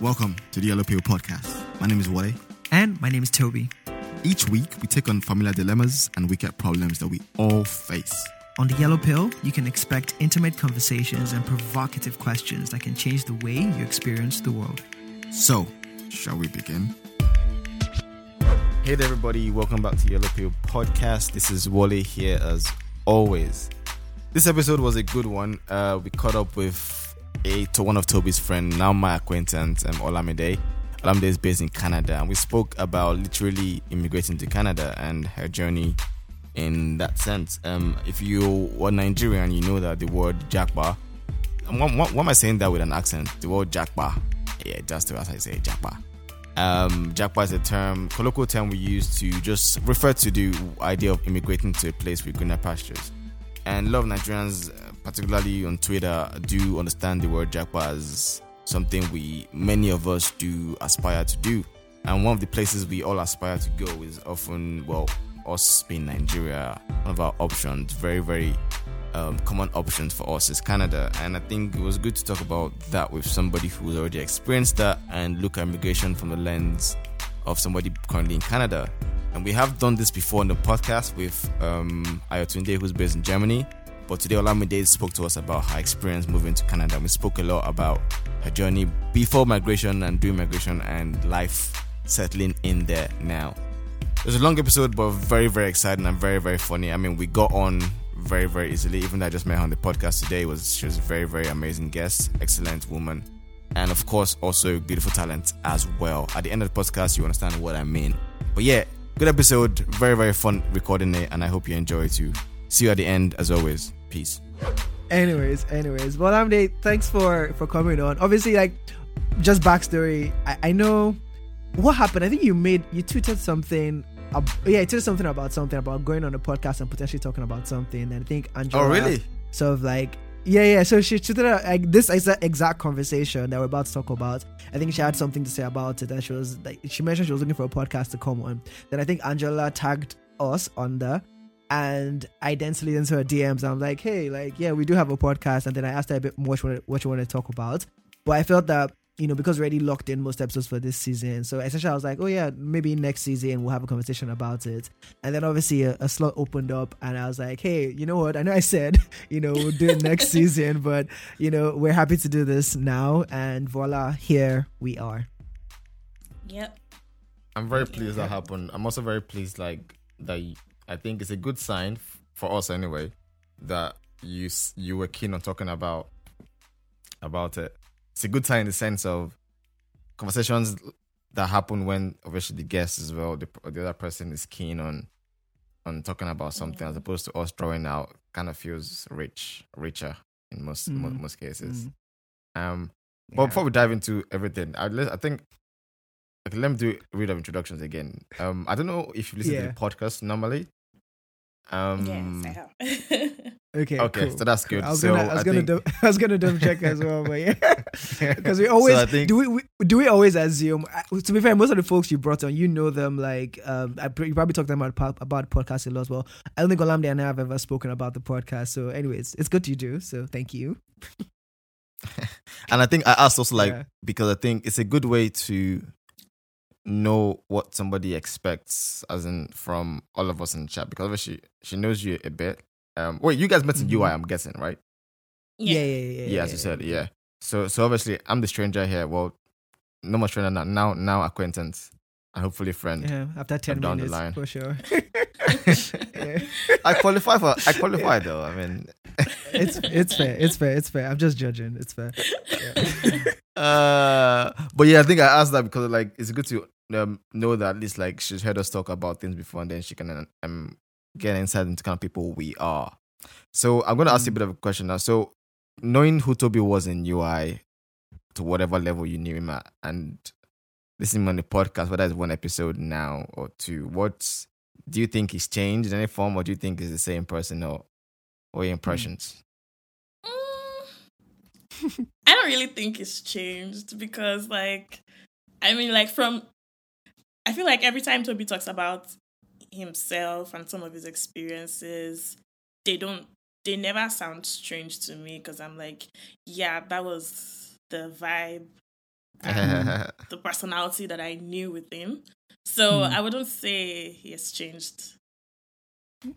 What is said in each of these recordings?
Welcome to the Yellow Pill Podcast. My name is Wale. And my name is Toby. Each week, we take on familiar dilemmas and wicked problems that we all face. On the Yellow Pill, you can expect intimate conversations and provocative questions that can change the way you experience the world. So, shall we begin? Hey there, everybody. Welcome back to Yellow Pill Podcast. This is Wale here as always. This episode was a good one. Uh, we caught up with a to one of Toby's friend, now my acquaintance, um, Olamide. Olamide is based in Canada, and we spoke about literally immigrating to Canada and her journey in that sense. Um, if you were Nigerian, you know that the word japa. Why, why, am I saying that with an accent? The word japa. Yeah, just as I say japa. Um, is a term, colloquial term we use to just refer to the idea of immigrating to a place with greener pastures. And a lot of Nigerians, particularly on Twitter, do understand the word japa as something we, many of us, do aspire to do. And one of the places we all aspire to go is often, well, us being Nigeria, one of our options, very, very um, common options for us is Canada. And I think it was good to talk about that with somebody who's already experienced that and look at immigration from the lens of somebody currently in Canada. And we have done this before in the podcast with um, Ayotunde, who's based in Germany. But today, Olamide spoke to us about her experience moving to Canada. We spoke a lot about her journey before migration and during migration and life settling in there now. It was a long episode, but very, very exciting and very, very funny. I mean, we got on very, very easily. Even though I just met her on the podcast today, was she was a very, very amazing guest, excellent woman, and of course, also beautiful talent as well. At the end of the podcast, you understand what I mean. But yeah, good episode, very, very fun recording it, and I hope you enjoy it too. See you at the end, as always. Peace. Anyways, anyways, well, Olamide, thanks for for coming on. Obviously, like, just backstory. I, I know what happened. I think you made you tweeted something. Uh, yeah, you tweeted something about something about going on a podcast and potentially talking about something. And I think Angela. Oh, really? Sort of like. Yeah, yeah. So she tweeted out, like this is exact exact conversation that we're about to talk about. I think she had something to say about it, and she was like, she mentioned she was looking for a podcast to come on. Then I think Angela tagged us on the and I then slid into her DMs. I'm like, hey, like, yeah, we do have a podcast. And then I asked her a bit more what you want to talk about. But I felt that, you know, because we already locked in most episodes for this season. So essentially, I was like, oh, yeah, maybe next season we'll have a conversation about it. And then obviously a, a slot opened up. And I was like, hey, you know what? I know I said, you know, we'll do it next season. But, you know, we're happy to do this now. And voila, here we are. Yep. I'm very pleased that happened. I'm also very pleased, like, that you, I think it's a good sign f- for us anyway that you s- you were keen on talking about about it. It's a good sign in the sense of conversations that happen when obviously the guest as well, the, the other person is keen on on talking about something as opposed to us drawing out. Kind of feels rich, richer in most mo- Mhm. most cases. Mm. Um, but Yeah. before we dive into everything, I, I think okay, let me do a read of introductions again. Um, I don't know if you listen Yeah. to the podcast normally. Um, yes, I have. Okay. Okay, cool, so that's good. I was So gonna, I was I gonna, think- dou- I was gonna double check as well, but yeah, because we always I think- do. We, we do we always assume. uh, To be fair, most of the folks you brought on, you know them. Like, um, I, you probably talked to them about po- about podcasts a lot as well. I don't think Olamide and I have ever spoken about the podcast. So, anyways, it's good you do. So, thank you. and I think I asked also like Yeah. because I think it's a good way to know what somebody expects, as in from all of us in the chat. Because obviously she knows you a bit. Um, wait, you guys met in Mhm. UI, I'm guessing, right? Yeah, yeah, yeah. Yeah, yeah, as you said, yeah. So, so obviously I'm the stranger here. Well, no more stranger now. Now, now acquaintance and hopefully friend. Yeah, after ten down the minutes, line. for sure. yeah. I qualify for. I qualify though. I mean, It's it's fair. It's fair. It's fair. I'm just judging. It's fair. Yeah. uh, but yeah, I think I asked that because like it's good to um, know that at least like she's heard us talk about things before, and then she can um get insight into kind of people we are. So I'm gonna ask you a bit of a question now. So knowing who Toby was in UI to whatever level you knew him at, and listening on the podcast, whether it's one episode now or two, what do you think he's changed in any form, or do you think he's the same person, or or your impressions? Mm, I don't really think it's changed because, like, I mean, like, from I feel like every time Toby talks about himself and some of his experiences, they don't, they never sound strange to me because I'm like, yeah, that was the vibe and the personality that I knew with him. So Hmm. I wouldn't say he has changed. Okay.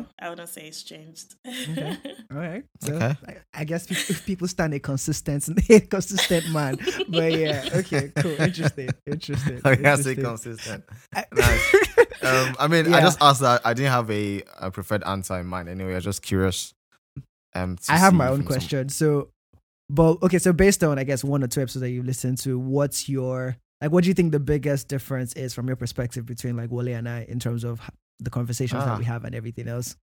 No, I wouldn't say it's changed. Okay. All right. So Okay. I, I guess if people stand a consistent, a consistent man. But yeah, okay, cool, interesting, interesting. I can say consistent. I- Nice. Um, I mean, I just asked that. I didn't have a, a preferred answer in mind. Anyway, I was just curious. Um, I have my own from some- question. So, but okay, so based on I guess one or two episodes that you listened to, what's your like? What do you think the biggest difference is from your perspective between like Wale and I in terms of h- the conversations Ah. that we have and everything else?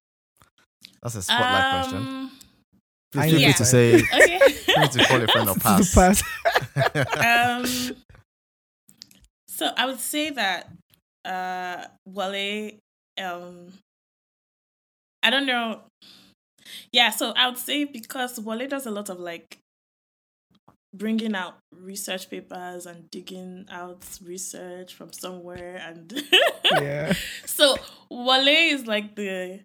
That's a spotlight question. Um, Please I feel free yeah. to say. Okay. To call a friend or To pass. pass. um, so I would say that uh, Wale, um, I don't know. Yeah, so I would say because Wale does a lot of like bringing out research papers and digging out research from somewhere and yeah. so Wale is like the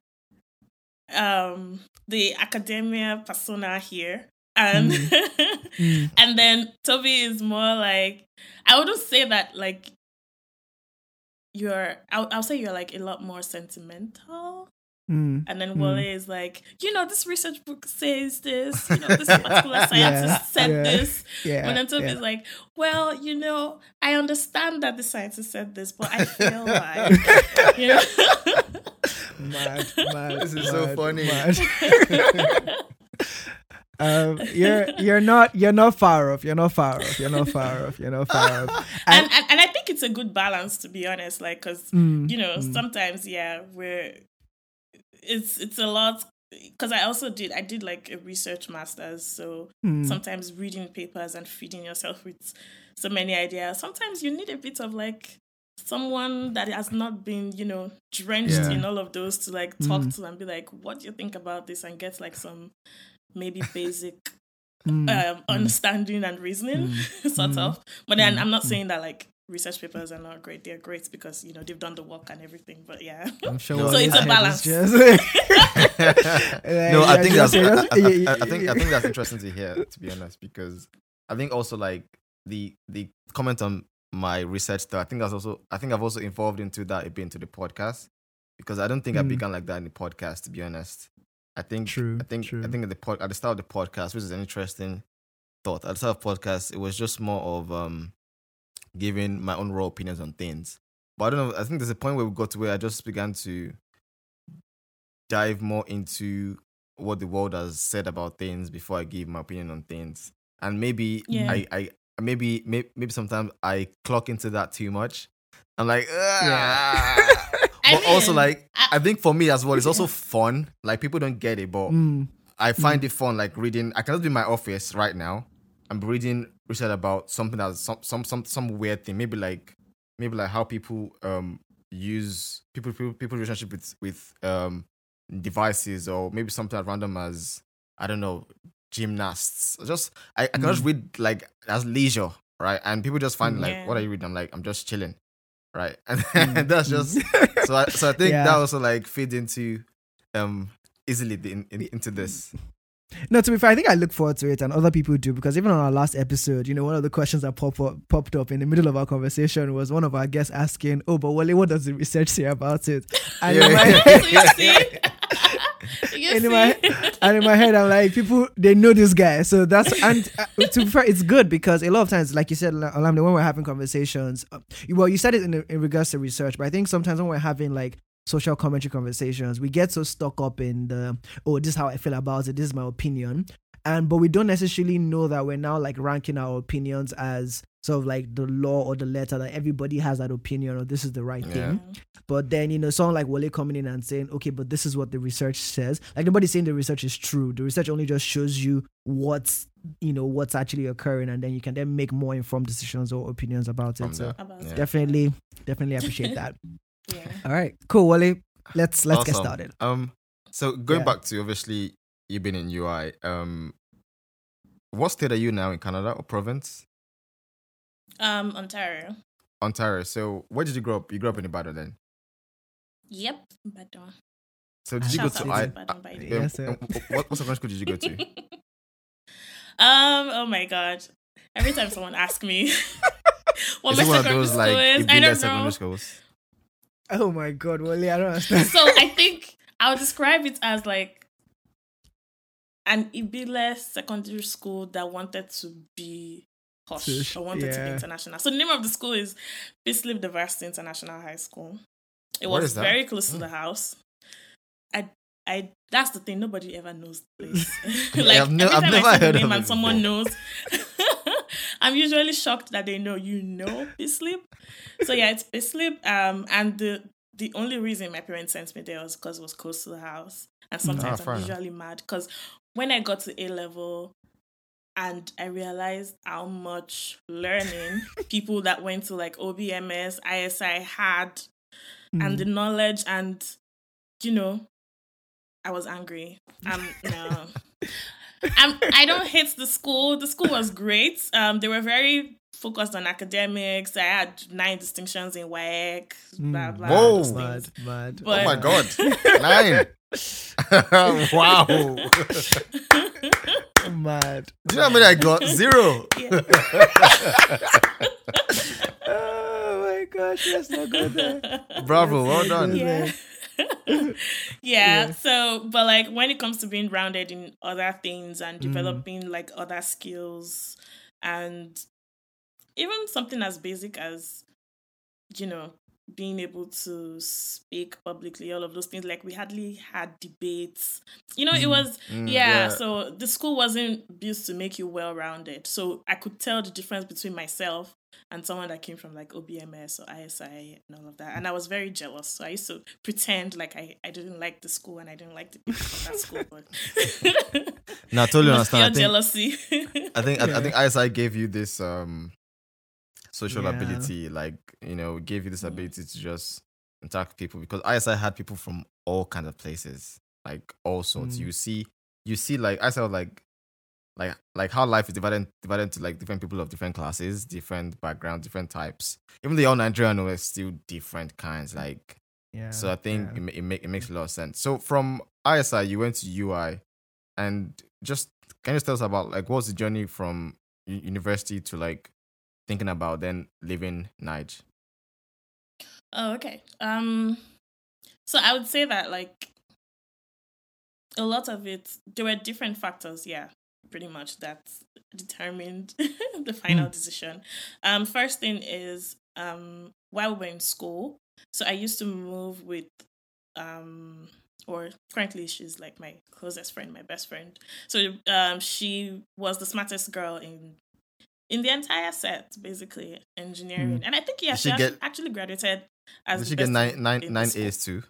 um the academia persona here. And Mm. and then Toby is more like I wouldn't say that like you're I'll, I'll say you're like a lot more sentimental Mm. and then Mm. Wale is like you know this research book says this you know this particular scientist said yeah, this Yeah. and then Toby yeah. is like well you know I understand that the scientist said this but I feel like you know mad, mad. This is so funny. mad. um, you're you're not you're not far off. You're not far off. You're not far off. You're not far off. and, and and I think it's a good balance to be honest. Like, cause Mm, you know mm. sometimes yeah, we're it's it's a lot. Because I also did I did like a research masters, so mm, sometimes reading papers and feeding yourself with so many ideas. Sometimes you need a bit of like someone that has not been you know drenched Yeah. in all of those to like talk Mm. to and be like, what do you think about this, and get like some maybe basic mm, um, understanding and reasoning, sort Mm. of. But then Mm. I'm not saying that like research papers are not great. They're great because you know they've done the work and everything. But yeah, I'm sure. So it's a balance. just- no, I think that's I, I- I- I think. I think that's interesting to hear. To be honest, because I think also like the the comment on my research stuff. I think that's also I think I've also involved into that a bit into the podcast because I don't think I Mm. began like that in the podcast. To be honest, I think True, I think true. I think at the pod, at the start of the podcast, which is an interesting thought. At the start of the podcast, it was just more of um giving my own raw opinions on things. But I don't know. I think there's a point where we got to where I just began to dive more into what the world has said about things before I give my opinion on things. And maybe Yeah. I, I maybe, maybe maybe sometimes I clock into that too much. I'm like, Yeah. "Ah." I but also like I- I think for me as well, it's also fun. Like people don't get it, but Mm, I find it fun. Like reading, I cannot be in my office right now. I'm reading research about something that's some some some some weird thing. Maybe like maybe like how people um use people people people relationship with with um devices or maybe something as random as I don't know gymnasts. Just I, I can just read like as leisure, right? And people just find like, Yeah. what are you reading? I'm like, I'm just chilling, right? And that's just so. I, so I think Yeah. that also like feeds into um easily the, in, in, into this. No, to be fair, I think I look forward to it, and other people do because even on our last episode, you know, one of the questions that pop up, popped up in the middle of our conversation was one of our guests asking, "Oh, but Wale, what does the research say about it?" And in Yeah. my you see, you and in my and in my head, I'm like, people they know this guy, so that's and uh, to be fair, it's good because a lot of times, like you said, Olamide, when we're having conversations, uh, well, you said it in, in regards to research, but I think sometimes when we're having like social commentary conversations, we get so stuck up in the oh, this is how I feel about it, this is my opinion, and but we don't necessarily know that we're now like ranking our opinions as sort of like the law or the letter that everybody has that opinion or this is the right Yeah. thing. But then, you know, someone like Wale coming in and saying, okay, but this is what the research says. Like nobody's saying the research is true. The research only just shows you what's, you know, what's actually occurring. And then you can then make more informed decisions or opinions about From it. So. About Yeah. definitely, definitely appreciate that. Yeah. All right. Cool, Wale. Let's, let's get started. Um, so going Yeah. back to obviously you've been in UI. Um, what state are you now in Canada or province? Um, Ontario. Ontario. So where did you grow up? You grew up in Ibadan then. Yep. Badon. So did you go to out I? Ibadan, by the Yes, sir. um, what what secondary school did you go to? um. Oh my god. every time someone asks me what Is my it one of secondary those school like is, I don't know. schools? Oh my god, Wale, I don't understand. So I think I would describe it as like an Ibile secondary school that wanted to be posh Tush, or wanted to be international. So the name of the school is Bislip Diversity International High School. It What was very close to hmm. the house. I I that's the thing. Nobody ever knows the place. Yeah, I've ne- every I've time never I say the heard of name it and someone before. knows. I'm usually shocked that they know you know Bislip. So yeah, it's Bislip. Um, and the the only reason my parents sent me there was because it was close to the house. And sometimes Ah, fair I'm enough. usually mad because when I got to A level and I realized how much learning people that went to like OBMS, ISI had and the knowledge and you know I was angry. Um no. I'm, I don't hate the school. The school was great. Um, they were very focused on academics. I had nine distinctions in WAEC. Blah blah. Whoa. mad, mad. But- oh my god, nine! wow. mad. Do you know how many I got? Zero. Yeah. Oh my gosh, let's not go there. Bravo, well done. yeah. yeah. Yeah. So, but like when it comes to being rounded in other things and Mm. developing like other skills and even something as basic as, you know, being able to speak publicly, all of those things, like we hardly had debates. You know, it was, Mm, yeah, so the school wasn't built to make you well rounded. So I could tell the difference between myself and someone that came from like OBMS or ISI and all of that. And I was very jealous. So I used to pretend like I, I didn't like the school and I didn't like the people from that school. But No, I totally it was understand. I think, jealousy. I think I, Yeah. I think ISI gave you this um social Yeah. ability, like you know, gave you this ability to just interact with people because ISI had people from all kinds of places, like all sorts. Mm. You see, you see, like ISI was like, like like how life is divided divided into like different people of different classes, different backgrounds, different types. Even the all Nigerian were still different kinds, like Yeah. so I think yeah. it, it, make, it makes a lot of sense. So from ISI, you went to UI, and just can you just tell us about like what's the journey from university to like thinking about then leaving Nige? Oh, okay. Um, so I would say that like a lot of it, there were different factors, yeah, pretty much that determined the final decision. Um, first thing is um while we were in school, so I used to move with um or currently she's like my closest friend, my best friend. So um she was the smartest girl in in the entire set, basically engineering. And I think yeah, Did she, she get- actually graduated as Did she get nine in- nine nine. A's too?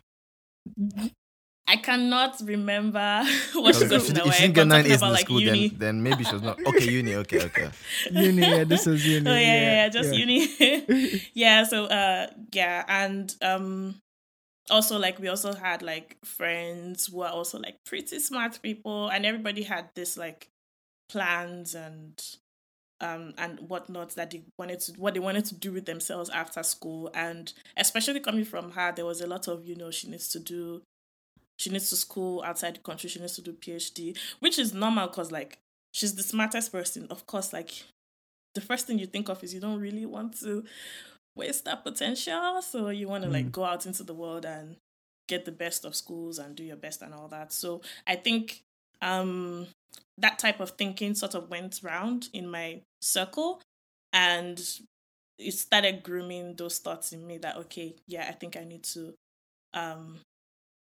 I cannot remember what she Because got if she, in the if she way. didn't get nine A's in about the like school, uni. then then maybe she was not okay. Uni, okay, okay. uni. Yeah, this is uni. oh yeah, yeah, yeah, just yeah. uni. yeah, so uh yeah, and um also like we also had like friends who are also like pretty smart people and everybody had this like plans and um and whatnot that they wanted to what they wanted to do with themselves after school and especially coming from her there was a lot of you know she needs to do she needs to school outside the country she needs to do phd which is normal because like she's the smartest person. Of course like the first thing you think of is you don't really want to waste that potential. So you want to like Mm. go out into the world and get the best of schools and do your best and all that. So i think um that type of thinking sort of went round in my circle and it started grooming those thoughts in me that okay yeah i think i need to um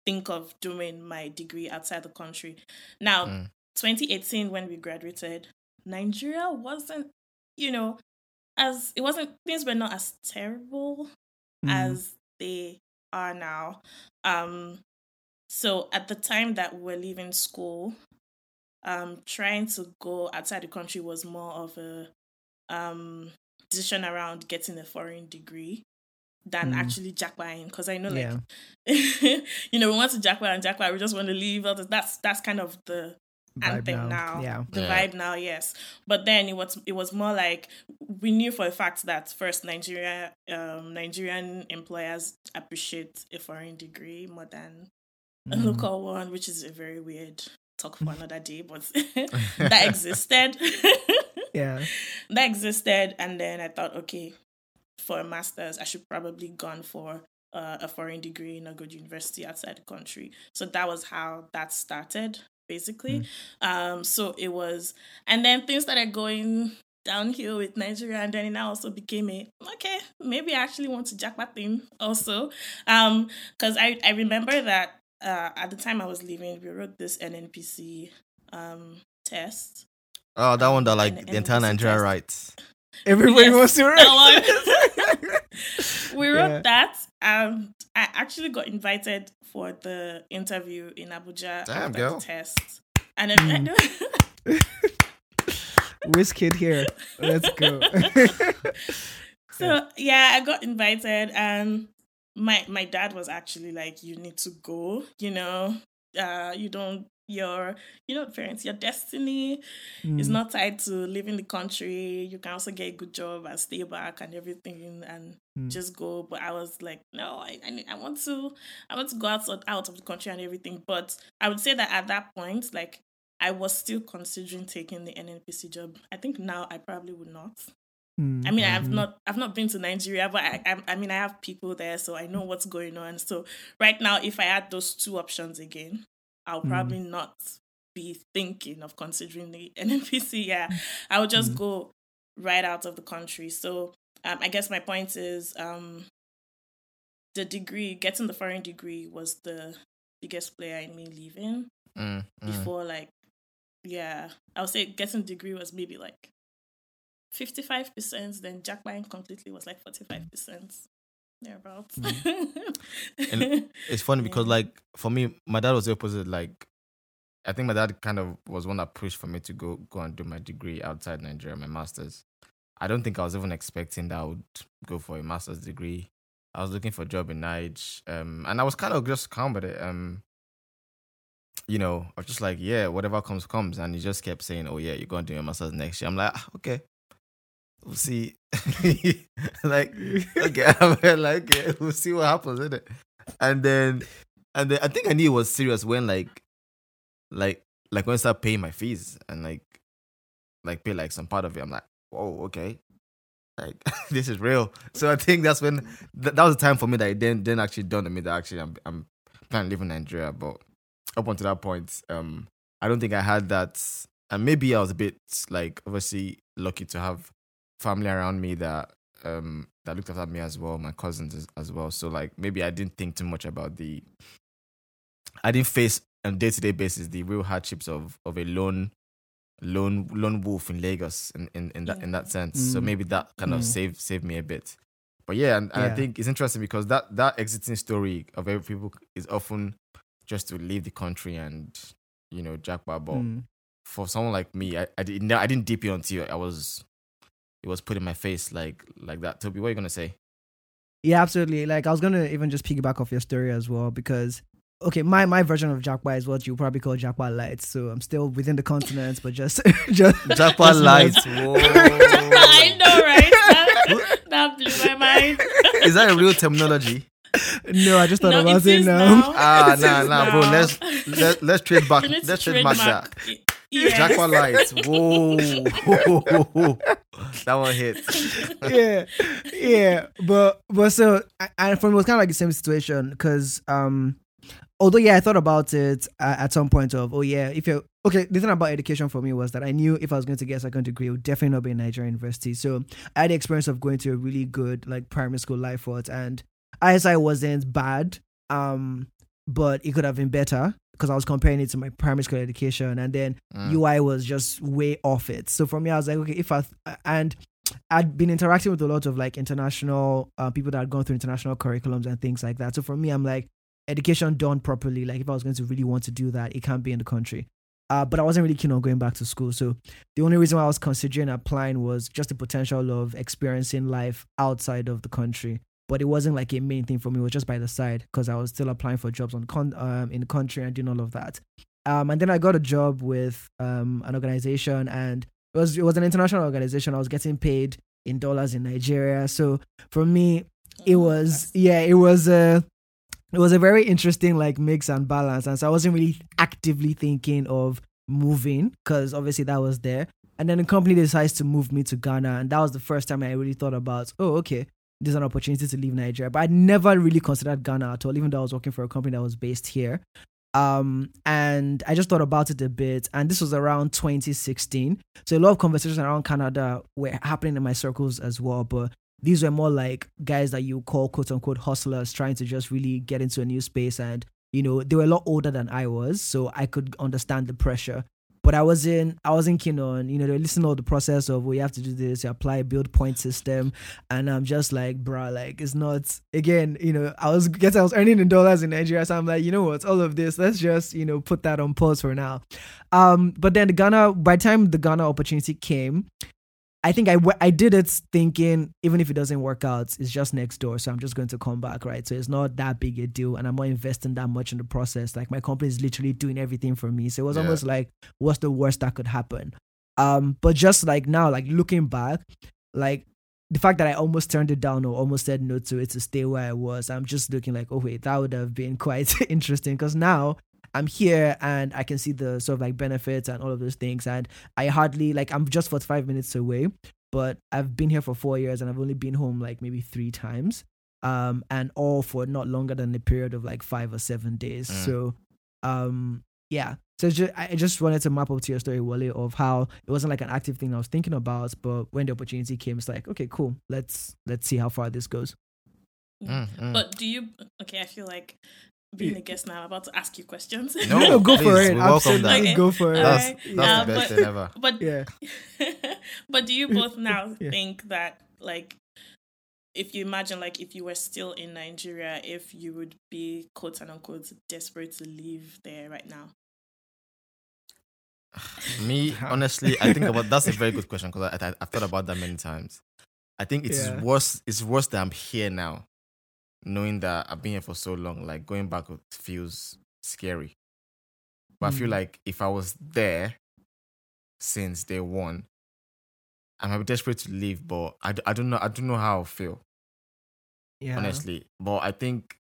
think of doing my degree outside the country now Mm. 2018 when we graduated nigeria wasn't you know as it wasn't things were not as terrible Mm. as they are now. Um, so at the time that we were leaving school, um, trying to go outside the country was more of a um decision around getting a foreign degree than Mm. actually japaing because I know like Yeah. you know we want to japa and japa we just want to leave all this. that's that's kind of the Vibe anthem now. Yeah. The Yeah. vibe now, yes. But then it was it was more like we knew for a fact that first Nigeria um Nigerian employers appreciate a foreign degree more than a Mm. local one, which is a very weird talk for another day, but that existed. Yeah. that existed, and then I thought, okay, for a master's, I should probably gone for uh, a foreign degree in a good university outside the country. So that was how that started, basically. Um, so it was, and then things started going downhill with Nigeria, and then it now also became a okay, maybe I actually want to jack my thing also, um, because I I remember that uh at the time I was leaving, we wrote this NNPC um test. Oh, that one that like And- the entire Nigeria test. writes. Everybody Yes, wants to one. we wrote Yeah. that. Um, I actually got invited for the interview in Abuja Damn, after girl. the test, and then I know- Whiz kid here. Let's go. so yeah, I got invited, and my my dad was actually like, "You need to go. You know, uh, you don't." Your, you know, parents, your destiny is Mm. not tied to leaving the country. You can also get a good job and stay back and everything, and Mm. just go. But I was like, no, I, I, I want to, I want to go out out of the country and everything. But I would say that at that point, like I was still considering taking the NNPC job. I think now I probably would not. Mm. I mean, I have Mhm. not, I've not been to Nigeria, but I, I, I mean, I have people there, so I know what's going on. So right now, if I had those two options again, I'll Mm. probably not be thinking of considering the NNPC. Yeah, I would just Mm. go right out of the country. So um, I guess my point is, um, the degree, getting the foreign degree, was the biggest player in me leaving. Mm, mm. Before, like, yeah, I would say getting degree was maybe like 55%, then japaing completely was like 45%. Thereabouts. And It's funny because like for me, my dad was the opposite. Like, I think my dad kind of was one that pushed for me to go go and do my degree outside Nigeria, my masters. I don't think I was even expecting that I would go for a master's degree. I was looking for a job in Nige, um, and I was kind of just calm with it. Um, you know, I was just like, yeah, whatever comes comes, and he just kept saying, "Oh yeah, you're going to do your masters next year." I'm like, ah, okay, see. like, okay, I'm like, okay, we'll see what happens, isn't it? And then, and then I think I knew it was serious when like, like, like when I started paying my fees and like, like pay like some part of it. I'm like, whoa, okay, like this is real. So I think that's when th- that was the time for me that it then then actually dawned on me that actually I'm I'm planning to live in Nigeria, but up until that point, um, I don't think I had that, and maybe I was a bit like obviously lucky to have family around me that um that looked after me as well, my cousins as, as well. So like maybe I didn't think too much about the, I didn't face on day to day basis the real hardships of of a lone lone lone wolf in Lagos in in, in that in that sense. So Mm. maybe that kind of Mm. saved saved me a bit. But yeah, and, and I think it's interesting because that that exiting story of every people is often just to leave the country and you know jack But Mm. for someone like me, I, I didn't I didn't deep it until I was it was put in my face like like that. Toby, what are you gonna say? Yeah, absolutely. Like I was gonna even just piggyback off your story as well because okay, my my version of Japa is what you probably call Japa Lights. So I'm still within the continent, but just just Japa just lights. I know, right? That, that blew my mind. Is that a real terminology? No, I just thought no, about it it is now. now. Ah, It nah, is nah, bro. Let's let, let's trade back. You need to Let's trademark that. It. Yes. Japa lights. Whoa. that one hit. yeah, yeah, but but so I- and for me it was kind of like the same situation because um although yeah I thought about it uh, at some point of oh yeah if you okay the thing about education for me was that I knew if I was going to get a second degree it would definitely not be in Nigerian university so I had the experience of going to a really good like primary school Lifeforte and ISI wasn't bad um but it could have been better because I was comparing it to my primary school education and then Mm. UI was just way off it. So for me, I was like, okay, if I and I'd been interacting with a lot of like international uh, people that had gone through international curriculums and things like that. So for me, I'm like, education done properly. Like if I was going to really want to do that, it can't be in the country. Uh, but I wasn't really keen on going back to school. So the only reason why I was considering applying was just the potential of experiencing life outside of the country. But it wasn't like a main thing for me. It was just by the side because I was still applying for jobs on con- um, in the country and doing all of that. Um, and then I got a job with um, an organization, and it was it was an international organization. I was getting paid in dollars in Nigeria. So for me, it was yeah, it was a it was a very interesting like mix and balance. And so I wasn't really actively thinking of moving because obviously that was there. And And then the company decides to move me to Ghana. And that was the first time I really thought about, oh, okay, there's an opportunity to leave Nigeria. But I never really considered Ghana at all, even though I was working for a company that was based here. Um, and I just thought about it a bit. And this was around 2016. So a lot of conversations around Canada were happening in my circles as well. But these were more like guys that you call quote unquote hustlers trying to just really get into a new space and you know they were a lot older than i was so i could understand the pressure but i wasn't i wasn't keen on you know they listening to all the process of well you have to do this you apply build point system. And i'm just like bruh like it's not again you know i was guess i was earning in dollars in nigeria so i'm like you know what? All of this let's just you know put that on pause for now. Um but then the ghana by the time the ghana opportunity came I think I, I did it thinking even if it doesn't work out, it's just next door. So I'm just going to come back, right? So it's not that big a deal. And I'm not investing that much in the process. Like my company is literally doing everything for me. So it was Yeah. almost like, what's the worst that could happen? Um, but just like now, like looking back, like the fact that I almost turned it down or almost said no to it to stay where I was, I'm just looking like, oh wait, that would have been quite interesting because now I'm here and I can see the sort of like benefits and all of those things. And I hardly like I'm just 45 minutes away, but I've been here for four years and I've only been home like maybe three times. Um, and all for not longer than a period of like five or seven days. Mm. So, um, yeah. So just, I just wanted to map up to your story, Wale, of how it wasn't like an active thing I was thinking about, but when the opportunity came, it's like, okay, cool. Let's let's see how far this goes. Mm, mm. But do you? Okay, I feel like being a guest now. I'm about to ask you questions. No, No, go for it. we welcome Absolutely, that. go for it. that's that's Uh, the best but- thing ever. but Yeah. but do you both now Yeah. think that like if you imagine like if you were still in Nigeria, if you would be quote and unquote desperate to leave there right now? Me, honestly, I think about that's a very good question because I, I I've thought about that many times. I think it's Yeah. worse. It's worse that I'm here now, knowing that I've been here for so long. Like going back feels scary. But I feel Mm. like if I was there since day one, I might be desperate to leave. But I, d- I don't know. I don't know how I feel Yeah. honestly. But I think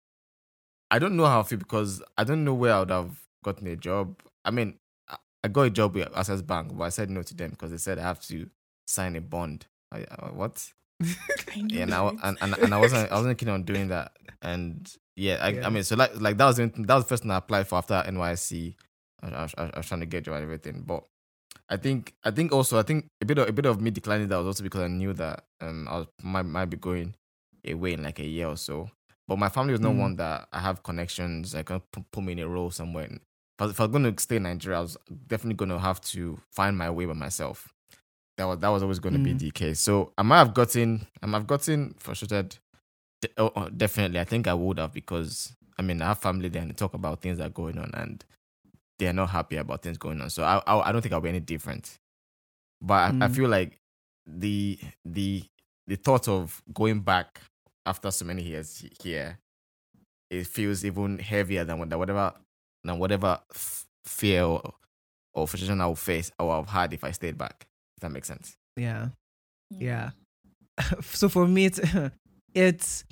I don't know how I feel because I don't know where I would have gotten a job. I mean, I- I got a job with Access Bank, but I said no to them because they said I have to sign a bond. I, uh, what? I and I, and, and, and I wasn't I wasn't keen on doing that. And yeah, I, Yeah. I mean, so like like that was the, that was the first thing I applied for after NYSC. I, I, was- I was trying to get job and everything, but I think I think also I think a bit of a bit of me declining that was also because I knew that um I was might might be going away in like a year or so. But my family was not Mm. one that I have connections. I can put, put me in a role somewhere. If I, was- if I was going to stay in Nigeria, I was definitely going to have to find my way by myself. That was that was always going to be Mm. the case. So I might have gotten I might have gotten frustrated. Oh, oh, definitely, I think I would have because I mean I have family there and they talk about things that are going on and they are not happy about things going on. So I I, I don't think I'll be any different. But I, I Mm. feel like the the the thought of going back after so many years here, it feels even heavier than whatever than whatever fear or, or frustration I would face or have had if I stayed back. If that makes sense. Yeah. Yeah. so for me, it's, it's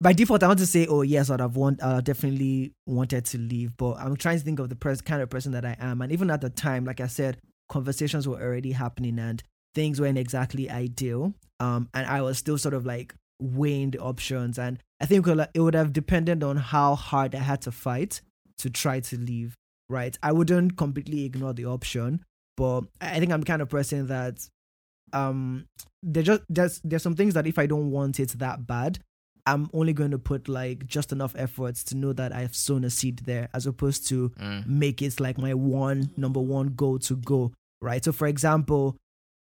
by default. I want to say, oh yes, I'd have want, uh, definitely wanted to leave, but I'm trying to think of the pers- kind of person that I am, and even at the time, like I said, conversations were already happening and things weren't exactly ideal. Um, and I was still sort of like weighing the options, and I think it would have depended on how hard I had to fight to try to leave. Right, I wouldn't completely ignore the option, but I think I'm kind of person that um there just there's there's some things that if I don't want it that bad, I'm only going to put like just enough efforts to know that I've sown a seed there, as opposed to Mm. make it like my one number one goal to go. Right. So for example,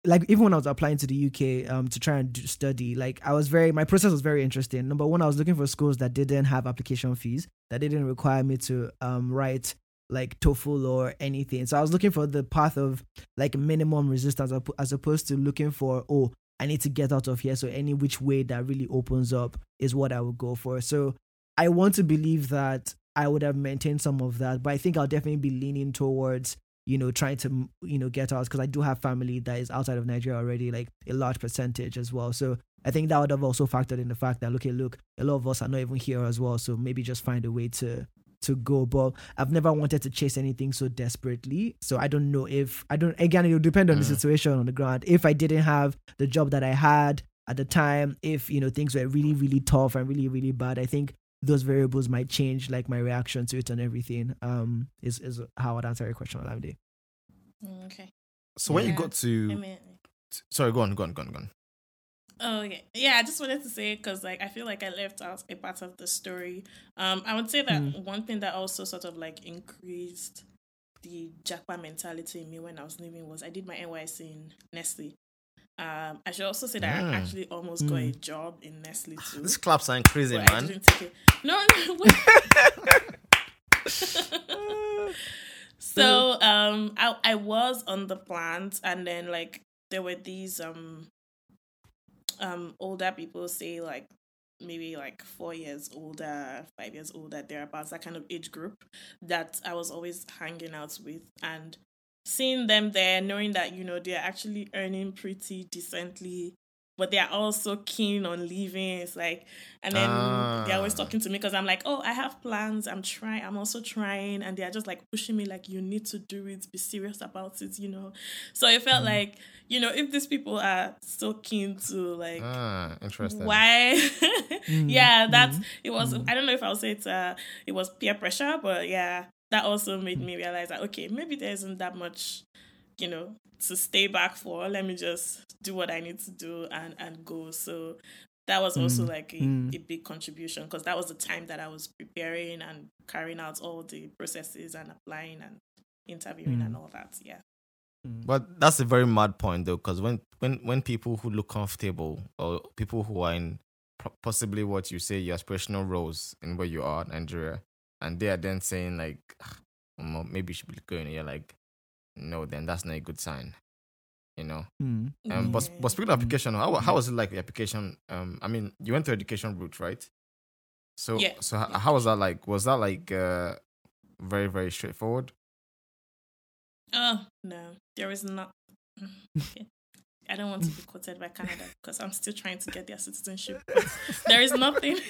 like even when I was applying to the UK um to try and do, study, like I was very my process was very interesting. Number one, I was looking for schools that didn't have application fees, that didn't require me to um write like TOEFL or anything. So I was looking for the path of like minimum resistance as as opposed to looking for oh I need to get out of here. So any which way that really opens up is what I would go for. So I want to believe that I would have maintained some of that, but I think I'll definitely be leaning towards you know trying to you know get out because I do have family that is outside of Nigeria already, like a large percentage as well. So I think that would have also factored in the fact that okay, look, a lot of us are not even here as well. So maybe just find a way to to go. But I've never wanted to chase anything so desperately. So I don't know if I don't. Again, it will depend on the Mm. situation on the ground. If I didn't have the job that I had at the time, if you know things were really really tough and really really bad, I think those variables might change, like my reaction to it and everything. Um, is is how I'd answer your question, Olamide. Mm, Okay. So when you Yeah. got to, I mean, sorry, go on, go on, go on, go on. Oh yeah, yeah. I just wanted to say because like I feel like I left out a part of the story. Um, I would say that Mm. one thing that also sort of like increased the Japa mentality in me when I was leaving was I did my NYSC in Nestle. Um, I should also say that Mm. I actually almost got a Mm. job in Nestle too. These claps are increasing, but I man. didn't take it. No, no. wait. so um, I I was on the plant, and then like there were these um um older people say like maybe like four years older, five years older, thereabouts, that kind of age group that I was always hanging out with. And seeing them there, knowing that, you know, they're actually earning pretty decently, but they're also keen on leaving. It's like, and then they're always Ah. talking to me because I'm like, oh, I have plans. I'm trying. I'm also trying. And they're just like pushing me, like, you need to do it, be serious about it, you know? So it felt like, you know, if these people are so keen to like, Ah, interesting. why Mm, yeah that's mm, it was mm. i don't know if i'll say it's uh it was peer pressure but yeah that also made me realize that okay maybe there isn't that much you know to stay back for let me just do what i need to do and and go so that was also Mm, like a, mm. a big contribution because that was the time that i was preparing and carrying out all the processes and applying and interviewing Mm. and all that yeah mm. But that's a very mad point, though, because when, when, when people who look comfortable or people who are in possibly what you say your aspirational roles in where you are, Nigeria, and they are then saying like, "Ah, maybe you should be going, you're like, no, then that's not a good sign, you know. Mm. Um, but Yeah. but speaking of application, how how was it like the application? Um, I mean, you went to education route, right? So Yeah. so h- Yeah. how was that like? Was that like uh very very straightforward? Oh no, there is not. Okay. I don't want to be quoted by Canada because I'm still trying to get their citizenship. There is nothing.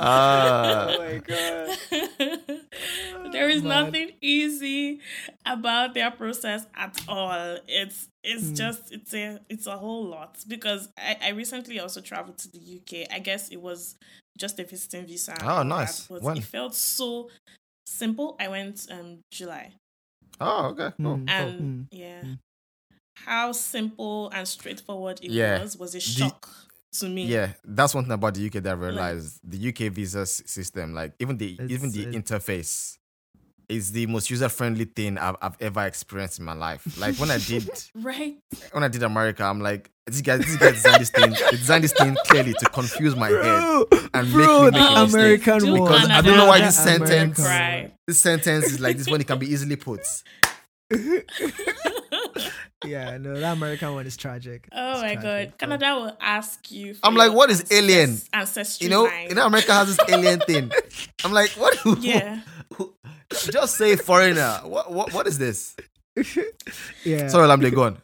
Uh, my god. there is Man. nothing easy about their process at all. It's it's Hmm. just it's a it's a whole lot because I, I recently also traveled to the UK. I guess it was just a visiting visa. Oh, all that, nice. but When? it felt so simple. I went um July. oh, okay. Cool. Mm. and Mm. yeah Mm. how simple and straightforward it Yeah. was was a shock to me Yeah, that's one thing about the UK that I realized. the UK visa system, like even the even the it's- interface, is the most user friendly thing I've, I've ever experienced in my life. Like when I did right when I did America, I'm like, this guy, this guy designed this thing, they designed this thing clearly to confuse my head. And bro, make me the make a. American Do one. Because I don't know why this sentence- Right. This sentence is like this one; it can be easily put. yeah, no, that American one is tragic. oh It's my tragic, god bro. canada will ask you for I'm like, what is alien? ancestry You know, line. you know, America has this alien thing. I'm like, what? yeah Just say foreigner. What? What? What is this? yeah. Sorry, Lamle, go on.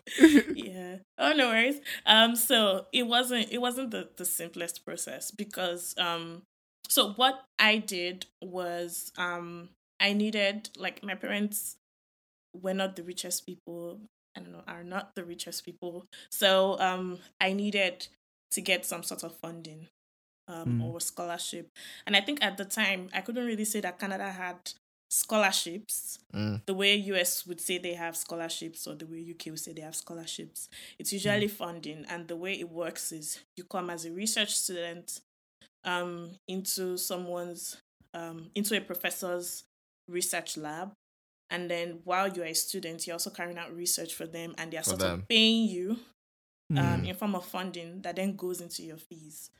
yeah oh no worries um so it wasn't it wasn't the, the simplest process because um so what i did was um i needed like my parents were not the richest people i don't know are not the richest people so um i needed to get some sort of funding um Mm. or scholarship and i think at the time i couldn't really say that canada had scholarships Mm. the way US would say they have scholarships or the way UK would say they have scholarships. It's usually funding, and the way it works is you come as a research student um, into someone's um, into a professor's research lab, and then while you're a student, you're also carrying out research for them, and they're For sort them. of paying you um, Mm. in form of funding that then goes into your fees.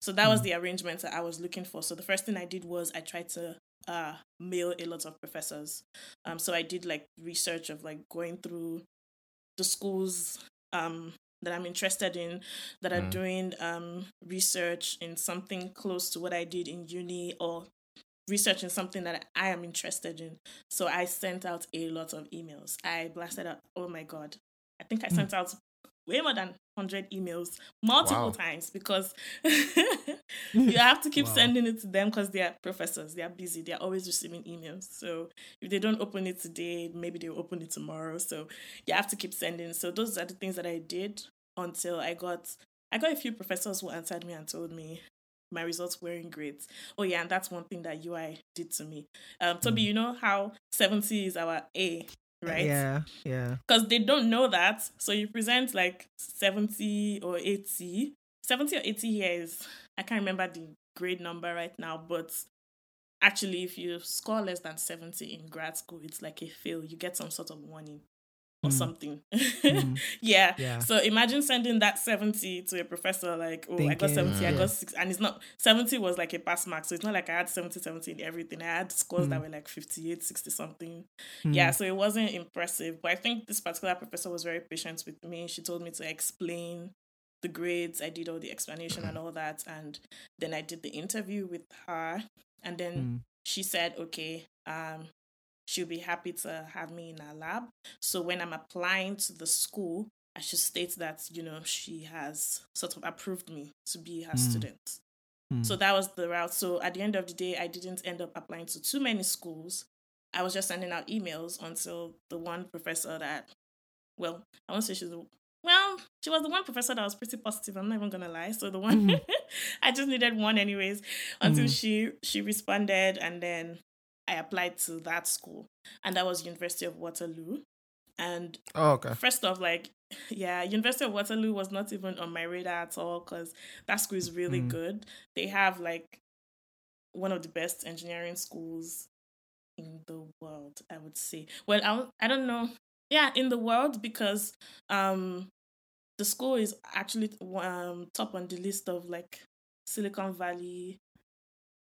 So that was the arrangement that I was looking for. So the first thing I did was I tried to uh, mail a lot of professors. Um, so I did like research of like going through the schools um, that I'm interested in that are Mm. doing um, research in something close to what I did in uni or research in something that I am interested in. So I sent out a lot of emails. I blasted out, oh my God. I think I hmm. sent out way more than hundred emails multiple Wow. times because you have to keep Wow. sending it to them because they are professors. They are busy. They are always receiving emails. So if they don't open it today, maybe they'll open it tomorrow. So you have to keep sending. So those are the things that I did until I got I got a few professors who answered me and told me my results weren't great. Oh yeah, and that's one thing that UI did to me. Um, Toby, you know how seventy is our A, right? Yeah, yeah. Because they don't know that, so you present like seventy or eighty. Seventy or eighty here is I can't remember the grade number right now, but actually, if you score less than seventy in grad school, it's like a fail. You get some sort of warning or Mm. something. Mm. yeah. Yeah. So imagine sending that 70 to a professor like, oh, I got Thinking, 70, I got 6 and it's not 70 was like a pass mark. So it's not like I had 70 70 in everything. I had scores that Mm. were like 58, 60 something. Mm. Yeah, so it wasn't impressive. But I think this particular professor was very patient with me. She told me to explain the grades. I did all the explanation and all that. And then I did the interview with her. And then Mm. she said, okay, um, she'll be happy to have me in her lab. So when I'm applying to the school, I should state that, you know, she has sort of approved me to be her Mm. student. Mm. So that was the route. So at the end of the day, I didn't end up applying to too many schools. I was just sending out emails until the one professor that, well, I won't say she's the, well, she was the one professor that was pretty positive. I'm not even gonna lie. So the one, Mhm. I just needed one anyways until Mhm. she she responded, and then I applied to that school, and that was University of Waterloo. And Oh, okay. first off, like, yeah, University of Waterloo was not even on my radar at all because that school is really Mm. good. They have like one of the best engineering schools in the world, I would say. Well, I, don't- I don't know. Yeah, in the world because um the school is actually um top on the list of like Silicon Valley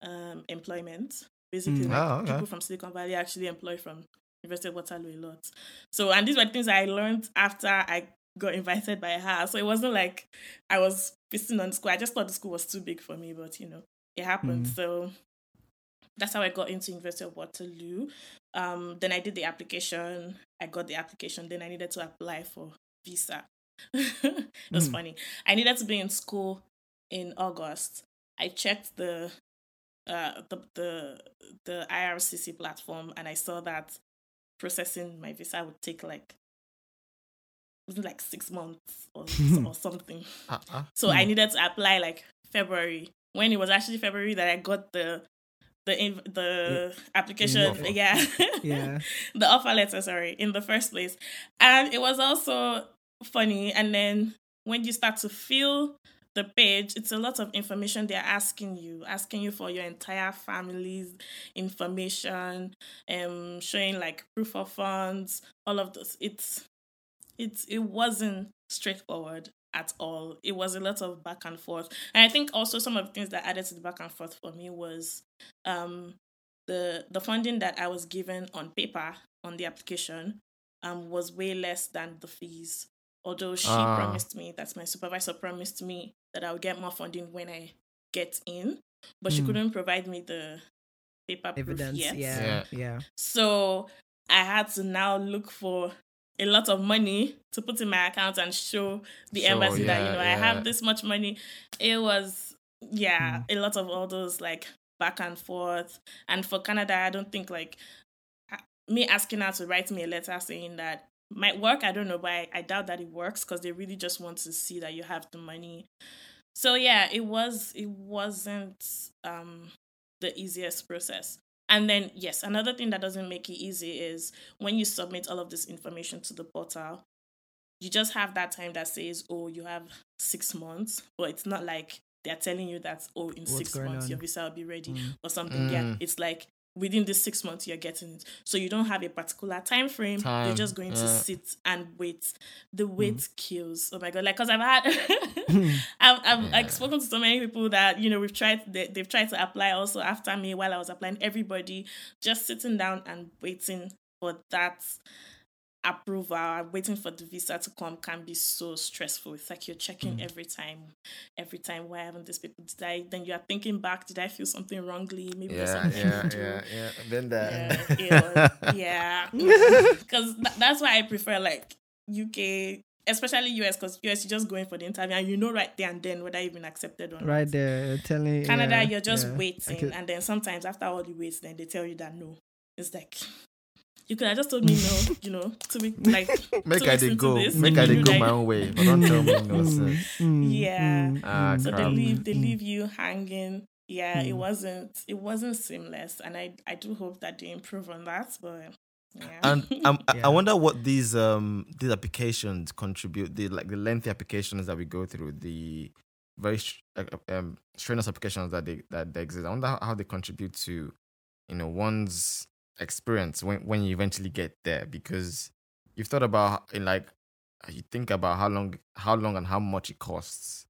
um employment. Basically, Mm. like Oh, okay. people from Silicon Valley actually employ from University of Waterloo a lot. So, and these were things I learned after I got invited by her. So it wasn't like I was feasting on the school. I just thought the school was too big for me, but you know, it happened. Mm. So that's how I got into University of Waterloo. Um, then I did the application. I got the application. Then I needed to apply for visa. it was Mm. funny. I needed to be in school in August. I checked the uh the the the IRCC platform and I saw that processing my visa would take like was it like six months or or something. Uh-uh. So I Hmm. needed to apply like February when it was actually February that I got the the inv- the application offer. yeah Yeah. the offer letter sorry in the first place and it was also funny and then when you start to fill the page it's a lot of information they're asking you asking you for your entire family's information um showing like proof of funds all of this it's it's it wasn't straightforward at all. It was a lot of back and forth. And i think also some of the things that added to the back and forth for me was um the the funding that i was given on paper on the application um was way less than the fees. Although she Ah. promised me that's my supervisor promised me that i would get more funding when i get in but she Mm. couldn't provide me the paper proof Evidence. yet Yeah. Yeah. Yeah. so I had to now look for a lot of money to put in my account and show the Sure, embassy that you yeah, know I have this much money. It was yeah, a lot of all those like back and forth. And for Canada, I don't think like me asking her to write me a letter saying that might work. I don't know, but I, I doubt that it works because they really just want to see that you have the money. So yeah, it was it wasn't um the easiest process. And then yes, another thing that doesn't make it easy is when you submit all of this information to the portal, you just have that time that says, "Oh, you have 6 months," but it's not like they're telling you that, "Oh, in What's 6 months on? your visa will be ready." Mm. or something. Yeah, Mm. it's like within the six months you're getting it. So you don't have a particular time frame. Time, You're just going to sit and wait. The Mm. wait kills. Oh my god! Like, cause I've had, I've, I've like Yeah. spoken to so many people that you know we've tried. They, they've tried to apply also after me while I was applying. Everybody just sitting down and waiting for that approval waiting for the visa to come can be so stressful. It's like you're checking Mm. every time, every time. Why haven't these people? Did I? Then you are thinking back. Did I feel something wrongly? Maybe there's Yeah, something yeah, yeah, yeah. Been there. Yeah, was- yeah. Because that's why I prefer like UK especially US, because US, you're just going for the interview and you know right there and then whether you've been accepted or not. Right there, telling Canada, yeah, you're just yeah. waiting, Okay. and then sometimes after all the waits, then they tell you that no. It's like you could have just told me no, you know, to be like Make to I they to go, this, make if I you they go that my own way. But don't tell me no, Mm, sir. mm, Yeah. mm, Ah, mm. so they leave they Mm. leave you hanging. Yeah, it Mm. wasn't it wasn't seamless, and I I do hope that they improve on that. But yeah, And um, I- Yeah. I wonder what these um these applications contribute. The like the lengthy applications that we go through, the very sh- uh, um strenuous applications that they that they exist. I wonder how, how they contribute to you know one's experience when when you eventually get there because you've thought about in like you think about how long how long and how much it costs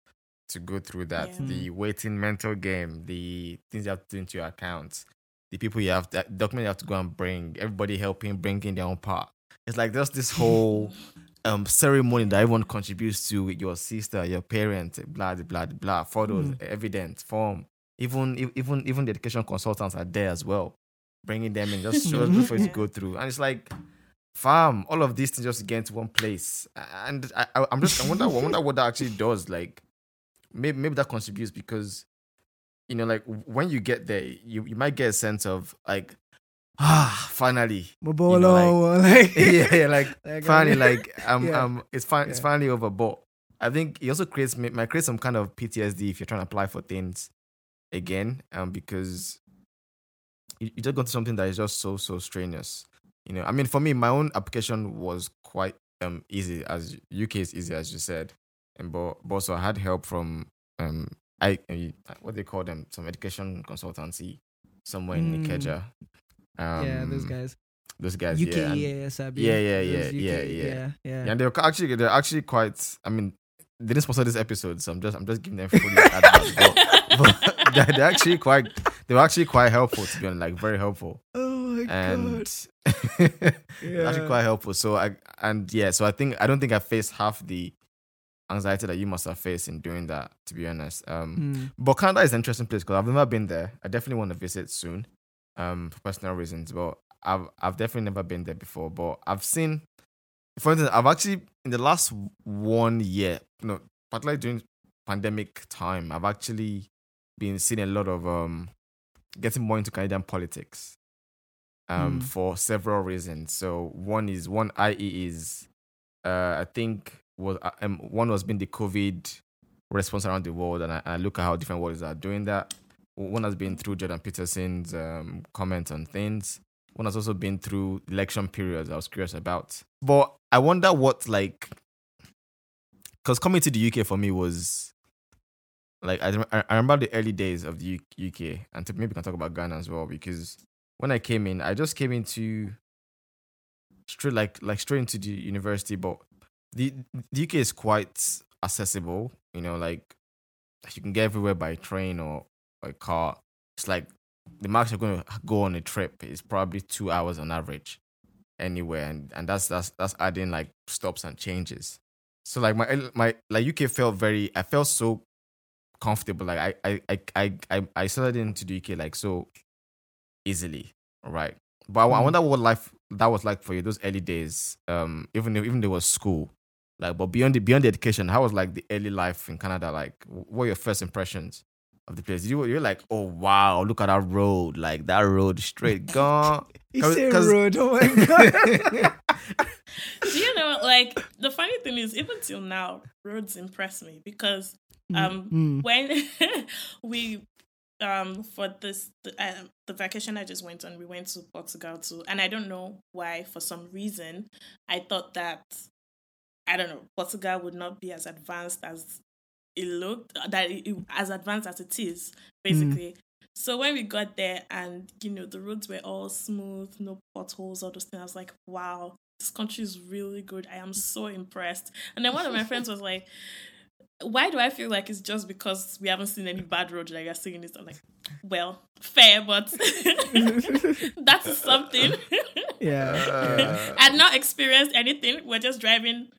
to go through that Yeah. the waiting mental game the things you have to do into your account the people you have to document you have to go and bring everybody helping bringing their own part it's like there's this whole um ceremony that everyone contributes to with your sister your parent blah blah blah blah photos Mm. evidence form even even even the education consultants are there as well bringing them in just just before you go through. And it's like fam all of these things just get into one place. And I, I i'm just i wonder i wonder what that actually does like maybe maybe that contributes because you know like when you get there you you might get a sense of like ah finally Mobolo, like, yeah, yeah like Like, finally like um yeah. um it's fine it's finally over. But i think it also creates might create some kind of ptsd if you're trying to apply for things again um because you, you just got to something that is just so so strenuous you know i mean for me my own application was quite um easy as uk is easy as you said and but, but also i had help from um i what they call them some education consultancy somewhere in Mm. Ikeja. um yeah, those guys. those guys UK, yeah and- Yeah, yeah, yeah, Those yeah, yeah. yeah, yeah. Yeah, and they're actually they're actually quite. I mean, they didn't sponsor this episode, so I'm just I'm just giving them fully advice. But, but they're, they're actually quite they were actually quite helpful to be honest, like very helpful, Oh my and god. actually quite helpful. So I and yeah, so I think I don't think I faced half the anxiety that you must have faced in doing that. To be honest, um, Mm. but Canada is an interesting place because I've never been there. I definitely want to visit soon, um, for personal reasons. But I've I've definitely never been there before. But I've seen, for instance, I've actually in the last one year, you know, particularly during pandemic time, I've actually been seeing a lot of um getting more into Canadian politics, um, Mm. for several reasons. So one is one IE is, uh, I think was uh, um one was been the COVID response around the world, and I, I look at how different worlds are doing that. One has been through Jordan Peterson's um, comments on things. One has also been through election periods. I was curious about, but I wonder what like, because coming to the UK for me was like I, I remember the early days of the UK, and maybe we can talk about Ghana as well because when I came in, I just came into straight like like straight into the university, but the the UK is quite accessible. You know, like you can get everywhere by train or by car. It's like the max you're going to go on a trip is probably two hours on average anywhere, and and that's that's that's adding like stops and changes. So like my my like UK felt very. I felt so comfortable. Like I I I I I, settled into the UK like so easily. Right. But I, I Mm. wonder what life that was like for you those early days. Um, even if, even there was school, like, but beyond the beyond the education, how was like the early life in Canada? Like, what were your first impressions of the place? You you're like, oh wow, look at that road, like that road straight gone. He said road. Oh my god. Do you know, like the funny thing is, even till now, roads impress me because um Mm. when we um for this the, um, the vacation I just went on, we went to Portugal too, and I don't know why. For some reason, I thought that I don't know Portugal would not be as advanced as it looked, that it, it- as advanced as it is, basically. So when we got there, and you know the roads were all smooth, no potholes, all those things, I was like, wow. This country is really good. I am so impressed. And then one of my friends was like, why do I feel like it's just because we haven't seen any bad roads that you're saying this? I'm like, well, fair, but that's something. yeah. I'd not experienced anything. We're just driving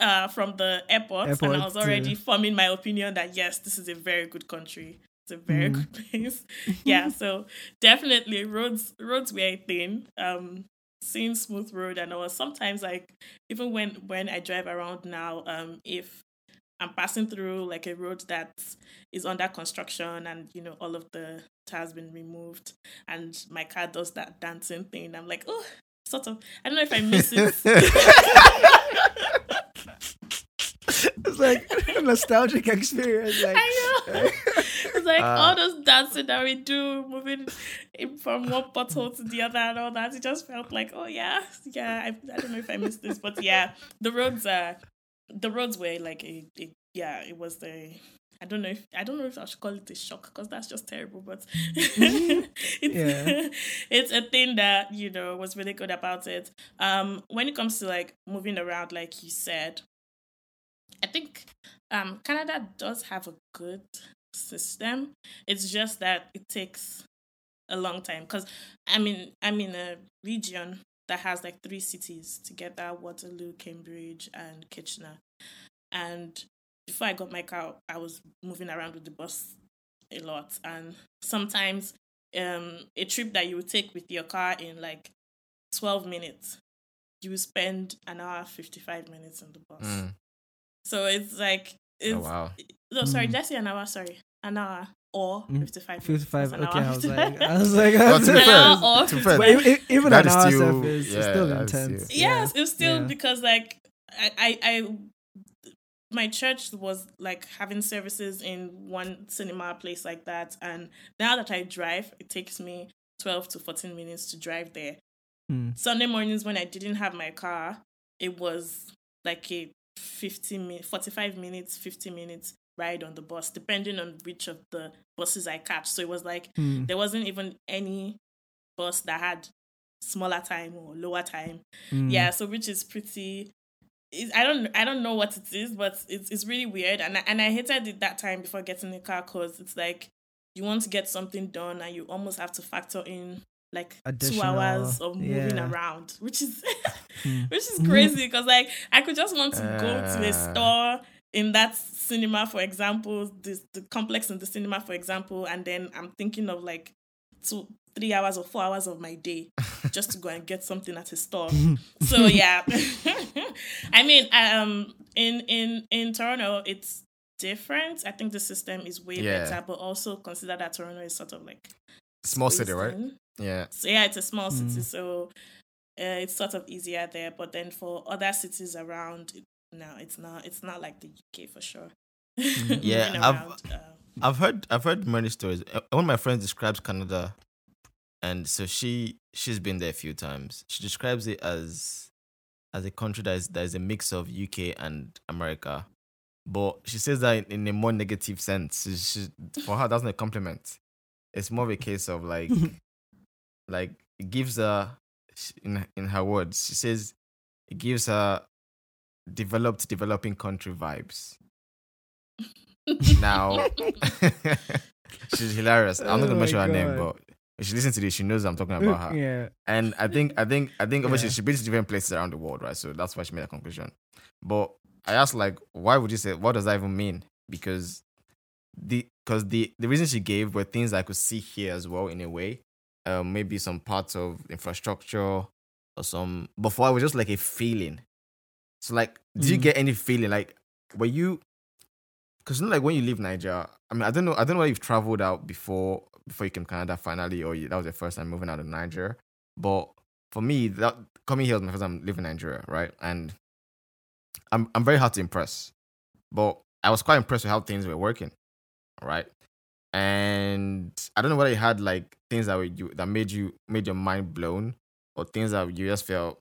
uh, from the airport, and I was already to- forming my opinion that yes, this is a very good country. It's a very Mm. good place. yeah, so definitely roads roads were a thing. Um, seeing smooth road and all. Sometimes like even when when I drive around now, um, if I'm passing through like a road that is under construction and you know all of the tires been removed and my car does that dancing thing, I'm like, oh, sort of. I don't know if I miss it. it's like a nostalgic experience. Like, I know. It's like Uh, all those dancing that we do, moving from one pothole to the other and all that. It just felt like, oh yeah, yeah. I, I don't know if I missed this, but yeah, the roads are the roads were like a, a yeah. It was the I don't know if I don't know if I should call it a shock because that's just terrible, but it's Yeah. it's a thing that you know was really good about it. Um, when it comes to like moving around, like you said, I think um Canada does have a good system. It's just that it takes a long time because I mean I'm in a region that has like three cities together: Waterloo, Cambridge, and Kitchener. And before I got my car, I was moving around with the bus a lot, and sometimes um a trip that you would take with your car in like twelve minutes, you would spend an hour fifty five minutes in the bus. Mm. So it's like it's Oh wow. no sorry, Mm. did I say an hour? Sorry, an hour or Mm, fifty five. 55. An Okay, hour, I was like, I was like, Well, to be fair, or to be fair, But even That an is hour still- stuff is yeah, still intense. still- yes it's still Yeah. because like I, I i my church was like having services in one cinema place like that and now that i drive it takes me 12 to 14 minutes to drive there Hmm. sunday mornings when i didn't have my car it was like a 50 minute 45 minutes 50 minutes ride on the bus depending on which of the buses i catch so it was like Hmm. there wasn't even any bus that had smaller time or lower time Hmm. yeah so which is pretty it's, i don't i don't know what it is but it's, it's really weird and I, and i hated it that time before getting the car because it's like you want to get something done and you almost have to factor in like two hours of moving yeah. around which is Hmm. which is crazy because like i could just want to go to a Uh. store in that cinema for example this the complex in the cinema for example and then i'm thinking of like two three hours or four hours of my day just to go and get something at a store so yeah i mean um in in in toronto it's different i think the system is way Yeah. better but also consider that toronto is sort of like Small city, right? Yeah. So yeah, it's a small Mm. city, so uh, it's sort of easier there. But then for other cities around, no, it's not. It's not like the UK for sure. Mm. Yeah, Moving I've- around, uh, I've heard I've heard many stories. Uh, One of my friends describes Canada, and so she she's been there a few times. She describes it as as a country that is that is a mix of UK and America, but she says that in, in a more negative sense. She, she, for her, that's not a compliment. It's more of a case of like like it gives her in in her words. She says it gives her developed developing country vibes. Now, she's hilarious. I'm not Oh gonna mention my her name, but if she listens to this, she knows I'm talking about her. yeah. And I think, I think, I think, obviously, Yeah. she's been to different places around the world, right? So that's why she made a conclusion. But I asked, like, why would you say? What does that even mean? Because the because the the reason she gave were things I could see here as well in a way. Um, maybe some parts of infrastructure or some. Before it was just like a feeling. So, like, did you Mm. get any feeling like were you? Because you know, like when you leave Nigeria, I mean, I don't know, I don't know whether you've traveled out before before you came to Canada finally, or you, that was your first time moving out of Nigeria. But for me, that coming here was my first time living in Nigeria, right? And I'm I'm very hard to impress, but I was quite impressed with how things were working, right? And I don't know whether you had like things that were you that made you made your mind blown, or things that you just felt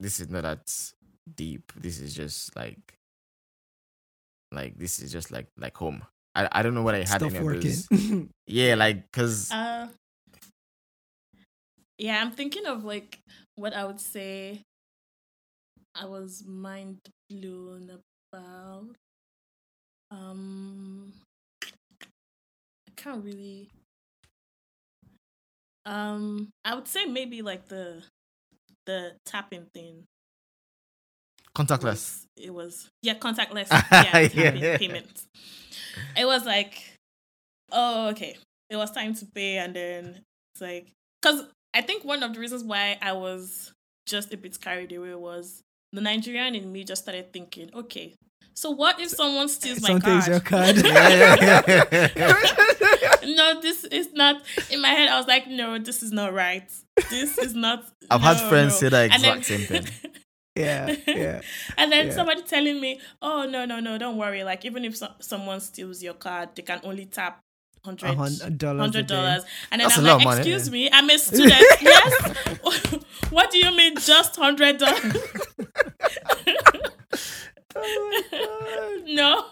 this is not that deep. This is just like like this is just like like home. I I don't know whether I had Stuff any of those. Yeah, like because uh, yeah, I'm thinking of like what I would say. I was mind blown about. Um, I can't really. Um, I would say maybe like the the tapping thing. contactless. was- it was yeah contactless yeah, Yeah. It was like, oh okay, it was time to pay, and then it's like because I think one of the reasons why I was just a bit carried away was the Nigerian in me just started thinking, okay, so what if someone steals my Someone card? your card. yeah, yeah, yeah. no, this is not in my head. I was like, no, this is not right. This is not. I've had friends no. say that exact same thing. yeah, yeah. and then Yeah. somebody telling me, "Oh no, no, no, don't worry. Like even if so- someone steals your card, they can only tap hundred dollars. hundred dollars." And then That's I'm like, money, "Excuse me, I'm a student. yes. what do you mean, just hundred dollars? Oh no,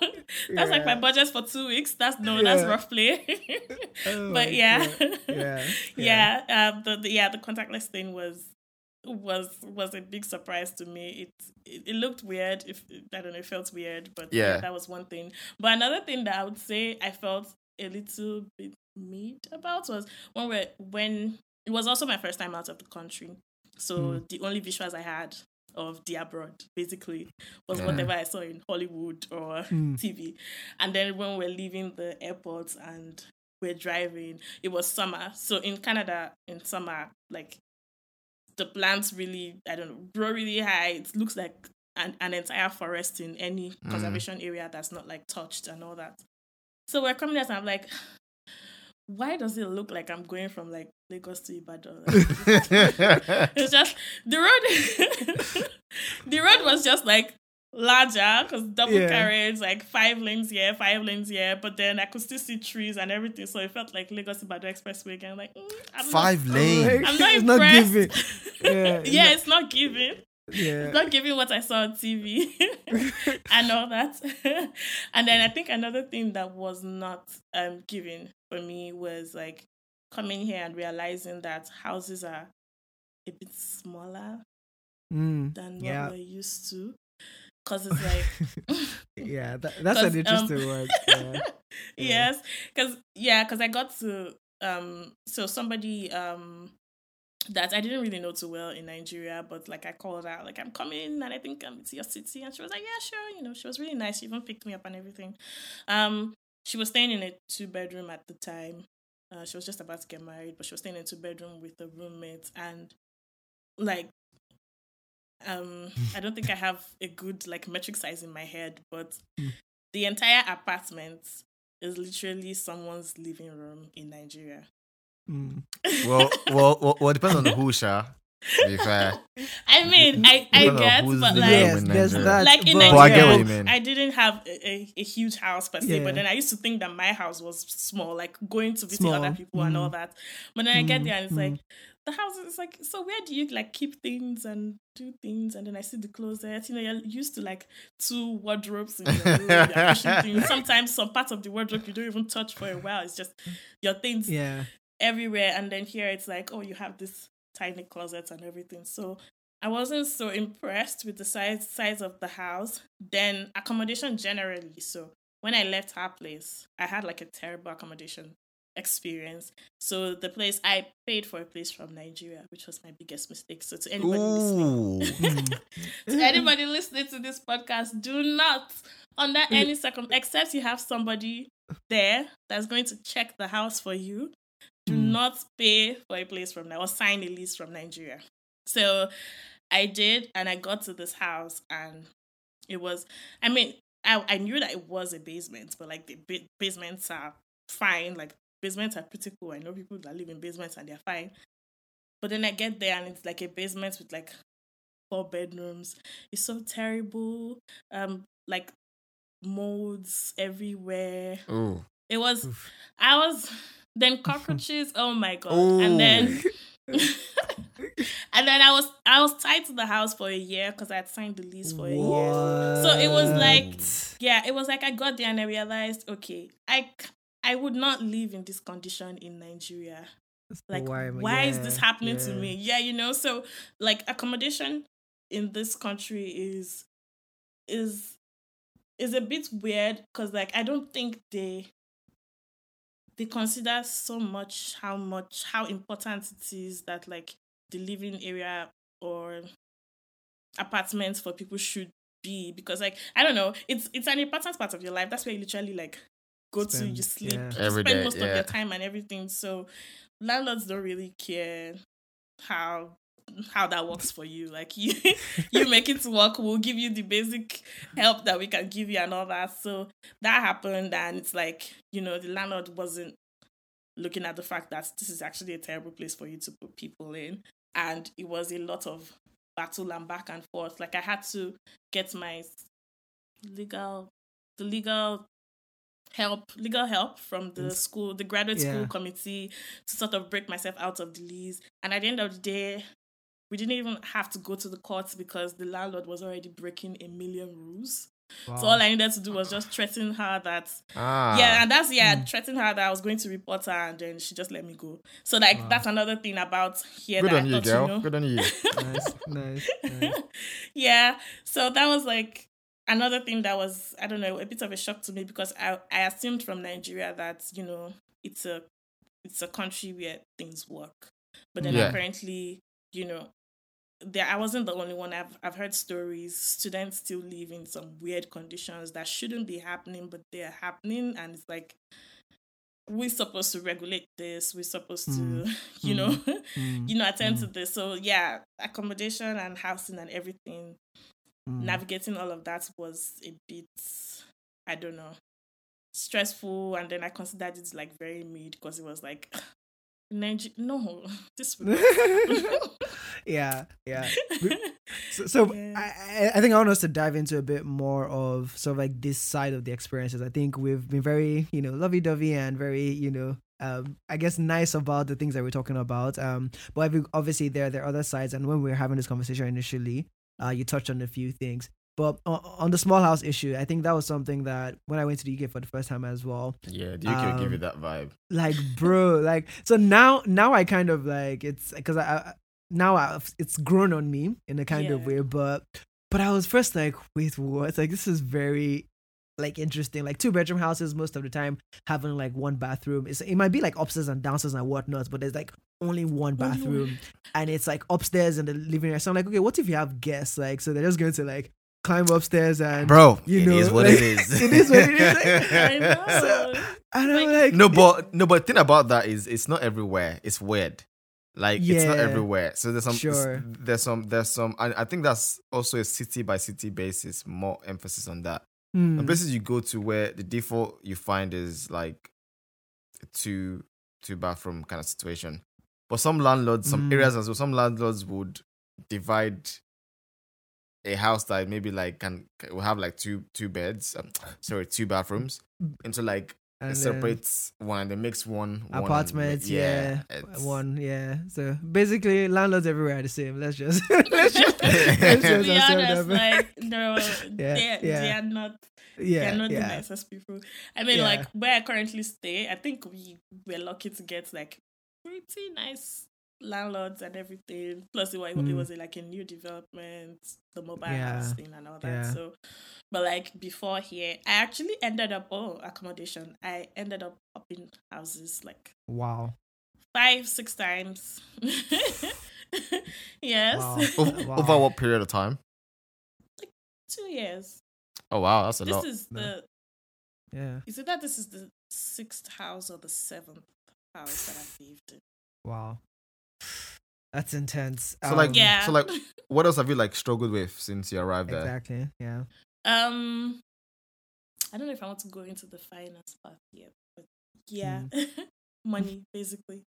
that's like my budget for two weeks. That's no, that's Yeah. rough play. Oh but my yeah, yeah, yeah, um, the, the yeah the contactless thing was was was a big surprise to me. It it, it looked weird. If I don't know, it felt weird, but yeah. Yeah. that was one thing. But another thing that I would say I felt a little bit mad about was when we when it was also my first time out of the country. So Mm. the only visuals I had of the abroad basically was Yeah. whatever I saw in Hollywood or Mm. TV. And then when we're leaving the airport and we're driving, it was summer. So in Canada, in summer, like the plants really, I don't know, grow really high. It looks like an, an entire forest in any Mm. conservation area that's not like touched and all that. So we're coming out and I'm like, why does it look like I'm going from like Lagos to Ibadan? it's just the road. the road was just like larger because double Yeah. carriage, like five lanes here, five lanes here. But then I could still see trees and everything, so it felt like Lagos Ibadan Expressway again. Like mm, I'm Five Not, lanes. I'm not It's not impressed. giving. Yeah, it's yeah, not- it's not giving. Yeah. It's not giving what I saw on TV and all that. and then I think another thing that was not um given for me was like coming here and realizing that houses are a bit smaller Mm, than what we're used to. Cause it's like yeah, that, that's 'Cause, an interesting um, word. Yeah. yes, because yeah, because I got to um, so somebody um that I didn't really know too well in Nigeria, but like I called out like I'm coming and I think I'm to your city, and she was like yeah sure, you know she was really nice. She even picked me up and everything. Um, she was staying in a two bedroom at the time. Uh, she was just about to get married, but she was staying in a two bedroom with a roommate and like um I don't think I have a good like metric size in my head, but Mm. the entire apartment is literally someone's living room in Nigeria. Mm. well, well, well, well, it depends on the who, Sha. To be fair. I mean, I I Depends get, but like Yes, in there's Nigeria. that. like in but- But I get what Nigeria, you mean. I didn't have a, a, a huge house per se, Yeah. but then I used to think that my house was small, like going to visit Small. other people and all Mm. that. But then I get Mm, there and it's mm. like the house is like, so where do you like keep things and do things? And then I see the closet. You know, you're used to like two wardrobes in your room. You're pushing things. Sometimes some parts of the wardrobe you don't even touch for a while. It's just your things Yeah. everywhere and then here it's like oh you have this tiny closets and everything so i wasn't so impressed with the size size of the house then accommodation generally so when i left her place i had like a terrible accommodation experience so the place i paid for a place from nigeria which was my biggest mistake so to anybody listening Ooh. Mm. to anybody listening to this podcast, do not, under any circum, except you have somebody there that's going to check the house for you, do Mm. not pay for a place from or sign a lease from Nigeria. So I did, and I got to this house, and it was, I mean, I, I knew that it was a basement, but like the ba- basements are fine. Like basements are pretty cool. I know people that live in basements and they're fine. But then I get there and it's like a basement with like four bedrooms. It's so terrible. Um, like molds everywhere. Ooh. It was. Oof. I was. Then cockroaches. oh my god! And then. and then I was I was tied to the house for a year because I had signed the lease for a year. So it was like yeah, it was like I got there and I realized okay, I I would not live in this condition in Nigeria like Why why, I- is this yeah, happening to me yeah you know so like accommodation in this country is is is a bit weird because like i don't think they they consider so much how much how important it is that like the living area or apartments for people should be. Because like i don't know it's it's an important part of your life. That's where you literally like go to you sleep yeah. you Every spend day, most of your time and everything. So landlords don't really care how how that works for you. Like you, you make it work. We'll give you the basic help that we can give you and all that. So that happened, and it's like you know the landlord wasn't looking at the fact that this is actually a terrible place for you to put people in, and it was a lot of battle and back and forth. Like I had to get my legal, the legal help legal help from the mm. school the graduate Yeah. school committee to sort of break myself out of the lease and at the end of the day we didn't even have to go to the courts because the landlord was already breaking a million rules so all i needed to do was just threaten her that Ah. yeah and that's yeah Mm. threaten her that i was going to report her and then she just let me go so like that's another thing about here Good that on I you, girl. you know, Good on you. nice, nice, nice. yeah. So that was like another thing that was I don't know a bit of a shock to me because I I assumed from Nigeria that you know it's a it's a country where things work, but then Yeah. apparently you know there I wasn't the only one. I've I've heard stories students still live in some weird conditions that shouldn't be happening, but they're happening, and it's like. We're supposed to regulate this. We're supposed to, Mm. you know, Mm, you know, attend Mm. to this. So yeah, accommodation and housing and everything mm. navigating all of that was a bit i don't know stressful and then i considered it like very mid because it was like Niger- no this would yeah, yeah. So, so Yeah. I, I- think I want us to dive into a bit more of sort of like this side of the experiences. I think we've been very, you know, lovey-dovey and very, you know, um, I guess nice about the things that we're talking about. Um, but obviously there there are other sides, and when we were having this conversation initially, uh, you touched on a few things. But on, on the small house issue, I think that was something that when I went to the UK for the first time as well, Yeah, the UK give you Um, that vibe. like bro like so now now i kind of like it's because I now I, it's grown on me in a kind of way but but i was first like wait what like this is very like interesting like two bedroom houses most of the time having like one bathroom it's, it might be like upstairs and downstairs and whatnot but there's like only one mm-hmm. bathroom and it's like upstairs in the living room so i'm like okay what if you have guests like so they're just going to like climb upstairs and Bro, you it know, is what like, it is. it is what it is. i know and i'm Like- like no, but no, but the thing about that is it's not everywhere. It's weird. Like it's not everywhere. So there's some Sure. there's some there's some I, I think that's also a city by city basis, more emphasis on that. hmm. The places you go to where the default you find is like a two two bathroom kind of situation. But some landlords, some Mm. areas as well, some landlords would divide a house that maybe like can will have like two two beds, um, sorry, two bathrooms into like And it then- separates one and they mix one, one and- apartments yeah, it's- one yeah so basically landlords everywhere are the same let's just let's just, let's just be honest, like no, Yeah, they're, yeah. they are not yeah they're not the nicest people. I mean, Yeah. like where I currently stay, I think we were lucky to get like pretty nice landlords and everything. Plus, it was, it Mm. was like a new development, the mobile Yeah. house thing and all that. Yeah. So, but like before here, I actually ended up oh accommodation. I ended up up in houses like wow five, six times. yes, Wow. Over, Wow. over what period of time? Like two years. Oh wow, that's a This lot. is the yeah Is it that this is the sixth house or the seventh house that I've lived in? wow that's intense So, like, Um, Yeah. so, like, What else have you like struggled with since you arrived there? exactly yeah um, I don't know if I want to go into the finance part yet, but yeah, money basically.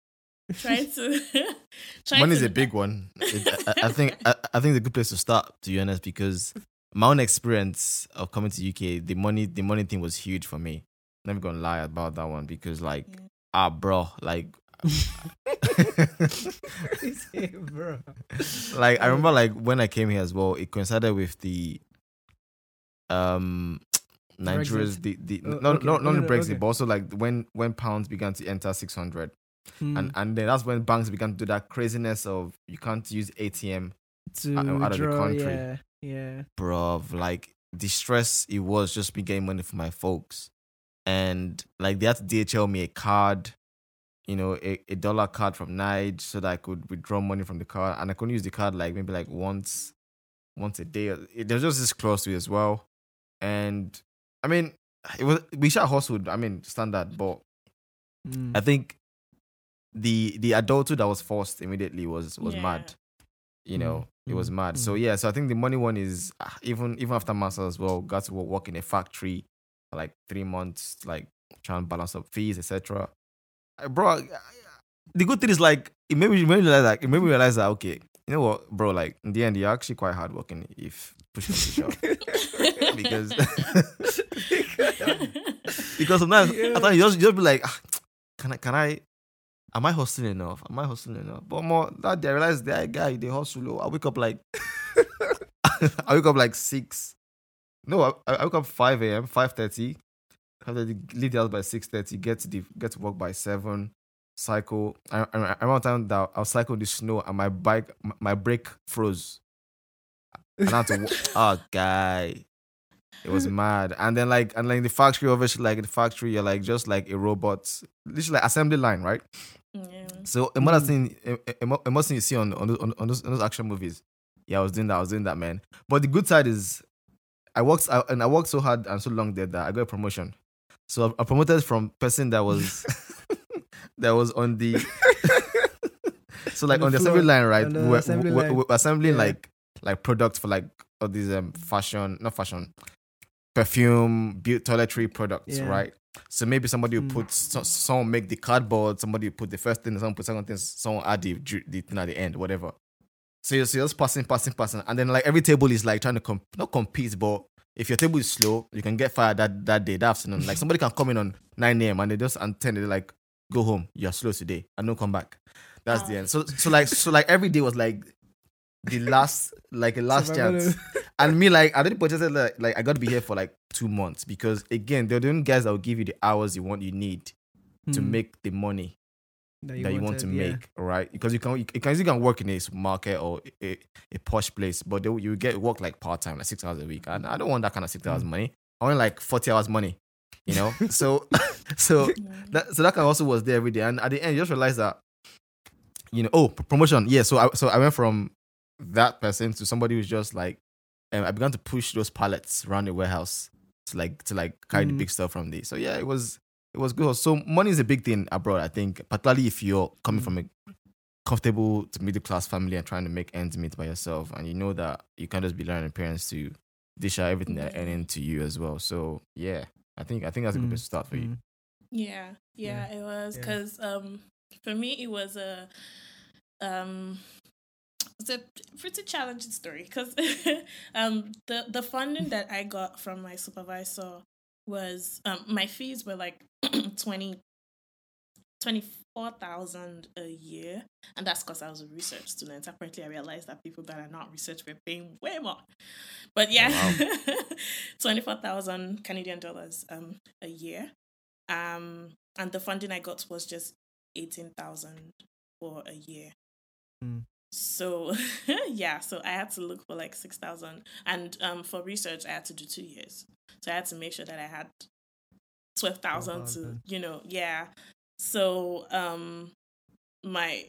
Trying to. trying Money is to- a big one. It- I, I think I, I think it's a good place to start, to be honest, because my own experience of coming to UK, the money the money thing was huge for me. Never gonna lie about that one because like Yeah. ah bro, like bro like I remember like when I came here as well, it coincided with the um Nigeria's the the Oh, not okay. not not No, only no, Brexit, okay. but also like when when pounds began to enter six hundred, Hmm. and and then that's when banks began to do that craziness of you can't use ATM, to out- out of the country. yeah yeah bruv. Like the stress it was just me getting money for my folks, and like they had to DHL me a card, you know, a, a dollar card from Nige so that I could withdraw money from the card, and I couldn't use the card like maybe like once, once a day. It, there just this close to it as well, and I mean, it was we shot hustled. I mean, standard, but Hmm. I think the the adulthood that was forced immediately was was Yeah. mad. You know, Mm, it was mm, mad. So mm. yeah, so I think the money one is ah, even even after master as well. Got to wo- work in a factory for like three months, like trying to balance up fees, etc. Bro, the good thing is like it made me, it made me realize like it made me realize that okay, you know what, bro, like in the end you're actually quite hardworking if push comes to shove. because because sometimes Yeah. I thought you just you just be like, "Ah, can I can I am I hustling enough? Am I hustling enough? But more that day I realized that guy they hustle. oh, I wake up like I wake up like six. No, I, I wake up five a.m. five thirty. Have to leave the house by six thirty. Get to the get to work by seven. Cycle. I, I, I remember time that I'll cycle the snow and my bike my, my brake froze. And I had to. oh, guy. It was mad. And then like and like the factory, obviously like in the factory, you're like just like a robot. Literally like assembly line, right? yeah. So another Mm. thing, another thing you see on on those, on, on, those, on those action movies. Yeah, I was doing that. I was doing that, man. But the good side is, I worked I, and I worked so hard and so long there that I got a promotion. So I promoted from person that was that was on the so like On on the the, assembly line, right? We're, assembly we're- line. we're assembling Yeah. like like products for like all these um fashion, not fashion, perfume, beauty, toiletry products, Yeah. right? So maybe somebody will Mm. put so, someone make the cardboard, somebody will put the first thing, someone put second thing, someone add the the thing at the end, whatever. So you're, so you're just passing, passing, passing, and then like every table is like trying to comp- not compete, but if your table is slow, you can get fired that that day, that afternoon. Like somebody can come in on nine a.m. and they just and ten, they're like, go home, you're slow today, and don't come back. That's the Ah. end. So so like so like every day was like the last like a last chance. And me, like, I didn't budget like, like I got to be here for like two months because again, they're the only guys that will give you the hours you want, you need to Mm. make the money that you want wanted, to yeah. make, right? Because you can, you can, you can work in a market or a, a posh place, but they, you get work like part time, like six hours a week. And I don't want that kind of six hours Mm. money. I want like forty hours money, you know. so, so that so that kind of also was there every day. And at the end, you just realize that, you know, oh, promotion, yeah. So I so I went from that person to somebody who's just like, um, I began to push those pallets around the warehouse to like to like carry the Mhm. big stuff from there. So yeah, it was it was good. So money is a big thing abroad, I think, particularly if you're coming from a comfortable to middle class family and trying to make ends meet by yourself, and you know that you can't just be learning parents to dish out everything they're earning to you as well. So yeah, I think I think that's a good Mm, place to start for you. mm. Yeah, yeah, it was Yeah. because um for me it was a um it's a pretty challenging story because um the the funding that I got from my supervisor was um my fees were like 20 24,000 a year. And that's because I was a research student. Apparently I realized that people that are not research were paying way more. But yeah 24,000 Canadian dollars um a year. Um and the funding I got was just 18,000 for a year. Mm. So yeah so I had to look for like 6,000 and um for research I had to do 2 years. So I had to make sure that I had 12,000 to you know yeah. So um my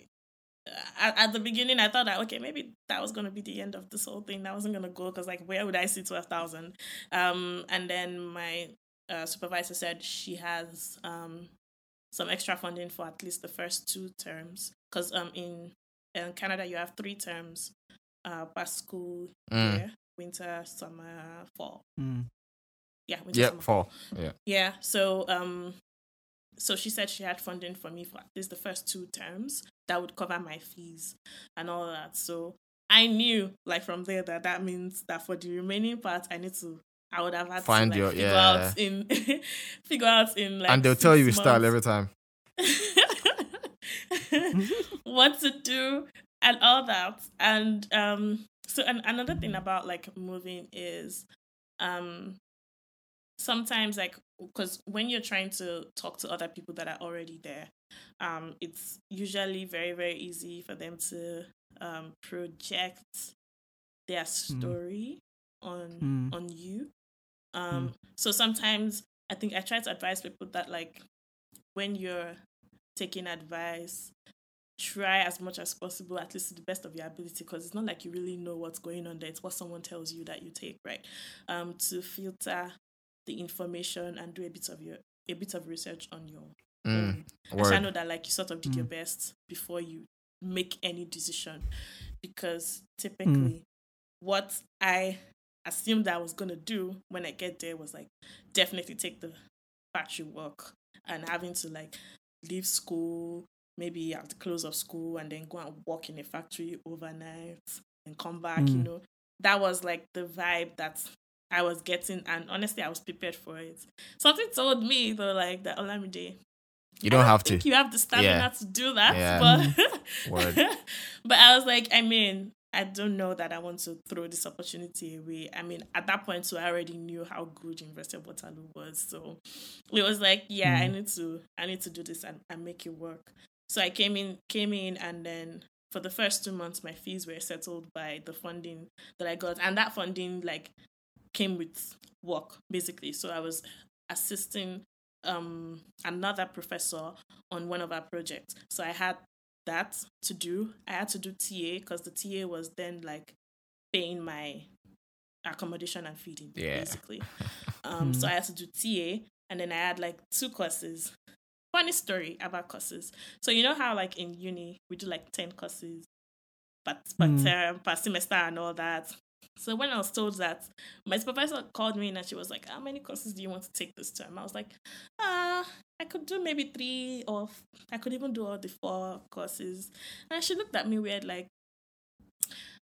at, at the beginning I thought that okay maybe that was gonna be the end of this whole thing. That wasn't gonna go because like where would I see twelve thousand? Um and then my uh, supervisor said she has um some extra funding for at least the first two terms. Because um in in Canada you have three terms uh per school Mm. year winter summer fall Mm. yeah winter Yeah, summer fall. Yeah. yeah. So um so she said she had funding for me for at least the first two terms that would cover my fees and all that. So I knew like from there that that means that for the remaining part I need to I would have had Find to like, your- figure yeah. out in figure out in like and they'll tell you six style every time. what to do and all that. And um so and another thing about like moving is um sometimes like because when you're trying to talk to other people that are already there um it's usually very very easy for them to um project their story on Mm. on you. Um so sometimes i think i try to advise people that like when you're taking advice try as much as possible at least to the best of your ability because it's not like you really know what's going on there it's what someone tells you that you take right um to filter the information and do a bit of your a bit of research on your Mm. own. And so I know that like you sort of did your Mm. best before you make any decision. because typically what I assumed I was gonna do when I get there was like definitely take the factory work and having to like leave school maybe at the close of school and then go and work in a factory overnight and come back, you Mm. know. That was like the vibe that I was getting and honestly I was prepared for it. Something told me though like that Olamide You don't I have think to. You have the stamina Yeah. to do that. Yeah. But but I was like, I mean, I don't know that I want to throw this opportunity away. I mean, at that point, so I already knew how good University of Waterloo was. So it was like, yeah, I need to, I need to do this and, and make it work. So I came in, came in, and then for the first two months, my fees were settled by the funding that I got, and that funding like came with work basically. So I was assisting um another professor on one of our projects. So I had that to do. I had to do TA because the TA was then like paying my accommodation and feeding Yeah. basically. Um so I had to do TA and then I had like two courses. Funny story about courses. So you know how like in uni we do like 10 courses per, per Mm. term, per semester and all that. So when I was told that, my supervisor called me and she was like, "How many courses do you want to take this term?" I was like, "Ah, I could do maybe three, or f- I could even do all the four courses." And she looked at me weird, like,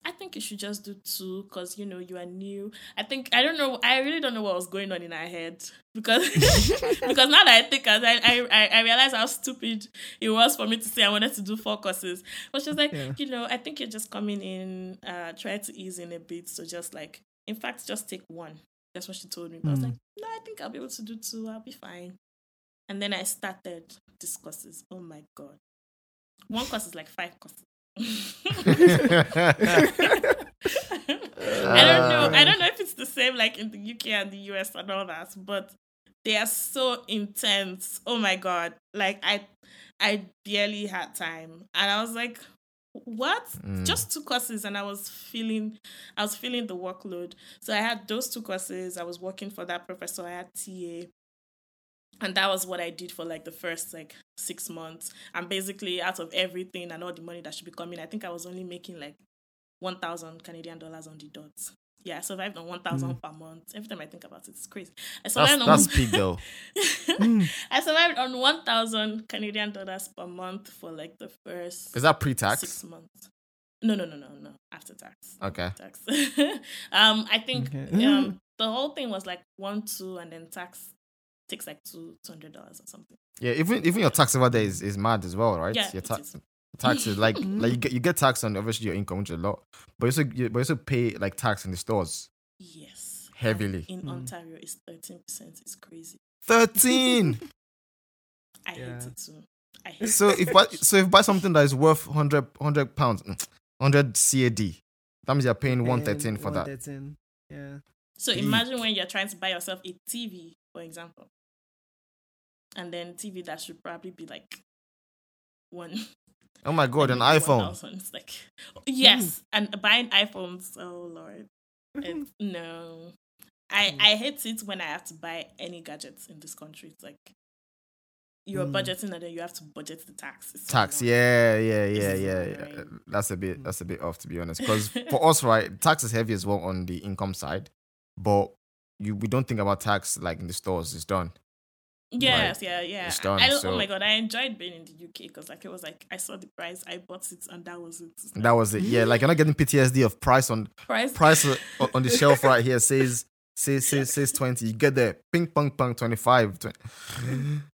"I think you should just do two, cause you know you are new." I think I don't know. I really don't know what was going on in her head because because now that I think, I I I, I realize how stupid it was for me to say I wanted to do four courses. But she was like, Yeah. you know, I think you're just coming in, uh, try to ease in a bit. So just like, in fact, just take one. That's what she told me. But I was Mm. like, no, I think I'll be able to do two. I'll be fine. And then I started these courses. Oh my god, one course is like five courses. I don't know. I don't know if it's the same like in the UK and the US and all that, but they are so intense. Oh my god! Like I, I barely had time, and I was like, "What? Mm. Just two courses?" And I was feeling, I was feeling the workload. So I had those two courses. I was working for that professor. I had TA. And that was what I did for like the first like six months. And basically, out of everything and all the money that should be coming, I think I was only making like 1,000 Canadian dollars on the dot. Yeah, I survived on 1,000 per month. Every time I think about it, it's crazy. I that's survived that's on peak though. I survived on 1,000 Canadian dollars per month for like the first Is that pre-tax? Six months. No, no, no, no, no. After tax. Okay. After Tax. um, I think Okay. um the whole thing was like one, two, and then tax takes like two, two hundred dollars or something. Yeah, even even your tax over there is, is mad as well, right? Yeah, your it tax is. taxes like like you get you get taxed on obviously your income, which is a lot, but you also you, but you also pay like tax in the stores. Yes. Heavily. In Mm. Ontario, it's thirteen percent. It's crazy. Thirteen. I Yeah. hate it too. I hate it. so it. if buy, so if buy something that is worth 100, 100 pounds, mm, hundred CAD, that means you're paying one thirteen for that. 113. Yeah. So Peak. imagine when you're trying to buy yourself a TV, for example, and then TV that should probably be like one. Oh my god, an iPhone. It's like yes, hmm. and buying iPhones. Oh lord, It's- no. I hmm. I hate it when I have to buy any gadgets in this country. It's like you're Mm. budgeting and then you have to budget the tax. It's so Tax, annoying. yeah, yeah, yeah, This yeah, annoying. yeah. That's a bit hmm. that's a bit off to be honest. Because for us, right, tax is heavy as well on the income side, but you we don't think about tax like in the stores. It's done. Yes, yeah, yeah. It's done, I, so- Oh my god, I enjoyed being in the UK because like it was like I saw the price, I bought it, and that was it. That was it. Yeah, like you're not getting PTSD of price on price. price on, on the shelf right here says says says says twenty. You get there, ping pong pong twenty five.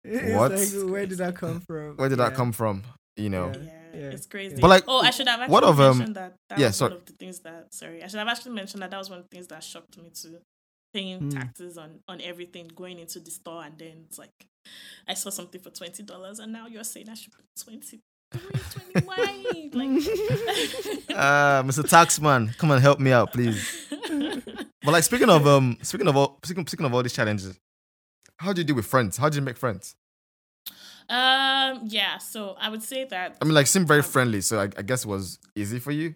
It's What? like, where did that come from? Where did that come from? You know. Yeah. Yeah, Yeah. it's crazy. But, like, oh, I should have actually what of, um, mentioned that. That yeah, was sorry. one of the things that. Sorry, I should have actually mentioned that. That was one of the things that shocked me too. Paying Mm. taxes on on everything, going into the store, and then it's like, I saw something for twenty dollars, and now you're saying I should put twenty three, twenty. Why? Like. Uh, Mr. Taxman, come and help me out, please. But like speaking of um, speaking of all speaking, speaking of all these challenges, how do you deal with friends? How do you make friends? um. Yeah. So I would say that. I mean, like, seem very friendly, so I, I guess it was easy for you.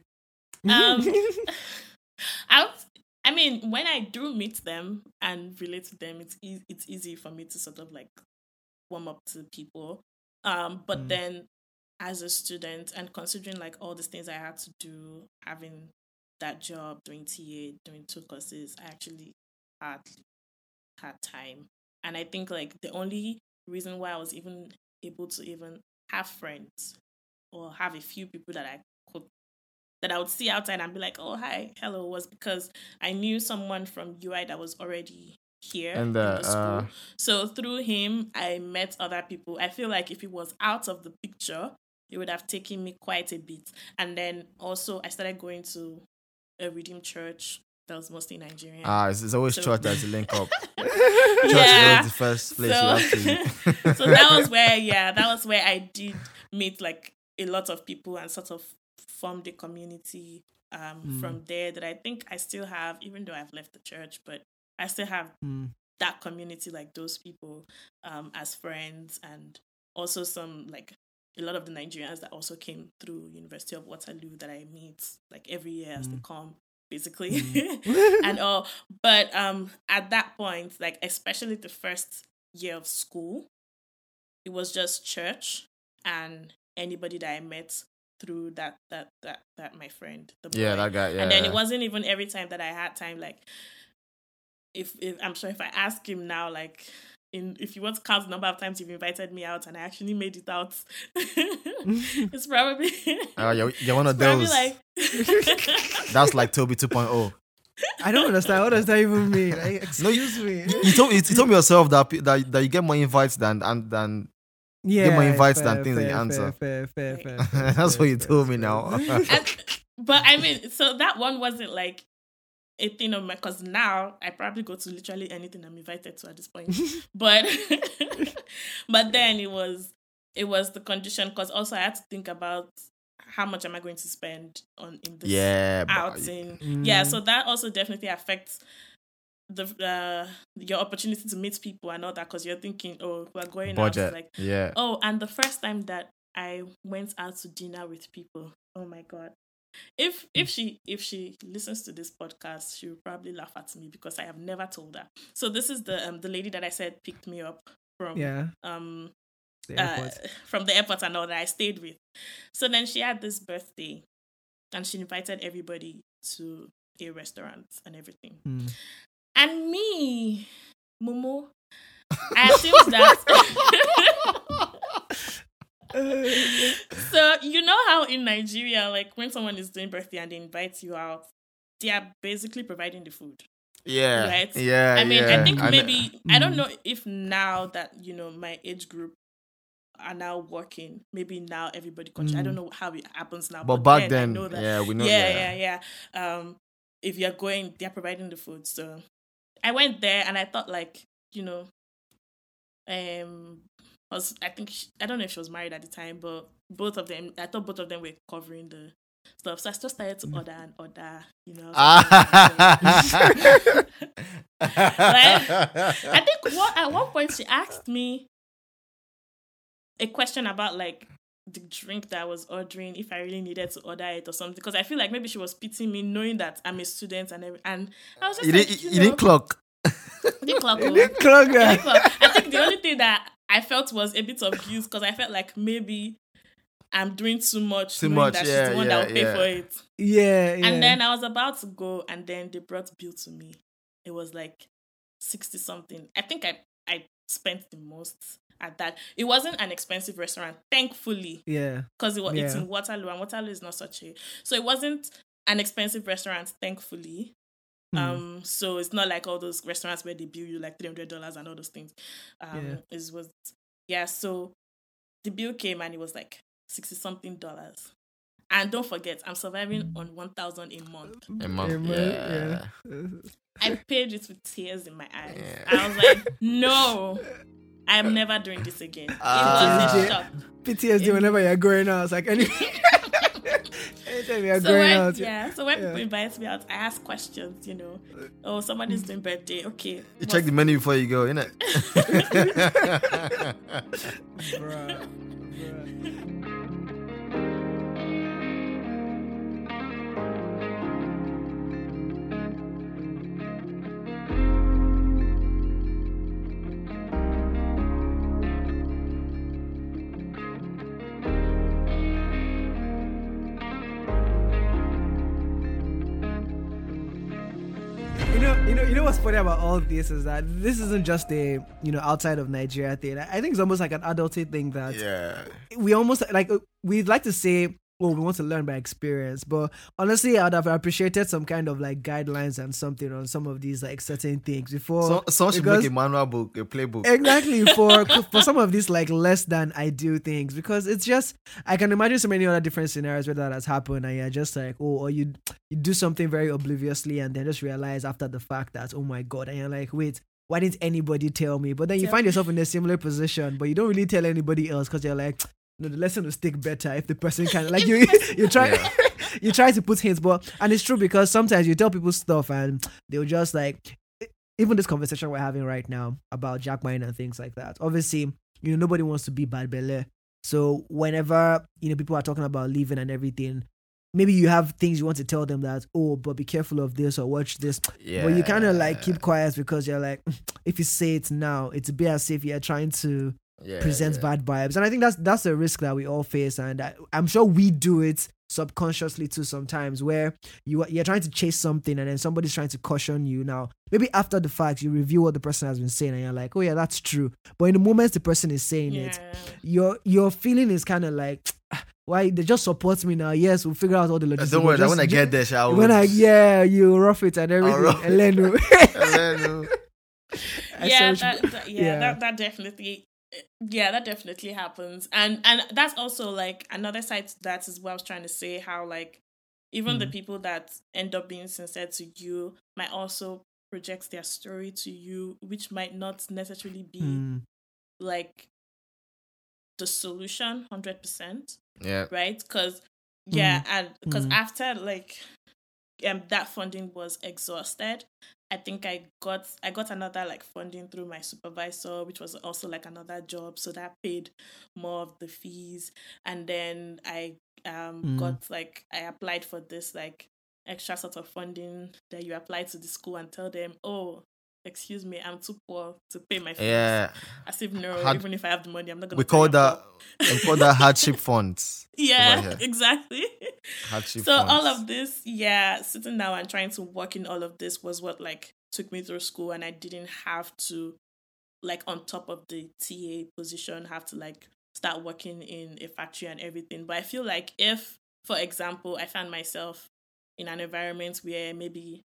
Um, I, would- I mean, when I do meet them and relate to them, it's e- it's easy for me to sort of like warm up to people. Um, but Mm. then as a student and considering like all the things I had to do, having that job, doing TA, doing two courses, I actually had had time. And I think like the only reason why I was even able to even have friends or have a few people that I could that I would see outside and be like, "Oh, hi, hello," was because I knew someone from UI that was already here And, in uh, the school. uh, so through him, I met other people. I feel like if he was out of the picture, it would have taken me quite a bit. And then also, I started going to a Redeemed church that was mostly Nigerian. Ah, it's, it's always So- church that's a link up. Church yeah. was the first place So- you have to. so that was where, yeah, that was where I did meet like a lot of people and sort of formed a community um, Mm. from there that I think I still have, even though I've left the church, but I still have Mm. that community, like those people, um, as friends, and also some like a lot of the Nigerians that also came through University of Waterloo that I meet like every year as they Mm. come, basically, and all. But um, at that point, like especially the first year of school, it was just church and anybody that I met through that that that that my friend, the boy. yeah, that guy. Yeah. And then it wasn't even every time that I had time. Like, if, if I'm sure if I ask him now, like, in if you want to count the number of times you've invited me out and I actually made it out, it's probably Oh, you're, you're one of those. like That's like Toby oh. 2.0. I don't understand. What does that even mean? Like, No, you- excuse me. You told you told me yourself that that, that you get more invites than and than Yeah, get more invites fair, than things that you answer. Fair, fair, fair, fair, fair, that's fair, what you fair, told me now. and, but I mean, so that one wasn't like a thing of my because now I probably go to literally anything I'm invited to at this point. but but then it was it was the condition because also I had to think about how much am I going to spend on in this yeah, but- outing. Yeah, Mm. so that also definitely affects the uh your opportunity to meet people and all that because you're thinking, oh, we're going budget. out like yeah. Oh, and the first time that I went out to dinner with people, oh my god. If if she if she listens to this podcast, she will probably laugh at me because I have never told her. So this is the um the lady that I said picked me up from Yeah. um the uh, airport. from the airport and all that I stayed with. So then she had this birthday and she invited everybody to a restaurant and everything. Mm. And me, Momo, I assumed that so you know how in Nigeria, like when someone is doing birthday and they invite you out, they are basically providing the food. Yeah. Right? Yeah. I mean, yeah. I think maybe I don't Mm. know if now that you know my age group are now working, maybe now everybody. Con- I don't Mm. know how it happens now, But back I then, know that yeah, we know. yeah, Yeah, yeah, yeah. Um, if you're going, they're providing the food. So I went there and I thought, like, you know, um, I was I think she, I don't know if she was married at the time, but both of them, I thought both of them were covering the stuff. So I just started to order and order, you know. Ah. I think what at one point she asked me a question about like the drink that I was ordering, if I really needed to order it or something, because I feel like maybe she was pitying me, knowing that I'm a student and every, and I was just you like, didn't, you, you know, didn't clock. didn't clock, You oh. didn't clock Didn't ah. clock. I think the only thing that I felt was a bit of guilt because I felt like maybe I'm doing too much, Too much, that yeah, she's the one yeah, that will pay for it. Yeah, yeah. And then I was about to go, and then they brought bill to me. It was like sixty something. I think I I spent the most at that. It wasn't an expensive restaurant, thankfully, yeah. because it was it's in Waterloo, and Waterloo is not such a so it wasn't an expensive restaurant, thankfully. Mm. Um, so it's not like all those restaurants where they bill you like three hundred dollars and all those things. Um, Yeah. it was yeah. So the bill came and it was like sixty something dollars. And don't forget, I'm surviving on one thousand a month. A month, Yeah, yeah. I paid it with tears in my eyes. Yeah. I was like, no, I'm never doing this again. It Ah. was a shock. PTSD whenever you're going out. It's like any anytime you're So going when, out. yeah, so when yeah. people invite me out, I ask questions, you know. Oh, somebody's doing birthday. Okay. You check the menu before you go, innit? Bruh, bruh. Funny about all this is that this isn't just a you know outside of Nigeria thing. I think it's almost like an adulty thing that Yeah. we almost like we'd like to say well we want to learn by experience. But honestly i'd have appreciated some kind of like guidelines and something on some of these like certain things before So, someone should make a manual book, a playbook. exactly for for some of these like less than ideal things because it's just i can imagine so many other different scenarios where that has happened and you're just like oh or you you do something very obliviously and then just realize after the fact that oh my god and you're like wait why didn't anybody tell me? But then you Tell find yourself in a similar position but you don't really tell anybody else because you're like no the lesson will stick better if the person can like you you try Yeah. you try to put hints but and it's true because sometimes you tell people stuff and they'll just like even this conversation we're having right now about japaing and things like that. Obviously, you know, nobody wants to be bad belly. So whenever, you know, people are talking about leaving and everything, maybe you have things you want to tell them that, oh, but be careful of this or watch this. Yeah. But you kind of like keep quiet because you're like, if you say it now, it's a bit as if you're trying to yeah, present yeah. bad vibes. And I think that's that's a risk that we all face. And I, I'm sure we do it subconsciously too sometimes where you are, you're trying to chase something and then somebody's trying to caution you. Now maybe after the fact you review what the person has been saying and you're like oh yeah that's true. But in the moment the person is saying it your your feeling is kind of like "Ah, why they just support me now. Yes we'll figure out all the logistics Don't worry, but when I just- get there, shall when I yeah you rough it and everything. Rough and yeah, that, that- yeah, yeah. That, that definitely, yeah, that definitely happens, and and that's also like another side to that is what I was trying to say. How like even the Mm. people that end up being sincere to you might also project their story to you, which might not necessarily be Hmm. like the solution hundred percent Yeah. right? Because yeah, and because Mm. after like um that funding was exhausted, I think I got I got another like funding through my supervisor, which was also like another job, so that paid more of the fees, and then I um Mm. got like I applied for this like extra sort of funding that you apply to the school and tell them, oh. Excuse me, I'm too poor to pay my fees. Yeah. As if no, Had- even if I have the money, I'm not gonna. We call that we call that hardship funds. yeah, exactly. Hardship so funds. all of this yeah sitting down and trying to work in all of this was what like took me through school and i didn't have to like on top of the ta position have to like start working in a factory and everything but i feel like if for example i found myself in an environment where maybe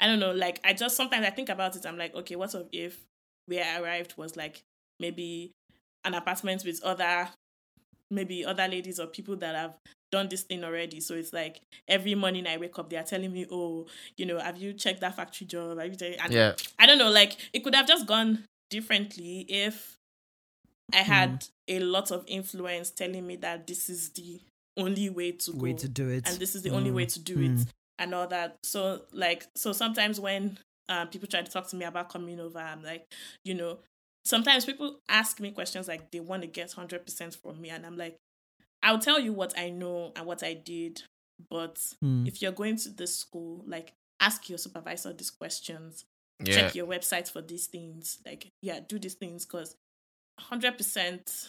i don't know like i just sometimes i think about it i'm like okay what if where i arrived was like maybe an apartment with other maybe other ladies or people that have done this thing already. So it's like every morning I wake up, they are telling me, "Oh, you know, have you checked that factory job? Have you?" checked-" And Yeah. I don't know. Like it could have just gone differently if I had a lot of influence telling me that this is the only way to way go to do it and this is the only Mm. way to do Mm. it and all that so like so sometimes when um, people try to talk to me about coming over i'm like you know sometimes people ask me questions like they want to get 100% from me and i'm like i'll tell you what i know and what i did but Hmm. if you're going to this school like ask your supervisor these questions Yeah. check your websites for these things like yeah do these things because 100% it- your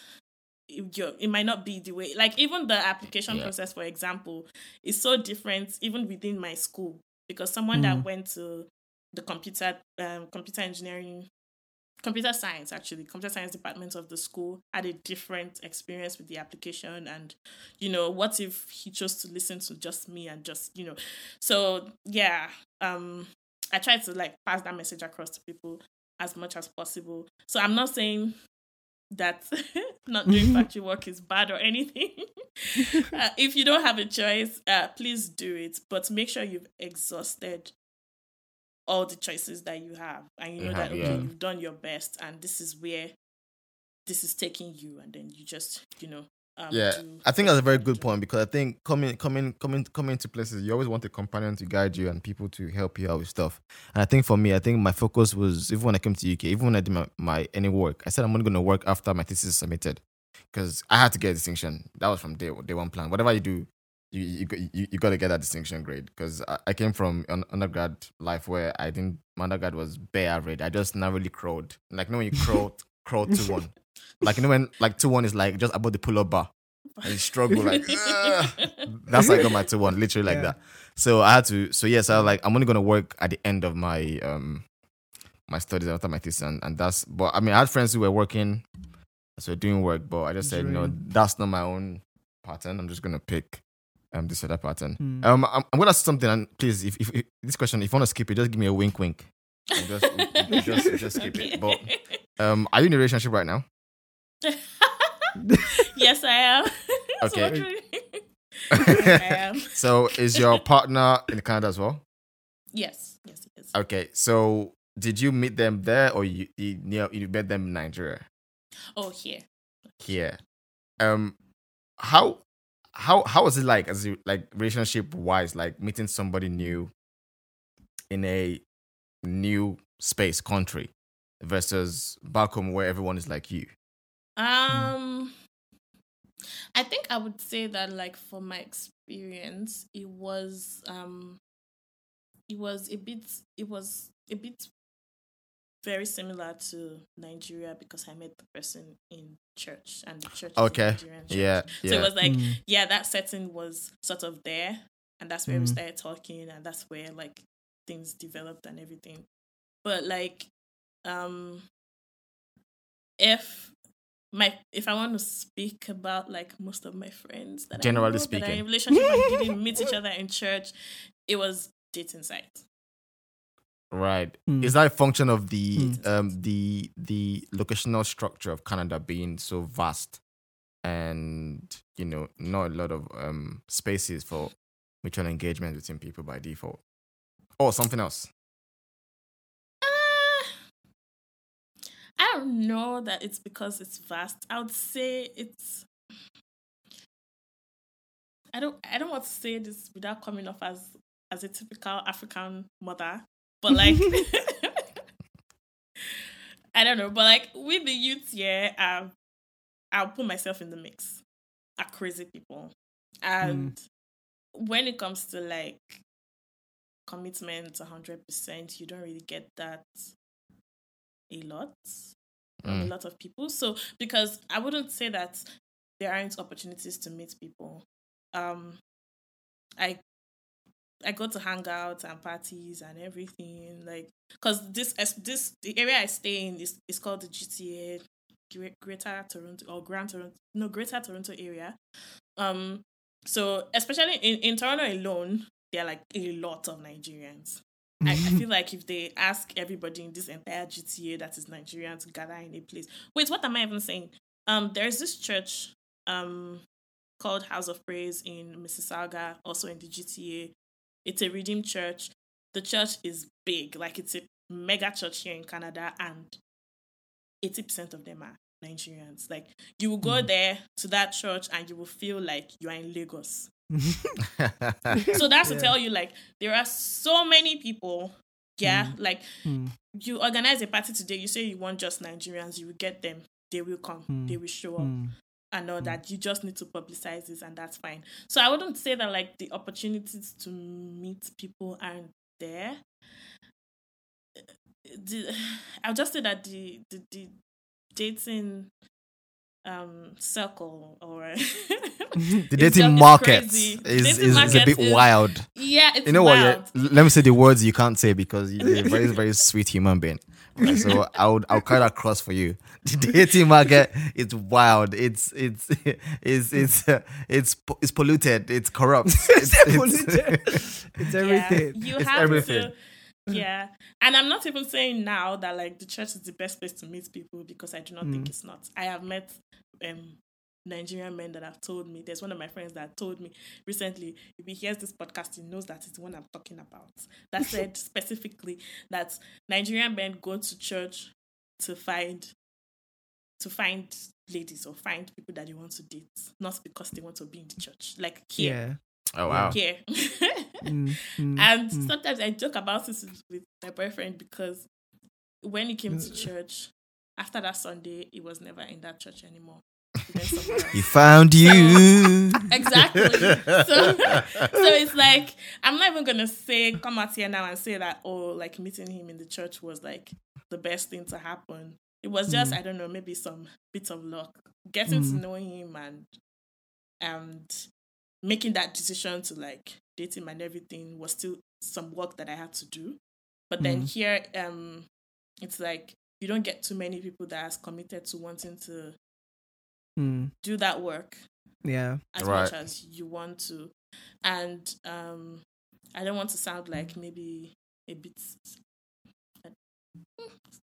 it might not be the way like even the application Yeah. process for example is so different even within my school because someone Mm. that went to the computer um, computer engineering computer science actually computer science department of the school had a different experience with the application and you know what if he chose to listen to just me and just you know so yeah um i try to like pass that message across to people as much as possible so i'm not saying that not doing factory work is bad or anything uh, if you don't have a choice uh please do it but make sure you've exhausted all the choices that you have and you know You that okay yeah. you've done your best and this is where this is taking you and then you just you know um, yeah, do I think that's a very good point because I think coming, coming, coming, coming to places, you always want a companion to guide you and people to help you out with stuff. And I think for me, I think my focus was even when I came to UK, even when I did my, my any work, I said I'm only going to work after my thesis is submitted because I had to get a distinction. That was from day day one plan. Whatever you do, you you got- you, you got to get that distinction grade because I, I came from an undergrad life where I didn't my undergrad was bare average. I just narrowly crawled. Like when you crawl crawl to one. Like you know when like two one is like just above the pull up bar. And you struggle like "Ugh." that's like on my two one, literally like Yeah. that. So I had to so yes, I was like I'm only gonna work at the end of my um my studies after my thesis, and, and that's. But I mean, I had friends who were working, so doing work. But I just said, no, Dream. that's not my own pattern. I'm just gonna pick um this other pattern. Hmm. Um, I'm, I'm gonna ask something, and please, if, if, if this question, if you want to skip it, just give me a wink, wink. Just, just, just skip it. But um, are you in a relationship right now? yes, I am. So Okay. I am. so is your partner in Canada as well? Yes, yes, yes. Okay, so did you meet them there, or you you, you you met them in Nigeria? Oh, here. Here, um, how how how was it like as you like relationship wise, like meeting somebody new in a new space country versus back home where everyone is like you? Um, I think I would say that, like, for my experience, it was um, it was a bit, it was a bit very similar to Nigeria because I met the person in church and the church. Okay, Nigerian church. yeah, So it was like, Mm. yeah, that setting was sort of there, and that's where we Mm. started talking, and that's where like things developed and everything. But like, um, if my if I want to speak about like most of my friends that Generally I know that are speaking. in relationship and didn't meet each other in church, it was dating site. Right. Mm. Is that a function of the Mm. um the the locational structure of Canada being so vast and you know not a lot of um spaces for mutual engagement between people by default? Or something else. Uh, I don't know that it's because it's vast. I would say it's. I don't. I don't want to say this without coming off as as a typical African mother, but like, I don't know. But like with the youth, yeah, um, I'll put myself in the mix. Are crazy people, and when it comes to like commitment 100% you don't really get that a lot from a Mm. lot of people. So because i wouldn't say that there aren't opportunities to meet people. Um i i go to hangouts and parties and everything like because this as this the area i stay in is, is called the gta greater toronto or grand toronto no greater toronto area. Um so especially in, in toronto alone there are like a lot of nigerians I, I feel like if they ask everybody in this entire GTA that is Nigerian to gather in a place. Wait, what am I even saying? Um, there's this church um called House of Praise in Mississauga, also in the GTA. It's a redeemed church. The church is big, like it's a mega church here in Canada, and eighty percent of them are Nigerians. Like you will go there to that church and you will feel like you are in Lagos. So that's Yeah. to tell you, like, there are so many people. Yeah, like Mm. you organize a party today, you say you want just Nigerians, you will get them. They will come, Mm. they will show up, Mm. and all that. You just need to publicize this, and that's fine. So I wouldn't say that like the opportunities to meet people aren't there. The, I'll just say that the the, the dating um circle or the dating market is, Dating is, is a bit is- wild. Yeah, it's You know wild. what? Yeah, let me say the words you can't say because you're a very, very sweet human being. Right, so I would I'll cut across for you. The dating market it's wild. It's it's it's it's uh, it's it's polluted. It's corrupt. It's, polluted. It's everything. Yeah, you It's have everything. to. Yeah, and I'm not even saying now that like the church is the best place to meet people because I do not think Mm. it's not. I have met um Nigerian men that have told me. There's one of my friends that told me recently. If he hears this podcast, he knows that it's the one I'm talking about. That said specifically that Nigerian men go to church to find to find ladies or find people that they want to date, not because they want to be in the church. Like here, Yeah. oh wow. here. Mm, mm, And mm. sometimes I joke about this with my boyfriend because when he came to church, after that Sunday, he was never in that church anymore. He went somewhere else. He found you. Exactly. So, so it's like I'm not even gonna say come out here now and say that oh like meeting him in the church was like the best thing to happen. It was just I don't know maybe some bit of luck getting to Mm. know him and and making that decision to like date him and everything was still some work that I had to do. But then Mm. here um it's like you don't get too many people that are committed to wanting to Mm, do that work yeah. as Right. much as you want to. And um I don't want to sound like maybe a bit I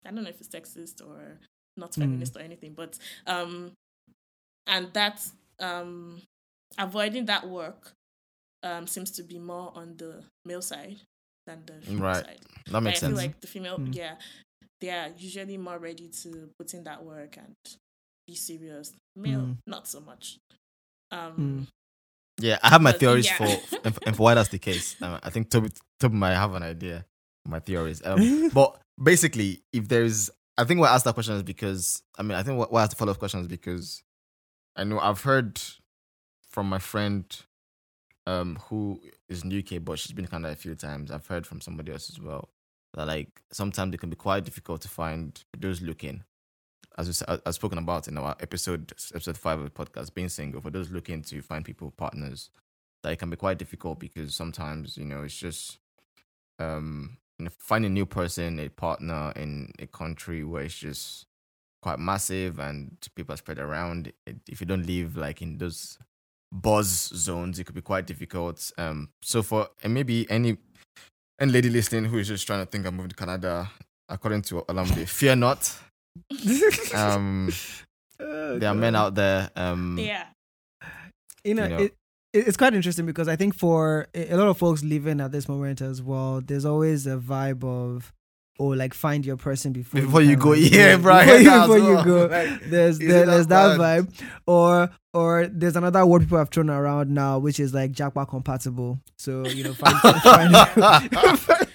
I don't know if it's sexist or not Mm. feminist or anything, but um and that um avoiding that work um seems to be more on the male side than the female Right. side. That makes I feel sense. like the female, Mm. yeah, they are usually more ready to put in that work and be serious. Male, Mm. not so much. Um, Mm. Yeah, I have my But, theories yeah. for and, and for why that's the case. Um, I think Toby Toby might have an idea. My theories, um, but basically, if there's, I think why I asked that question is because I mean, I think why I asked the follow up question is because I know I've heard from my friend, um, who is in UK, but she's been to Canada a few times. I've heard from somebody else as well that like sometimes it can be quite difficult to find those looking. As we as spoken about in our episode episode five of the podcast, being single for those looking to find people partners, that it can be quite difficult because sometimes you know it's just um finding a new person, a partner in a country where it's just quite massive and people are spread around. If you don't live like in those buzz zones, it could be quite difficult. Um, so for and maybe any any lady listening who is just trying to think of moving to Canada, according to Olamide, fear not. Um, Oh, there are men out there. Um, yeah, you know, you know. It, it- it's quite interesting because I think for a a lot of folks living at this moment as well, there's always a vibe of or like find your person before Before you can, go, like, yeah, bro, before, you, that before you well. go Like, there's there, there's that vibe or or there's another word people have thrown around now which is like japa compatible so you know find, find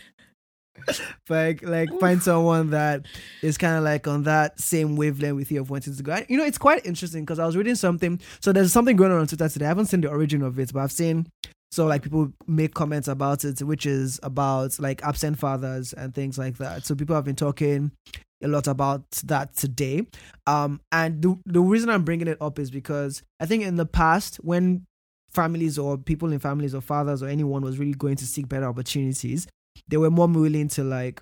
like like find someone that is kind of like on that same wavelength with you of wanting to go. You know, it's quite interesting because I was reading something. So there's something going on on Twitter today. I haven't seen the origin of it, but I've seen so like people make comments about it, which is about like absent fathers and things like that. So people have been talking a lot about that today. Um, and the the reason I'm bringing it up is because I think in the past when families or people in families or fathers or anyone was really going to seek better opportunities, they were more willing to like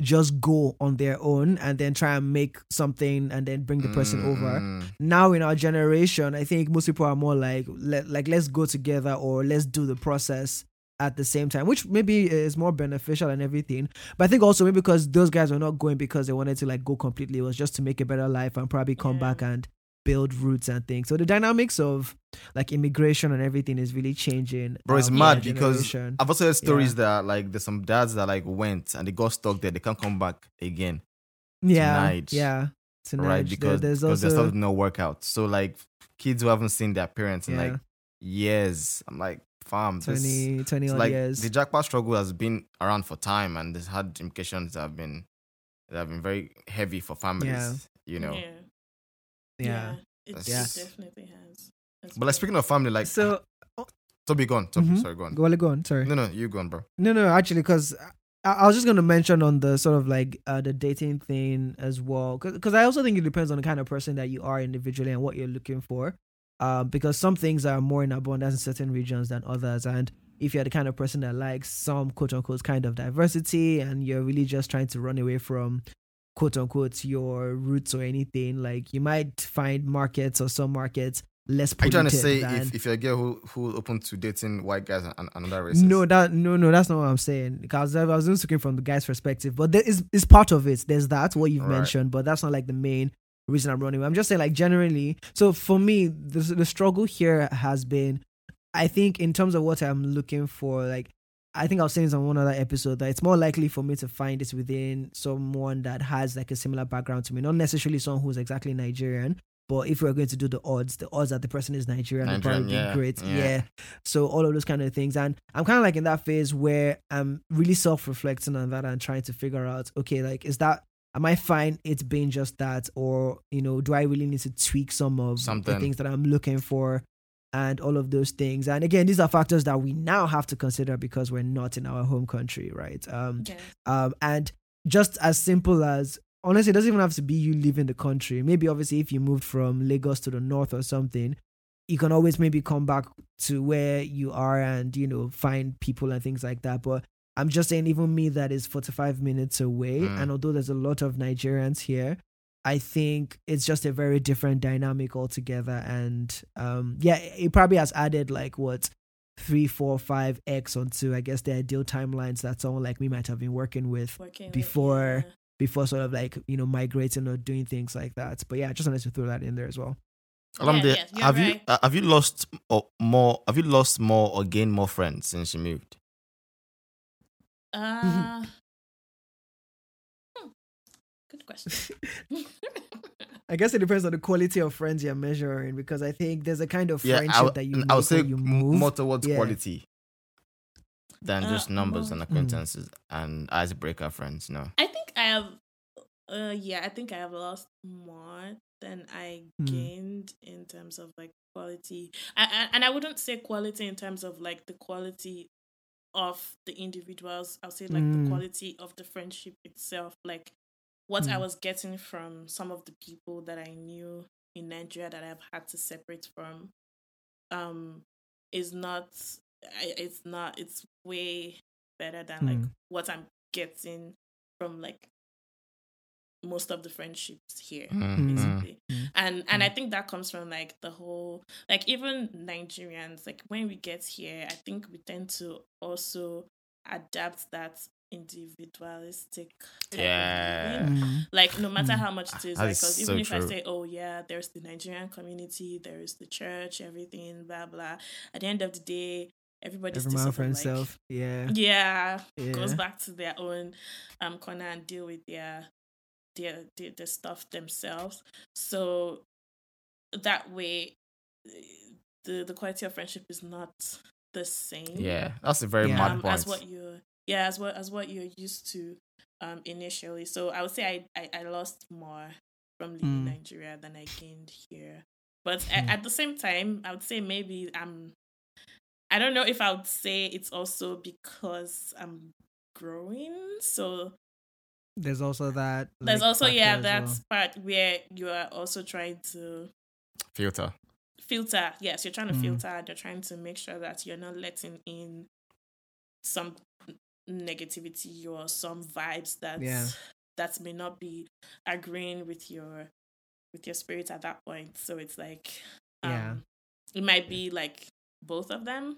just go on their own and then try and make something and then bring the person over. Mm, Now in our generation, I think most people are more like let, like let's go together or let's do the process at the same time, which maybe is more beneficial and everything. But I think also maybe because those guys were not going because they wanted to like go completely, it was just to make a better life and probably come Yeah. back and build roots and things. So the dynamics of like immigration and everything is really changing. Bro, it's um, mad our because. I've also heard stories that like there's some dads that like went and they got stuck there. They can't come back again, yeah, tonight, yeah, tonight. right? There- Because there's because also there's still no workout. So like kids who haven't seen their parents in Yeah. like years, I'm like, fam, this 20, 20 odd like years. the japa struggle has been around for time and it's had implications that have been that have been very heavy for families. Yeah. You know. yeah, yeah. It, it Yeah. definitely has. That's But like speaking of family, like so Toby, go on. Toby, Mhm. sorry, go on. go on, go on. Sorry. No, no, you go on, bro. No, no, actually, because I, I was just going to mention on the sort of like uh, the dating thing as well, because I also think it depends on the kind of person that you are individually and what you're looking for. Um, because some things are more in abundance in certain regions than others, and if you're the kind of person that likes some quote unquote kind of diversity, and you're really just trying to run away from quote unquote your roots or anything, like you might find markets or some markets less. Popular. Are you trying to say than- if, if you're a girl who who open to dating white guys and, and another races? No, that no, no, that's not what I'm saying. Because I was just looking from the guy's perspective, but there is is part of it. There's that what you've Right. mentioned, but that's not like the main reason I'm running. I'm just saying like generally. So for me, the the struggle here has been, I think in terms of what I'm looking for, like. I think I was saying this on one other episode that it's more likely for me to find it within someone that has like a similar background to me, not necessarily someone who's exactly Nigerian. But if we're going to do the odds, the odds that the person is Nigerian, would Nigerian, probably yeah, be great. yeah. yeah. So all of those kind of things. And I'm kind of like in that phase where I'm really self-reflecting on that and trying to figure out, okay, like is that am I fine it being just that or you know, do I really need to tweak some of Something. the things that I'm looking for and all of those things. And again, these are factors that we now have to consider because we're not in our home country, right? Um Yeah. um, and just as simple as honestly, it doesn't even have to be you leaving the country. Maybe obviously, if you moved from Lagos to the north or something, you can always maybe come back to where you are and you know find people and things like that. But I'm just saying, even me that is 45 minutes away, Mm. and although there's a lot of Nigerians here, I think it's just a very different dynamic altogether. And um, yeah, it probably has added like what three, four, five X onto I guess the ideal timelines that someone like me might have been working with Working with- Before- yeah. before sort of like you know migrating or doing things like that. But yeah, I just wanted to throw that in there as well. Olamide, Yeah, yeah, you're have you uh, have you lost or more? Have you lost more or gained more friends since you moved? Uh, good question. I guess it depends on the quality of friends you're measuring because I think there's a kind of Yeah, friendship I, would- that you I would say you move. more towards Yeah. quality than Uh, just numbers more- and acquaintances and icebreaker friends. No, I think I have. Uh, yeah, I think I have lost more than I Hmm. gained in terms of like quality. I, I, and I wouldn't say quality in terms of like the quality of the individuals. I'll say like Hmm. the quality of the friendship itself. Like what I Hmm. was getting from some of the people that I knew in Nigeria that I've had to separate from, um, is not. I- It's not. It's way better than like Hmm. what I'm getting from like most of the friendships here Mm, basically Mm. and and i think that comes from like the whole like even nigerians like when we get here i think we tend to also adapt that individualistic type Yeah. living. Mm. like no matter Mm. how much it is That like is 'cause so even if i say oh yeah there's the nigerian community there is the church everything blah blah at the end of the day everybody's Every still man sort for of, like, himself. Yeah. yeah, goes back to their own um corner and deal with their their their, their stuff themselves. So that way, the the quality of friendship is not the same. yeah, that's a very Yeah. mad um, point. as what you're yeah as what as what you're used to um initially. So I would say I I, I lost more from leaving Mm. Nigeria than I gained here. But Mm. at the same time, I would say maybe I'm. I don't know if I would say it's also because I'm growing. So There's also that. there's like, also yeah as that well. part where you are also trying to Filter. filter. Yes, you're trying to Mm. filter. You're trying to make sure that you're not letting in some negativity or some vibes that Yeah. that may not be agreeing with your with your spirit at that point. So it's like um, Yeah. it might be like both of them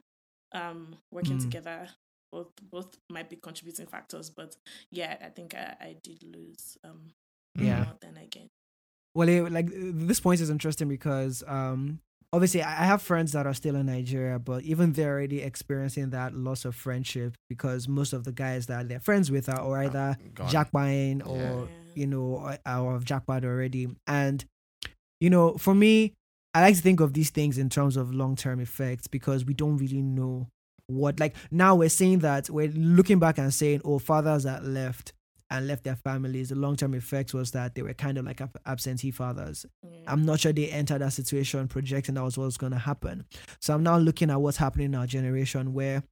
um working Mm. together. Both both might be contributing factors, but yeah, I think I, I did lose um Yeah. more than I gained. Well, it, like this point is interesting because um obviously I I have friends that are still in Nigeria, but even they're already experiencing that loss of friendship because most of the guys that they're friends with are or either Gone. japaing or Yeah. you know or, or have japa'd already. And you know, for me, I like to think of these things in terms of long term effects because we don't really know what like now we're saying that we're looking back and saying, oh, fathers that left and left their families, the long term effect was that they were kind of like absentee fathers. Yeah. I'm not sure they entered that situation projecting that was what's going to happen. So I'm now looking at what's happening in our generation where,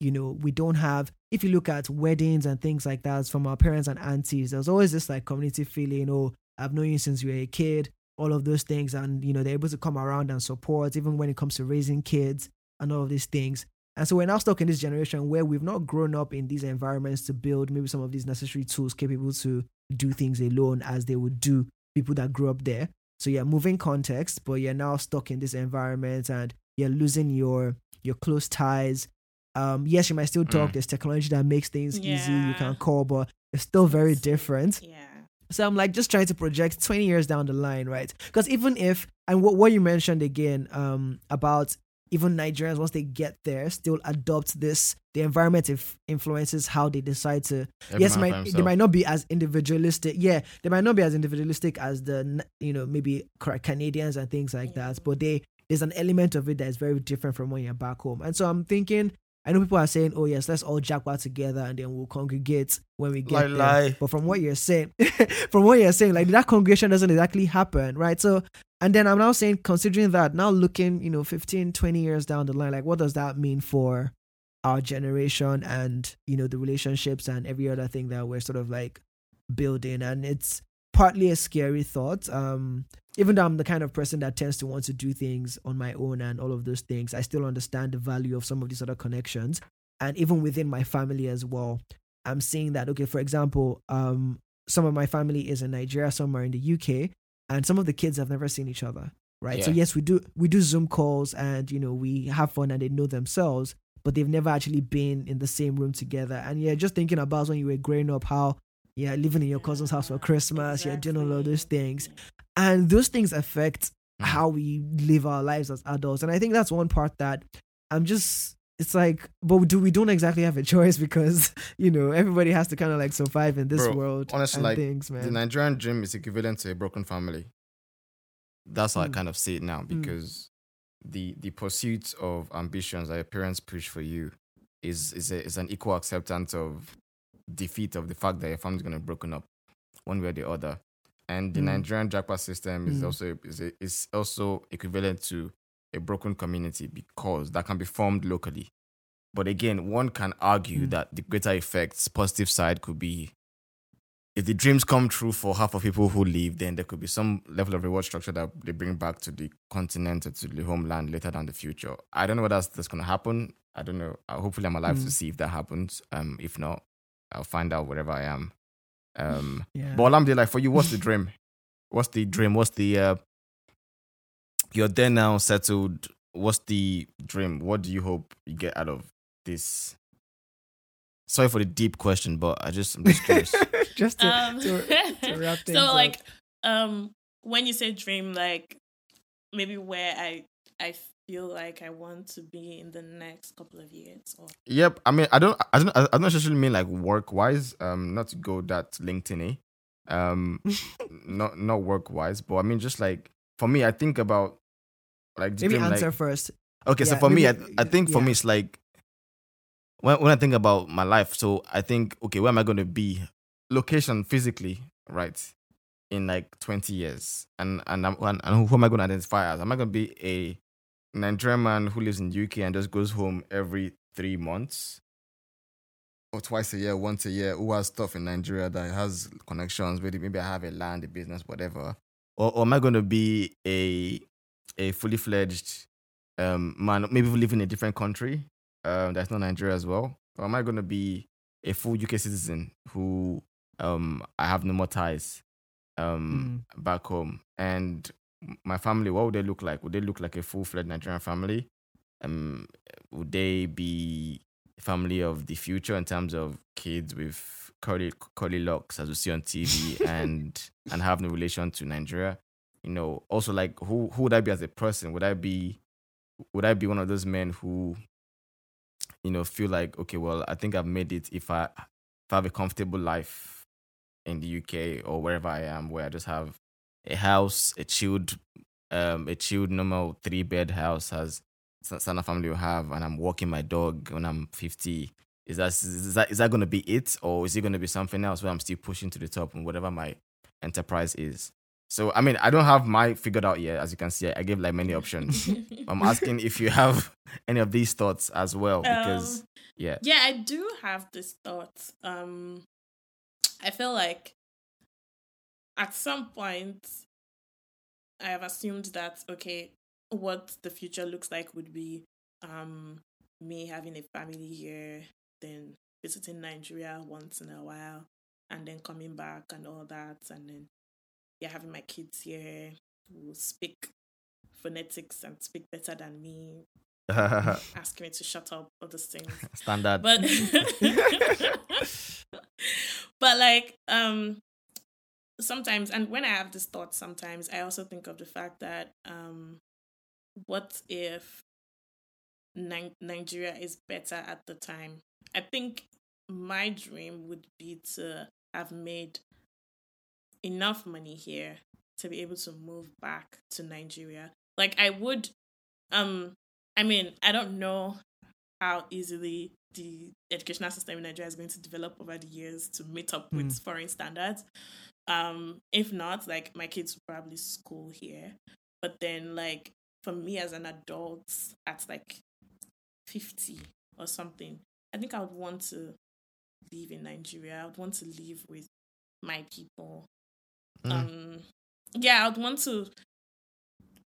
you know, we don't have, if you look at weddings and things like that from our parents and aunties, there's always this like community feeling, oh, I've known you since you were a kid, all of those things. And, you know, they're able to come around and support, even when it comes to raising kids and all of these things. And so we're now stuck in this generation where we've not grown up in these environments to build maybe some of these necessary tools capable to do things alone as they would do people that grew up there. So you're moving context, but you're now stuck in this environment and you're losing your your close ties. Um, yes, you might still talk. Mm. There's technology that makes things easy. You can call, but it's still very different. Yeah. So I'm like just trying to project 20 years down the line, right? Because even if and what what you mentioned again um about even Nigerians once they get there still adopt this the environment if influences how they decide to Every yes, man might, they might not be as individualistic. Yeah, they might not be as individualistic as the you know maybe Ca- Canadians and things like that. But they there's an element of it that is very different from when you're back home. And so I'm thinking, I know people are saying, oh yes, let's all japa together and then we'll congregate when we get Lie, there. lie. But from what you're saying, from what you're saying, like that congregation doesn't exactly happen, right? So and then I'm now saying, considering that, now looking, you know, 15, 20 years down the line, like what does that mean for our generation and, you know, the relationships and every other thing that we're sort of like building? And it's partly a scary thought. Um, even though I'm the kind of person that tends to want to do things on my own and all of those things, I still understand the value of some of these other connections. and even within my family as well, I'm seeing that. Okay, for example, um, some of my family is in Nigeria, some are in the UK, and some of the kids have never seen each other. Right. So yes, we do we do Zoom calls, and you know we have fun, and they know themselves, but they've never actually been in the same room together. And yeah, just thinking about when you were growing up, how yeah, living in your cousin's house for Christmas, you're doing all of those things, and those things affect Mhm. how we live our lives as adults. And I think that's one part that I'm just it's like, but do we don't exactly have a choice because you know everybody has to kind of like survive in this Bro, world. honestly, and like, things, The. Nigerian dream is equivalent to a broken family. That's how I Mm. kind of see it now because the the pursuit of ambitions that your parents push for you is is a, is an equal acceptance of defeat of the fact that your family's gonna be broken up one way or the other. And the Mm. Nigerian jackpot system is Mm. also is is also equivalent to a broken community because that can be formed locally. But again, one can argue Mm. that the greater effects, positive side could be if the dreams come true for half of people who leave, then there could be some level of reward structure that they bring back to the continent or to the homeland later down the future. I don't know whether that's, that's going to happen. I don't know. Hopefully, I'm alive to Mm. see if that happens. Um, if not, I'll find out wherever I am. Um, yeah. but like for you, what's the dream? What's the dream? What's the uh, you're there now, settled. What's the dream? What do you hope you get out of this? Sorry for the deep question, but I just I'm just curious. just to, Um, to, to wrap things so up. like um when you say dream like maybe where i i feel like i want to be in the next couple of years or Yep. I mean, I don't, I don't, I don't necessarily mean like work wise. Um, not to go that LinkedIn. Um, not not work wise, but I mean just like for me, I think about like maybe dream, like- answer first. Okay, so Yeah, for me, I, I think for yeah. me it's like when when I think about my life. So I think, okay, where am I going to be? Location physically, right? In like twenty years, and and I'm, and, and who am I going to identify as? Am I going to be a Nigerian man who lives in UK and just goes home every three months? Or twice a year, once a year, who has stuff in Nigeria that has connections, maybe maybe I have a land, a business, whatever. Or, or am I going to be a a fully fledged um, man, maybe we live in a different country um, that's not Nigeria as well? Or am I going to be a full UK citizen who um, I have no more ties um, back home? And my family, what would they look like? Would they look like a full fledged Nigerian family? Um, would they be family of the future in terms of kids with curly curly locks as we see on TV and and have no relation to Nigeria? You know, also like who who would I be as a person? Would I be would I be one of those men who, you know, feel like, okay, well, I think I've made it if I if I have a comfortable life in the UK or wherever I am, where I just have a house, a chilled, um, a chilled normal three bed house as Sana family will have, and I'm walking my dog when I'm 50. Is that is that is that going to be it, or is it going to be something else where I'm still pushing to the top and whatever my enterprise is? So I mean, I don't have my figured out yet. As you can see, I gave like many options. I'm asking if you have any of these thoughts as well, because Um, yeah, yeah i do have this thought um i feel like at some point i have assumed that okay what the future looks like would be um me having a family here then visiting nigeria once in a while and then coming back and all that and then yeah having my kids here who speak phonetics and speak better than me asking me to shut up all those things standard. but but like um sometimes and when i have this thought sometimes i also think of the fact that um what if Ni- nigeria is better at the time i think my dream would be to have made enough money here to be able to move back to nigeria like i would um i mean i don't know how easily the educational system in Nigeria is going to develop over the years to meet up with Mm. foreign standards. Um, if not, like my kids will probably school here. But then like for me as an adult at like fifty or something, I think I would want to live in Nigeria. I would want to live with my people. Mm. Um yeah, I would want to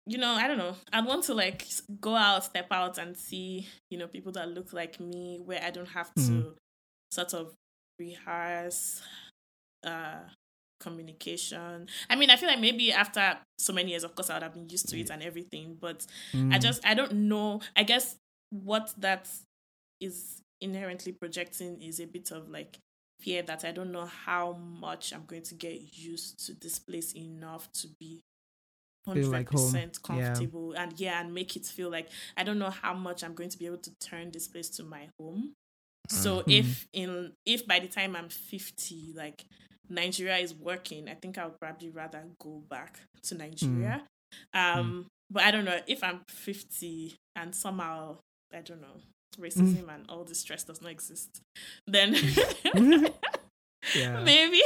you know, I don't know. I'd want to like go out, step out, and see, you know, people that look like me, where I don't have to Mhm. sort of rehearse uh communication. I mean, I feel like maybe after so many years, of course, I would have been used to it and everything, but I Mm. just I don't know. I guess what that is inherently projecting is a bit of like fear that I don't know how much I'm going to get used to this place enough to be Feel hundred like home. percent Yeah. comfortable and yeah, and make it feel like I don't know how much I'm going to be able to turn this place to my home. So Mhm. if in if by the time I'm fifty, like Nigeria is working, I think I would probably rather go back to Nigeria. Um, but I don't know if I'm fifty and somehow I don't know racism and all this stress does not exist, then maybe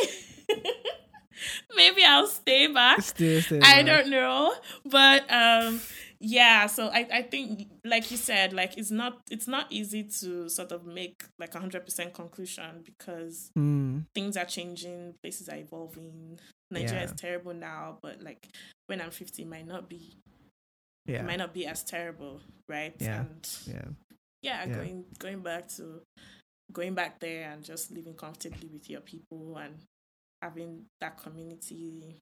maybe I'll stay back. Stay I back. don't know, but um, yeah. So I, I think, like you said, like it's not it's not easy to sort of make like a hundred percent conclusion because Mm. things are changing, places are evolving. Nigeria is terrible now, but like when I'm fifty, might not be Yeah. it might not be as terrible, right? Yeah. And Yeah. yeah, Yeah. going going back to going back there and just living comfortably with your people and having that community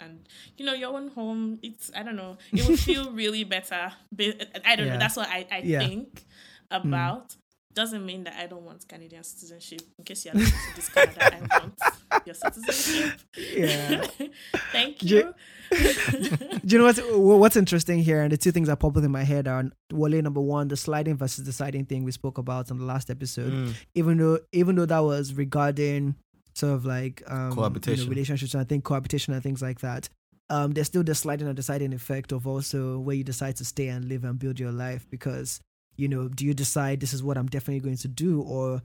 and you know your own home it's i don't know it would feel really better but i don't Yeah. know that's what i, I Yeah. Mm. think about doesn't mean that i don't want canadian citizenship in case you're listening to this canada i want your citizenship Yeah. thank you Do you know what's what's interesting here? And the two things that pop up in my head are Wale number one, the sliding versus deciding thing we spoke about on the last episode. Mm. Even though even though that was regarding sort of like um, you know, relationships, and I think cohabitation and things like that. Um, there's still the sliding and deciding effect of also where you decide to stay and live and build your life because you know, do you decide this is what I'm definitely going to do, or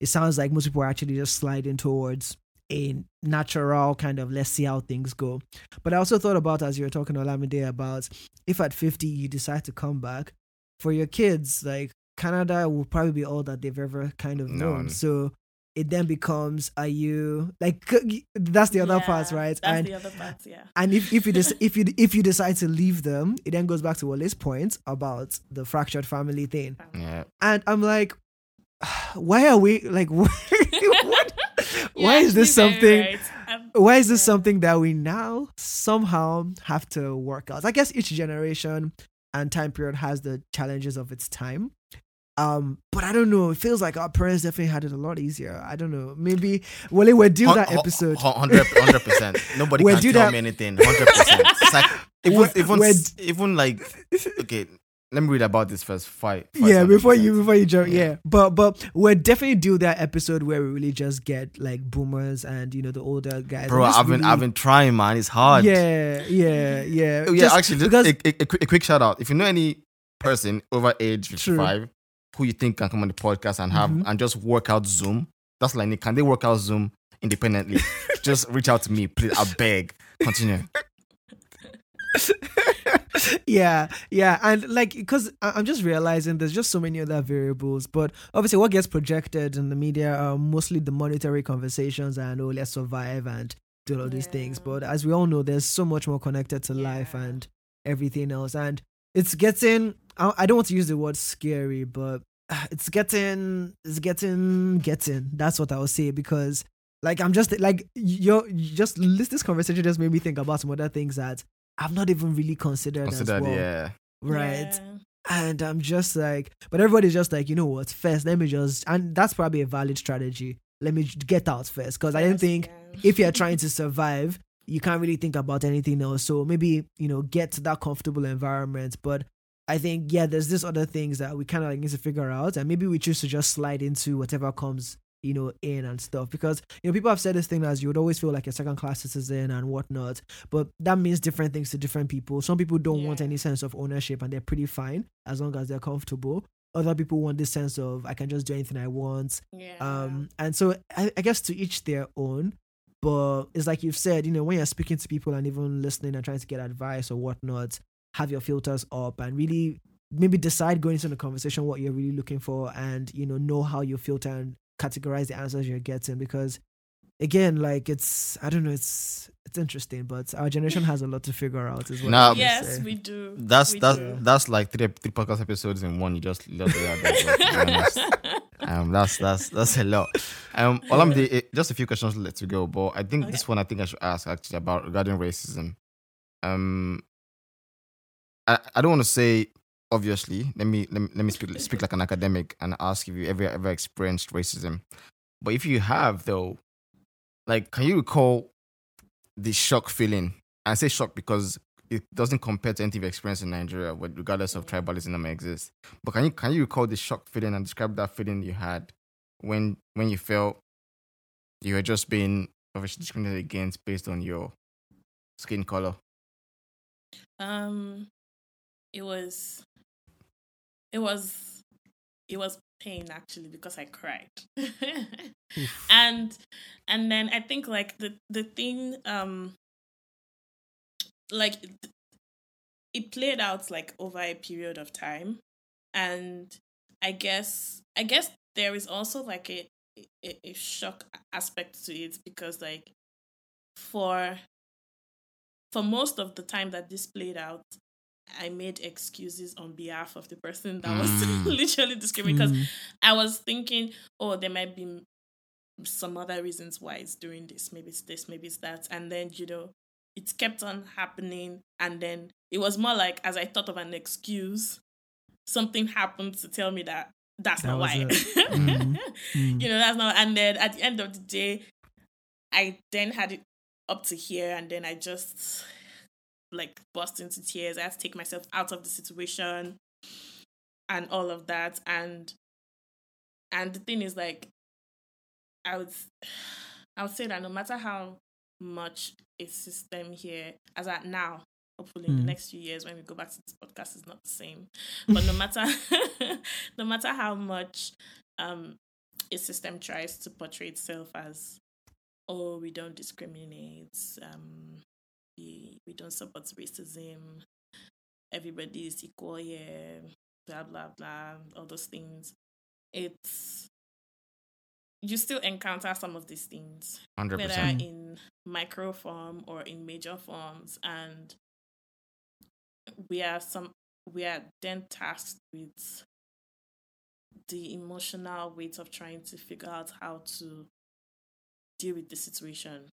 it sounds like most people are actually just sliding towards a natural kind of let's see how things go. But I also thought about as you were talking to Olamide about if at 50 you decide to come back for your kids, like Canada will probably be all that they've ever kind of No. known. So it then becomes are you like that's the other part, right? that's and the other part yeah and if, if you dec- if you if you decide to leave them, it then goes back to Wale's point about the fractured family thing. Yeah. And I'm like, why are we like what, You're why is this something right. I'm- why is this Yeah. something that we now somehow have to work out? I guess each generation and time period has the challenges of its time. Um, but I don't know. It feels like our parents definitely had it a lot easier. I don't know. Maybe we'll do that episode. hun- Hundred percent. Nobody can do tell that- me anything. Hundred percent. It's like even even we're- even like okay. Let me read about this first. Five yeah, before you before you jump, Yeah. yeah. But but we'll definitely do that episode where we really just get like boomers and you know the older guys. Bro, I've been really- I've been trying, man. It's hard. Yeah, yeah, yeah. Oh, yeah. Just actually, just because a, a, a, quick shout out. If you know any person over age fifty five who you think can come on the podcast and have Mhm. and just work out Zoom, that's like can they work out Zoom independently? just reach out to me, please. I beg. Continue. yeah, yeah, and like because I'm just realizing there's just so many other variables. But obviously, what gets projected in the media are mostly the monetary conversations and oh, let's survive and do all these things. But as we all know, there's so much more connected to life and everything else, and it's getting. I I don't want to use the word scary, but uh, it's getting, it's getting, getting. That's what I would say because. Like I'm just like you're you just this this conversation just made me think about some other things that I've not even really considered, Consider as well, yeah. right? Yeah. And I'm just like, but everybody's just like, you know what? First, let me just, and that's probably a valid strategy. Let me get out first, because I didn't think yeah. if you're trying to survive, you can't really think about anything else. So maybe you know, get to that comfortable environment. But I think yeah, there's this other things that we kind of like need to figure out, and maybe we choose to just slide into whatever comes you know in and stuff because you know people have said this thing as you would always feel like a second class citizen and whatnot but that means different things to different people. Some people don't want any sense of ownership and they're pretty fine as long as they're comfortable. Other people want this sense of i can just do anything i want. Yeah. um and so I, I guess to each their own but it's like you've said you know when you're speaking to people and even listening and trying to get advice or whatnot have your filters up and really maybe decide going into the conversation what you're really looking for and you know know how you filter and categorize the answers you're getting because again, like it's I don't know, it's it's interesting, but our generation has a lot to figure out as well. Nah, yes, we do. That's we that's do. that's like three three podcast episodes in one. You just left it out but, to be honest. um, that's that's that's a lot. Um, Olamide, eh, just a few questions left to go, but I think this one I think I should ask actually about regarding racism. Um, I, I don't want to say obviously. Let me let me, let me speak speak like an academic and ask if you ever ever experienced racism. But if you have though, like, can you recall the shock feeling? I say shock because it doesn't compare to anything you've experienced in Nigeria, regardless of tribalism that may exist. But can you can you recall the shock feeling and describe that feeling you had when when you felt you were just being obviously discriminated against based on your skin color? Um, it was, it was, it was pain actually because I cried, and and then I think like the the thing um, like it, played out like over a period of time, and I guess I guess there is also like a a, a shock aspect to it because like for for most of the time that this played out, I made excuses on behalf of the person that was Mm. literally discriminated because Mm. I was thinking, oh, there might be some other reasons why it's doing this. Maybe it's this, maybe it's that. And then, you know, it kept on happening. And then it was more like, as I thought of an excuse, something happened to tell me that that's That not why. it. Mm. Mm. You know, that's not. And then at the end of the day, I then had it up to here. And then I just like burst into tears. I had to take myself out of the situation and all of that. And and the thing is like I would I would say that no matter how much a system here as at now, hopefully in the Mm. next few years when we go back to this podcast is not the same. But no matter no matter how much um a system tries to portray itself as oh we don't discriminate, um we we don't support racism, everybody is equal here, blah blah blah, all those things. It's you still encounter some of these things, Hundred whether in micro form or in major forms, and we are some we are then tasked with the emotional weight of trying to figure out how to deal with the situation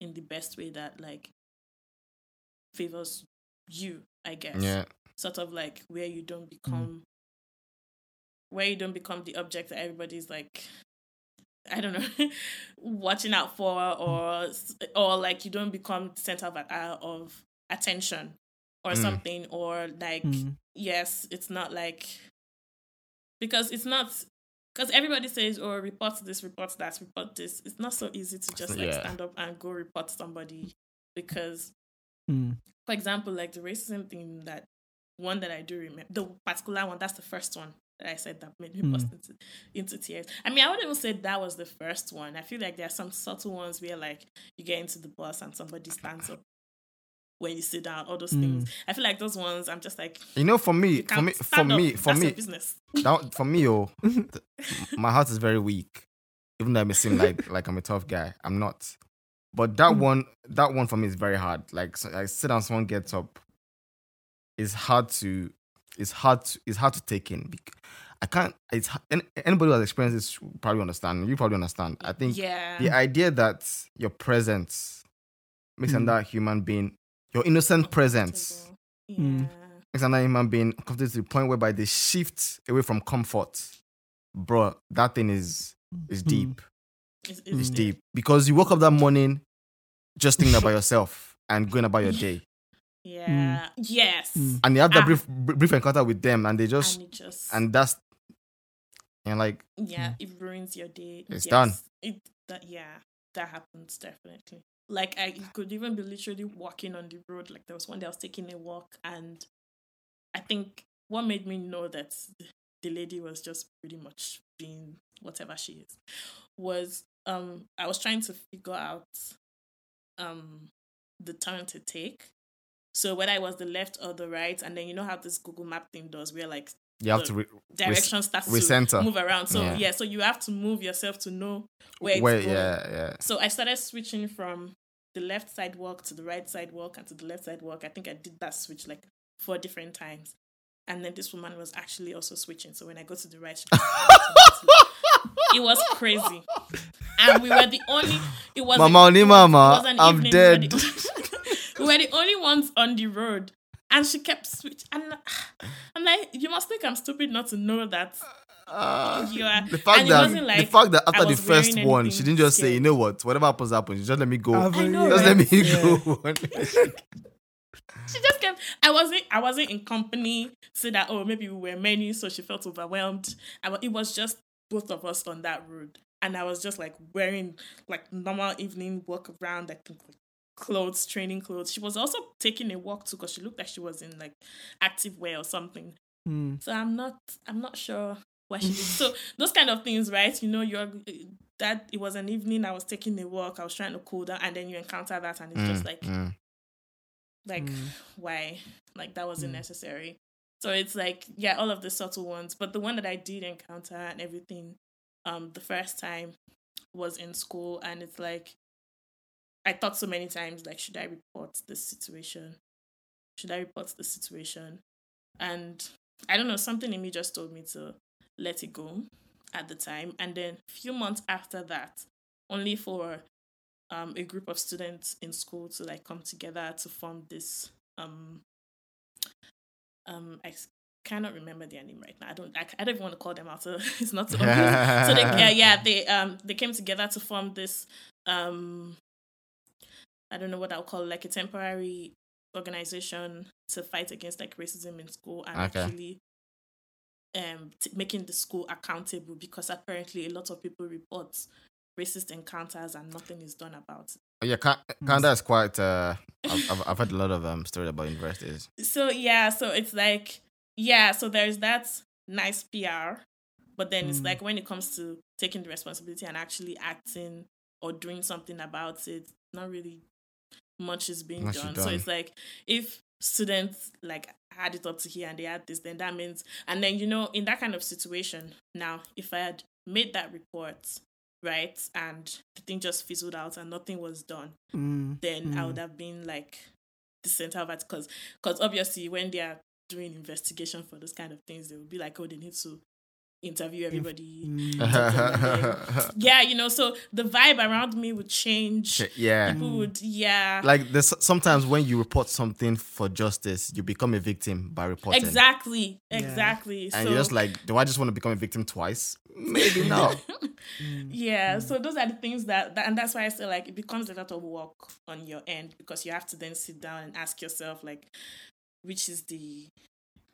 in the best way that like favors you, I guess Yeah. sort of like where you don't become where you don't become the object that everybody's like I don't know watching out for or or like you don't become the center of uh, of attention or Mm. something or like Mm. yes it's not like because it's not because everybody says oh report this report that report this it's not so easy to just like Yeah. stand up and go report somebody because Mm. for example, like the racism thing that one that I do remember, the particular one, that's the first one that I said that made me Mm. bust into, into tears. I mean, I wouldn't even say that was the first one. I feel like there are some subtle ones where like you get into the bus and somebody stands up when you sit down, all those Mm. things. I feel like those ones, I'm just like, You know, for me, for can't me, for stand up. me, for That's me, your business. that, for me, oh, th- my heart is very weak. Even though I may seem like like I'm a tough guy, I'm not. But that one, that one for me is very hard. Like so, I sit down, someone gets up. It's hard to, it's hard, to, it's hard to take in. I can't. It's anybody who has experienced this will probably understand. You probably understand. I think Yeah. the idea that your presence makes Mm. another human being, your innocent presence Yeah. Mm. makes another human being comfortable to the point whereby they shift away from comfort. Bro, that thing is is Mm. deep. It's, It's Mm. deep. Because you woke up that morning just thinking about yourself and going about your day. Yeah. Yes. Mm. And you have that Ah. brief brief encounter with them and they just And it just and that's and like yeah it ruins your day It's Yes. done. it that yeah that happens definitely like i could even be literally walking on the road like there was one day i was taking a walk and i think what made me know that the lady was just pretty much being whatever she is was um i was trying to figure out um the turn to take so whether it was the left or the right and then you know how this google map thing does where like You have to re- direction starts recenter. to move around. So Yeah. yeah. so you have to move yourself to know where, where, it's yeah, yeah. So I started switching from the left side walk to the right side walk and to the left side walk. I think I did that switch like four different times. And then this woman was actually also switching. So when I go to the right, it was crazy. And we were the only it was Mama, only mama, I'm We were, dead. the, we were the only ones on the road. And she kept switching. And I'm like, you must think I'm stupid not to know that Uh, you are. the fact and it that wasn't like the fact that after the first one, she didn't just say, you know what, whatever happens, happens. Just let me go. I've- know, just right? let me Yeah. go. she just kept i wasn't i wasn't in company so that oh maybe we were many so she felt overwhelmed I, it was just both of us on that road. And i was just like wearing like normal evening walk around I like clothes training clothes. She was also taking a walk too because she looked like she was in like active wear or something. Hmm. so i'm not i'm not sure what she did. So those kind of things right? You know you're that it was an evening i was taking a walk i was trying to cool down and then you encounter that and it's just like Mm, like Mm. why? Like that wasn't Mm. necessary so it's like yeah all of the subtle ones but the one that i did encounter and everything um the first time was in school and it's like i thought so many times like should i report this situation? Should i report the situation? And i don't know something in me just told me to let it go at the time. And then a few months after that only for um, a group of students in school to like come together to form this um um I cannot remember their name right now. I don't I, I don't even want to call them out. So it's not so obvious. so they yeah, yeah they um they came together to form this um I don't know what I'll call it, like a temporary organization to fight against like racism in school and Okay. actually um t- making the school accountable because apparently a lot of people report racist encounters and nothing is done about it. Yeah, Canada is quite. Uh, I've, I've, I've had a lot of um stories about universities. So yeah, so it's like yeah, so there's that nice PR, but then it's Mm. like when it comes to taking the responsibility and actually acting or doing something about it, not really much is being is done. So it's like if students like had it up to here and they had this, then that means and then you know, in that kind of situation, now if I had made that report, right, and the thing just fizzled out and nothing was done, Mm. then I Mm. would have been like the center of it because because obviously when they are doing investigation for those kind of things, they will be like, oh, they need to interview everybody. Mm. yeah, you know, so the vibe around me would change. yeah. People would, yeah, Like there's sometimes when you report something for justice, you become a victim by reporting. exactly, Yeah. exactly. And so you're just like, do I just want to become a victim twice? Maybe not. Mm. yeah, so those are the things that, that, and that's why I say like it becomes a lot of work on your end because you have to then sit down and ask yourself like, which is the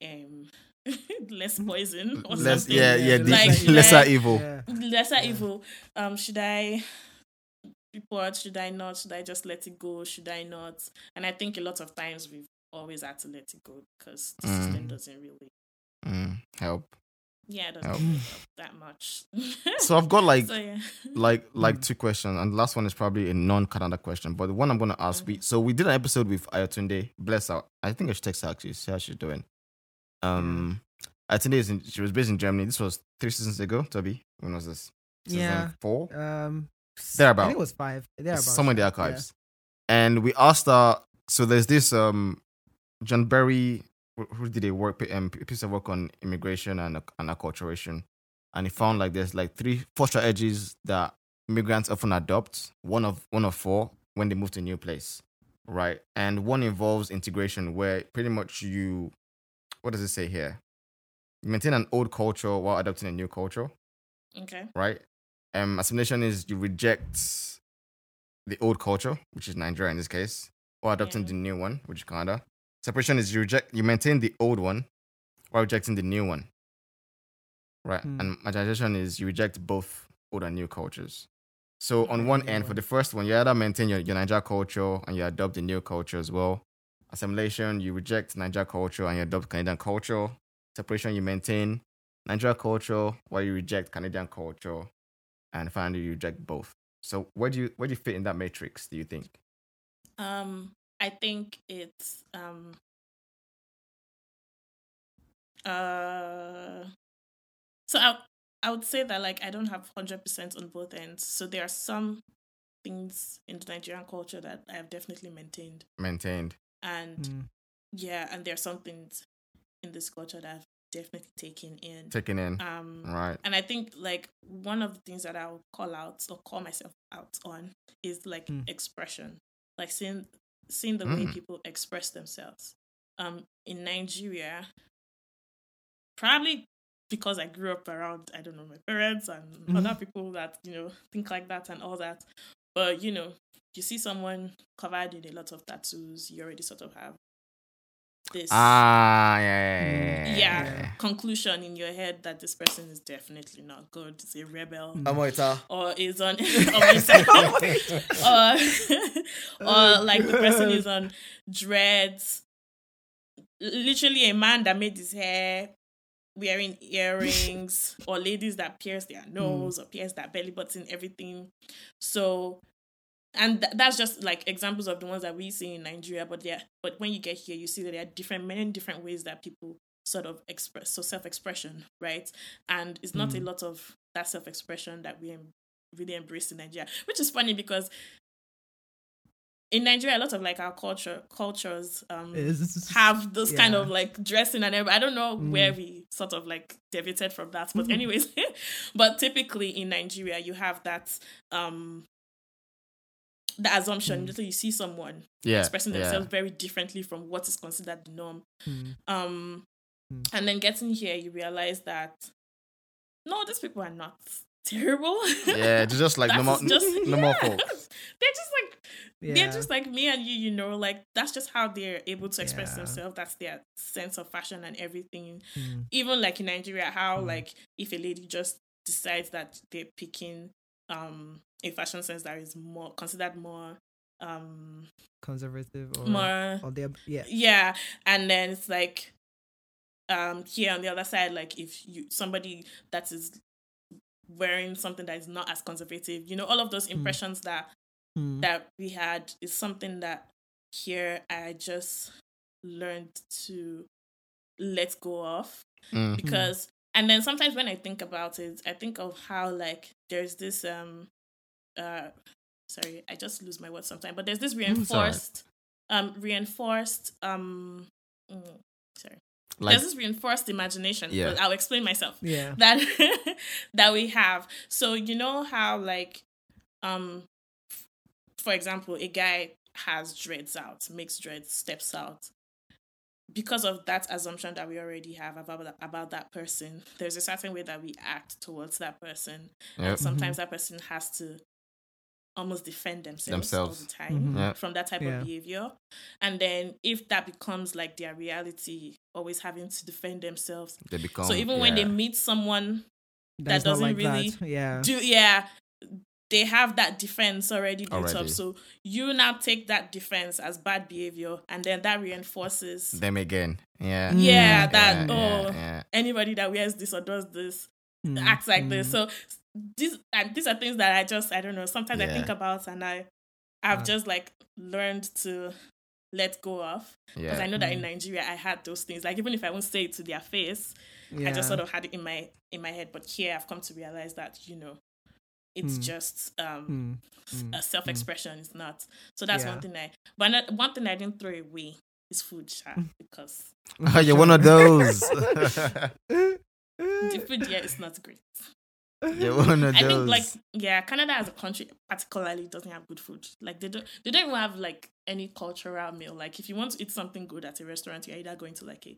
um less poison or Less, something. yeah, yeah, Yeah, the like- lesser like- evil. Yeah. lesser evil. Um, should I report? Should I not? Should I just let it go? Should I not? And I think a lot of times we've always had to let it go because the Mm. system doesn't really, Mm, help. yeah, it doesn't Help. really help that much. So I've got like so yeah, like like Mm. two questions, and the last one is probably a non-Canada question, but the one I'm gonna ask. We so we did an episode with Ayatunde. Bless her. I think I should text her actually. See how she's doing. Um, Ayatunde is in, she was based in Germany. This was three seasons ago. Toby, when was this? Season Yeah. four. Um, Thereabout. I think it was five. Thereabout. somewhere in the archives. And we asked her. So there's this um, John Berry who who did a work um, piece of work on immigration and and acculturation, and he found like there's like three four strategies that immigrants often adopt. One of one of four when they move to a new place, right? And one involves integration, where pretty much you, what does it say here? You maintain an old culture while adopting a new culture okay, right? Um, assimilation is you reject the old culture, which is Nigeria in this case, or adopting Yeah. the new one, which is Canada. Separation is you reject, you maintain the old one while rejecting the new one, right? Hmm. And marginalization is you reject both old and new cultures. So on one new end, for the first one, you either maintain your, your Nigeria culture and you adopt the new culture as well. Assimilation, you reject Nigeria culture and you adopt Canadian culture. Separation, you maintain Nigeria culture while you reject Canadian culture. And finally, you reject both. So where do you where do you fit in that matrix? Do you think? um, I think it's um. Uh, so I I would say that like I don't have hundred percent on both ends. So there are some things in the Nigerian culture that I have definitely maintained, Maintained. And Mm. yeah, and there are some things in this culture that I've definitely taken in. Taken in. Um, Right. and I think like one of the things that I'll call out or call myself out on is like Mm. expression, like seeing seeing the way Mm. people express themselves. Um, in Nigeria, probably because I grew up around I don't know my parents and Mhm. other people that you know think like that and all that, but you know you see someone covered in a lot of tattoos, you already sort of have this Ah, yeah, yeah, yeah, yeah, yeah. Yeah. conclusion in your head that this person is definitely not good. Is a rebel, Mm. Amoita. or is on, or, or, or like the person is on dreads. Literally, a man that made his hair wearing earrings, or ladies that pierce their nose or pierce their belly button, everything. So. And th- that's just like examples of the ones that we see in Nigeria, but yeah, but when you get here, you see that there are different, many different ways that people sort of express, so self-expression, right? And it's not a Mm. lot of that self-expression that we em- really embrace in Nigeria, which is funny because in Nigeria, a lot of like our culture cultures um have this kind of like dressing and everything. I don't know Mm. where we sort of like deviated from that, but Mm. anyways, but typically in Nigeria, you have that um the assumption Mm. that you see someone Yeah. expressing yeah. themselves very differently from what is considered the norm. Mm. Um, Mm. and then getting here, you realize that no, these people are not terrible. Yeah, they're just like normal, just normal yeah. folks. They're just like Yeah. they're just like me and you, you know, like that's just how they're able to express Yeah. themselves. That's their sense of fashion and everything. Mm. Even like in Nigeria, how Mm. like if a lady just decides that they're picking um a fashion sense that is more considered more um conservative or more or they're yeah. yeah and then it's like um here on the other side like if you somebody that is wearing something that is not as conservative you know all of those impressions that Mm. that we had is something that here i just learned to let go of Mm. because and then sometimes when i think about it i think of how like there's this um uh sorry i just lose my words sometimes but there's this reinforced um reinforced um mm, sorry. Like, there's this reinforced imagination Yeah. but i'll explain myself. Yeah. that that we have. So you know how like um f- for example a guy has dreads out makes dreads steps out. Because of that assumption that we already have about that, about that person there's a certain way that we act towards that person. Yep. and sometimes that person has to almost defend themselves, all the time Mhm. Yeah. from that type Yeah. of behavior and then if that becomes like their reality always having to defend themselves they become. so even when they meet someone That's doesn't like really that. Yeah. do yeah they have that defense already built up so you now take that defense as bad behavior and then that reinforces them again. Yeah. Mm. yeah Mm. that yeah, oh yeah, yeah. anybody that wears this or does this Mm, acts like this mm. so these and these are things that i just i don't know sometimes i think about and i i've Uh. just like learned to let go of because Yeah. i know that in Mm. nigeria i had those things like even if i won't say it to their face I just sort of had it in my in my head. But here I've come to realize that you know, it's Mm. just um Mm, mm, a self expression. It's not. So that's Yeah. one thing I. But not, one thing I didn't throw away is food, sha, Mm. because Oh, you're one of those. the food here is not great. You're one of I those. think like yeah, Canada as a country particularly doesn't have good food. Like they don't they don't even have like any cultural meal. Like if you want to eat something good at a restaurant, you're either going to like a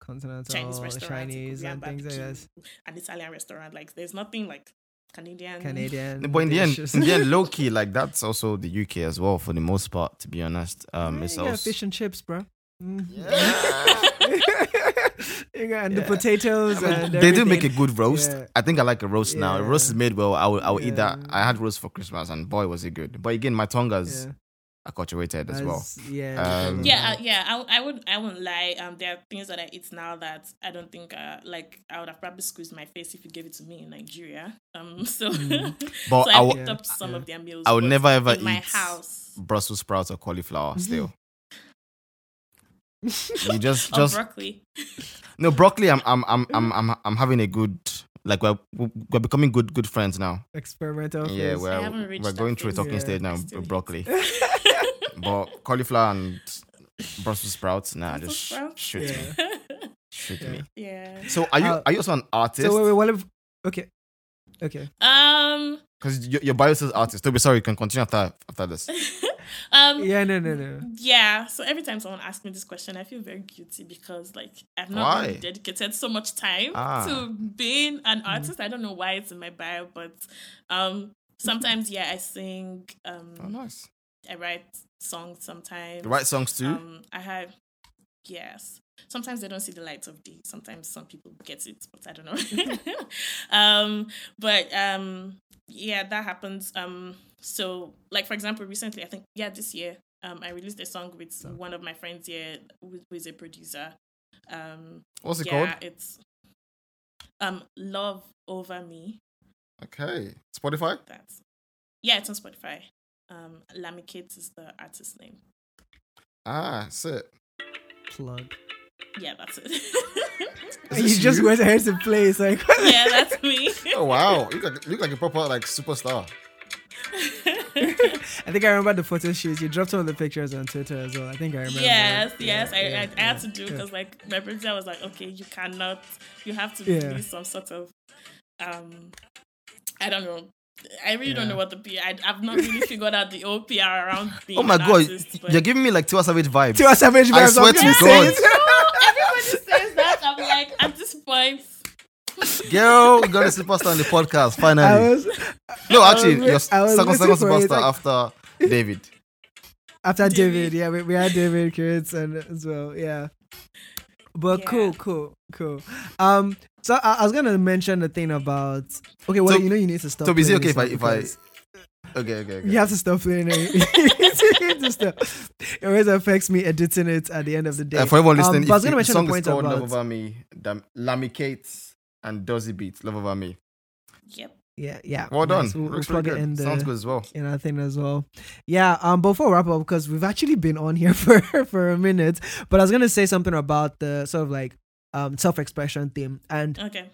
Continental, Chinese restaurant, Chinese, Korean and things like barbecue, that. an Italian restaurant. Like there's nothing like Canadian. Canadian. but in the end, dishes. in the end, low key, like that's also the UK as well for the most part. To be honest, um, Yeah, it's you got also fish and chips, bro. Mm. Yeah. you got and the Yeah. potatoes and they do make a good roast. Yeah. I think I like a roast now. A roast is made well. I will, I will eat that. I had roast for Christmas, and boy, was it good. But again, my tongas Yeah. acculturated as well. Yeah. Um, yeah, uh, yeah. I, I would I wouldn't lie. Um, there are things that I eat now that I don't think uh like I would have probably squeezed my face if you gave it to me in Nigeria. Um, so Mm. But so I I will- picked up some Yeah. of their meals. I would never ever in my eat house Brussels sprouts or cauliflower. Mhm. Still, you just or just broccoli. No, broccoli. I'm I'm I'm I'm I'm, I'm having a good like we're we're becoming good good friends now. Experimental. Yeah, phase. we're I haven't reached we're going through a talking Yeah. stage now. Still with broccoli, but cauliflower and Brussels sprouts. Nah, Brussels just sh- sprouts? shoot Yeah. me, shoot Yeah. me. yeah. So are you Uh, are you also an artist? So wait, wait, what if? Okay, okay. Um. Because your, your bio says artist. Toby, sorry, you can continue after after this. um. Yeah, no, no, no. Yeah, so every time someone asks me this question, I feel very guilty because like I've not Why? really dedicated so much time Ah. to being an artist. I don't know why it's in my bio, but um sometimes yeah, I sing, um Oh, nice. I write songs sometimes. You write songs too. Um I have yes. Sometimes they don't see the light of day. Sometimes some people get it, but I don't know. um but um yeah, that happens. Um so like for example, recently I think yeah, this year um I released a song with one of my friends here who, who is a producer. Um What's it yeah, called? it's um Love Over Me. Okay, Spotify. That's yeah, it's on Spotify. Um Lammy Kate is the artist name. Ah, that's it. Plug. Yeah, that's it. you just you? went ahead to play. It's like yeah, that's me. Oh wow, you look like, you look like a proper like superstar. I think I remember the photo shoot. You dropped some of the pictures on Twitter as well. I think I remember. yes, Yeah, yes. I, yeah, I, I had to yeah, do yeah. because like my producer was like, okay, you cannot, you have to Yeah. release some sort of, um, I don't know. I really don't know what the PR. I, I've not really figured out the old PR around being Oh my an god, artist, you're giving me like Tiwa Savage vibes. Tiwa Savage I vibes, I'm to gonna God. It. Everybody says that. I'm like, at this point, Girl, we got a superstar on the podcast I finally. was no, actually, was you're I was second waiting second for it, superstar like- after David. after David. David. Yeah, we, we had David Kurtz and as well. Yeah. But Yeah. cool, cool, cool. Um, so I, I was gonna mention the thing about okay. Well, So- you know, you need to stop. Toby, is it okay if I if I? Because Okay, okay, okay. You have to stop playing it. You have to stop. It always affects me editing it at the end of the day. Uh, for everyone Um, listening, I was gonna mention song the is point called Love about Over Me, Dam- Lammy Kate and Dozy Beats, Love Over Me. yep. yeah, yeah. Well done. nice. We'll, we'll Looks plug really it in good. the Sounds good as well. in our thing as well. Yeah. Um. Before we wrap up, because we've actually been on here for for a minute, but I was gonna say something about the sort of like um self-expression theme, and Okay.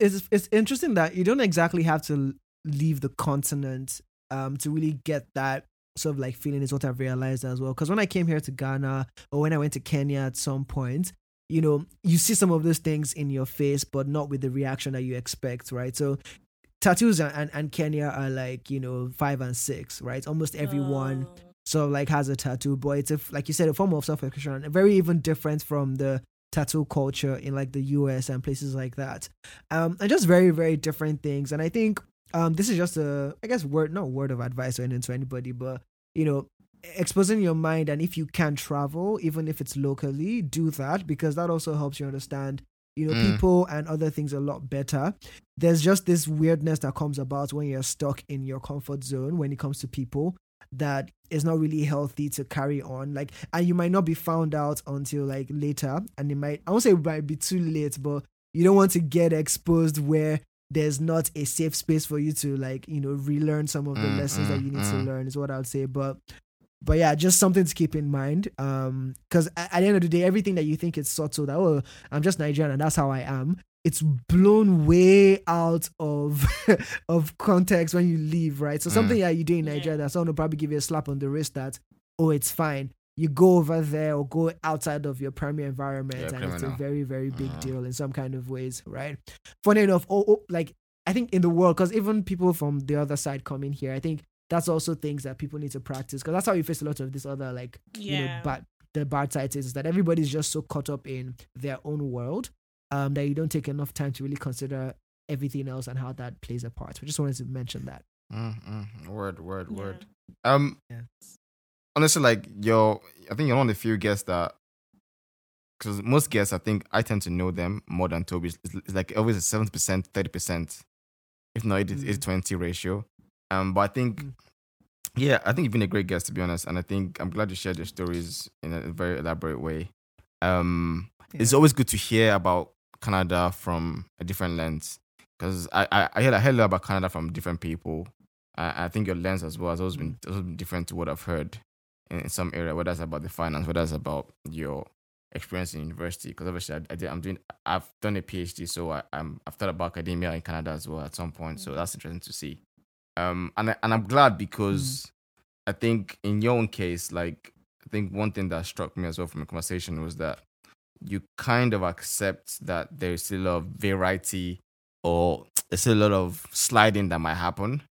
it's it's interesting that you don't exactly have to leave the continent um to really get that sort of like feeling is what I've realized as well. Because when I came here to Ghana or when I went to Kenya at some point, you know, you see some of those things in your face, but not with the reaction that you expect, right? So tattoos and, and, Kenya are like, you know, five and six, right? Almost everyone Oh. sort of like has a tattoo, but it's a, like you said, a form of self expression, very even different from the tattoo culture in like the US and places like that. Um, and just very, very different things. And I think um, this is just a, I guess, word, not word of advice or anything to anybody, but you know, exposing your mind and if you can travel, even if it's locally, do that because that also helps you understand. You know, Mm. people and other things a lot better. There's just this weirdness that comes about when you're stuck in your comfort zone when it comes to people that is not really healthy to carry on. Like, and you might not be found out until like later, and it might, I won't say it might be too late, but you don't want to get exposed where there's not a safe space for you to like, you know, relearn some of the Mm, lessons that mm, you need to mm. learn, is what I would say. But, but yeah, just something to keep in mind. Um, because at, at the end of the day, everything that you think is subtle, that oh, I'm just Nigerian and that's how I am. It's blown way out of of context when you leave, right? So Mm. something that you do in Yeah. Nigeria that someone will probably give you a slap on the wrist that, oh, it's fine. You go over there or go outside of your primary environment, Yeah, and it's a very, very big Mhm. deal in some kind of ways, right? Funny enough, oh, oh like I think in the world, because even people from the other side coming here, I think that's also things that people need to practice because that's how you face a lot of this other like you know Yeah. bad the bad side is, is that everybody's just so caught up in their own world um that you don't take enough time to really consider everything else and how that plays a part. I just wanted to mention that. Mm, mm, word, word, Yeah. word. Um, Yeah. Honestly, like you're, I think you're one of the few guests that, because most guests, I think I tend to know them more than Toby. It's, it's like always a seventy percent, thirty percent, if not 80, Mm. 80 20 ratio. Um, but I think, Mm. yeah, I think you've been a great guest to be honest, and I think I'm glad you shared your stories in a very elaborate way. Um, it's always good to hear about Canada from a different lens because I, I I heard I heard a lot about Canada from different people. I, I think your lens as well has always been, always been different to what I've heard in, in some area, whether it's about the finance, whether it's about your experience in university because obviously I, I did, I'm doing I've done a PhD, so I, I'm I've thought about academia in Canada as well at some point. So mm. that's interesting to see. Um, and I, and I'm glad because mm. I think in your own case, like I think one thing that struck me as well from the conversation was that you kind of accept that there's still a lot of variety or there's still a lot of sliding that might happen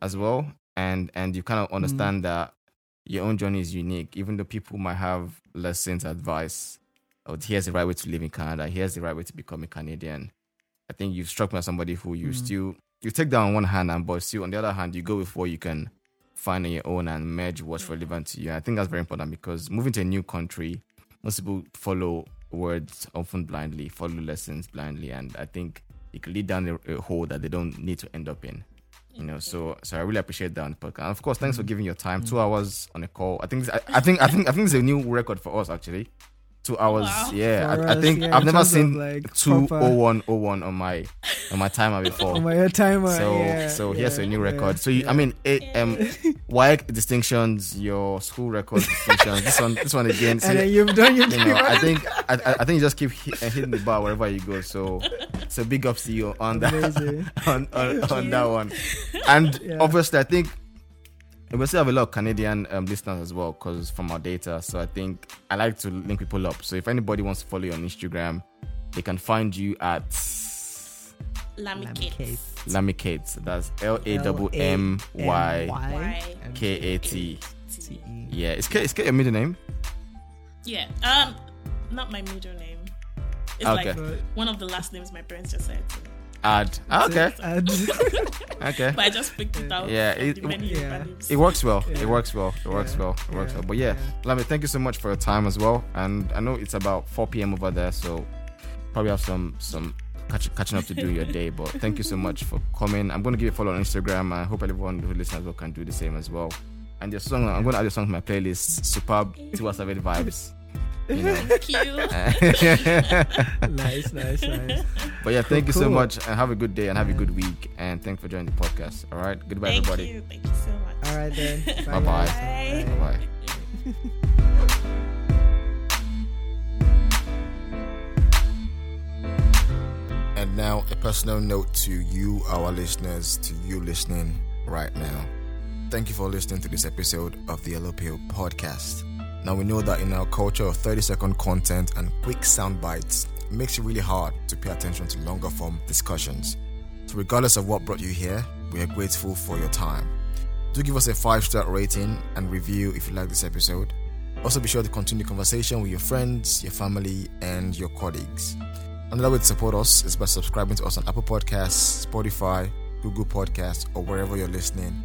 as well. And and you kind of mm. understand that your own journey is unique, even though people might have lessons, advice, or here's the right way to live in Canada, here's the right way to become a Canadian. I think you've struck me as somebody who you mm. still you take that on one hand and but still on the other hand you go with what you can find on your own and merge what's relevant to you. I think that's very important because moving to a new country, most people follow words often blindly, follow lessons blindly, and I think it can lead down a, a hole that they don't need to end up in. You know, so so I really appreciate that on the podcast. And of course, thanks for mm-hmm. giving your time. Two hours on a call. I think I, I think I think I think it's a new record for us actually. Two hours. Wow. Yeah, For I, I think yeah, I've never seen like, two proper- oh one oh one on my on my timer before. on my timer. So yeah, so here's yeah, a new yeah, record. So you, I mean, it, um, WAEC distinctions, your school record distinctions. this one, this one again. So, and then you've done your you know, I think I, I I think you just keep hit, uh, hitting the bar wherever you go. So so big ups to you on that on on, on that one. And Yeah. obviously, I think we still have a lot of Canadian um, listeners as well because from our data. So I think I like to link people up. So if anybody wants to follow you on Instagram, they can find you at Lammy Lammy Kate. That's L A W M Y Y. K A T. T-E. Yeah, is K is K your middle name? Yeah. Um, not my middle name. It's Okay. like one of the last names my parents just said. to me. Ad. Ah, okay. And- Okay. But I just picked it out. Yeah, from it- yeah. It works well. Yeah. It works well. It works Yeah. well. It works Yeah. well. But yeah, Yeah. Lami, thank you so much for your time as well. And I know it's about 4 p.m. over there, so probably have some some catch, catching up to do your day. But thank you so much for coming. I'm going to give you a follow on Instagram. I hope everyone who listens as well can do the same as well. And your song, I'm going to add your song to my playlist. Superb, Tiwa Savage vibes. You know. Thank you. nice, nice, nice. but yeah, thank you so Cool. much, and have a good day and have a good week. And thanks for joining the podcast. All right, goodbye, Thank everybody. you. Thank you so much. All right then. Bye-bye. guys. Bye. Bye. And now, a personal note to you, our listeners, to you listening right now. Thank you for listening to this episode of the Yellow Pill podcast. Now, we know that in our culture of 30 second content and quick sound bites, it makes it really hard to pay attention to longer form discussions. So, regardless of what brought you here, we are grateful for your time. Do give us a five star rating and review if you like this episode. Also, be sure to continue the conversation with your friends, your family, and your colleagues. Another way to support us is by subscribing to us on Apple Podcasts, Spotify, Google Podcasts, or wherever you're listening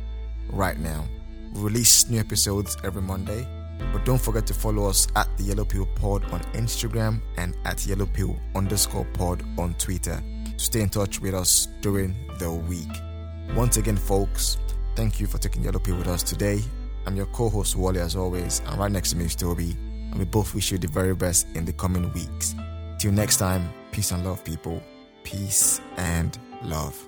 right now. We release new episodes every Monday, but don't forget to follow us at the Yellow Pill Pod on Instagram and at Yellow Pill underscore pod on Twitter to stay in touch with us during the week. Once again, folks, thank you for taking Yellow Pill with us today. I'm your co-host Wale as always, and right next to me is Toby, and we both wish you the very best in the coming weeks. Till next time, peace and love, people. Peace and love.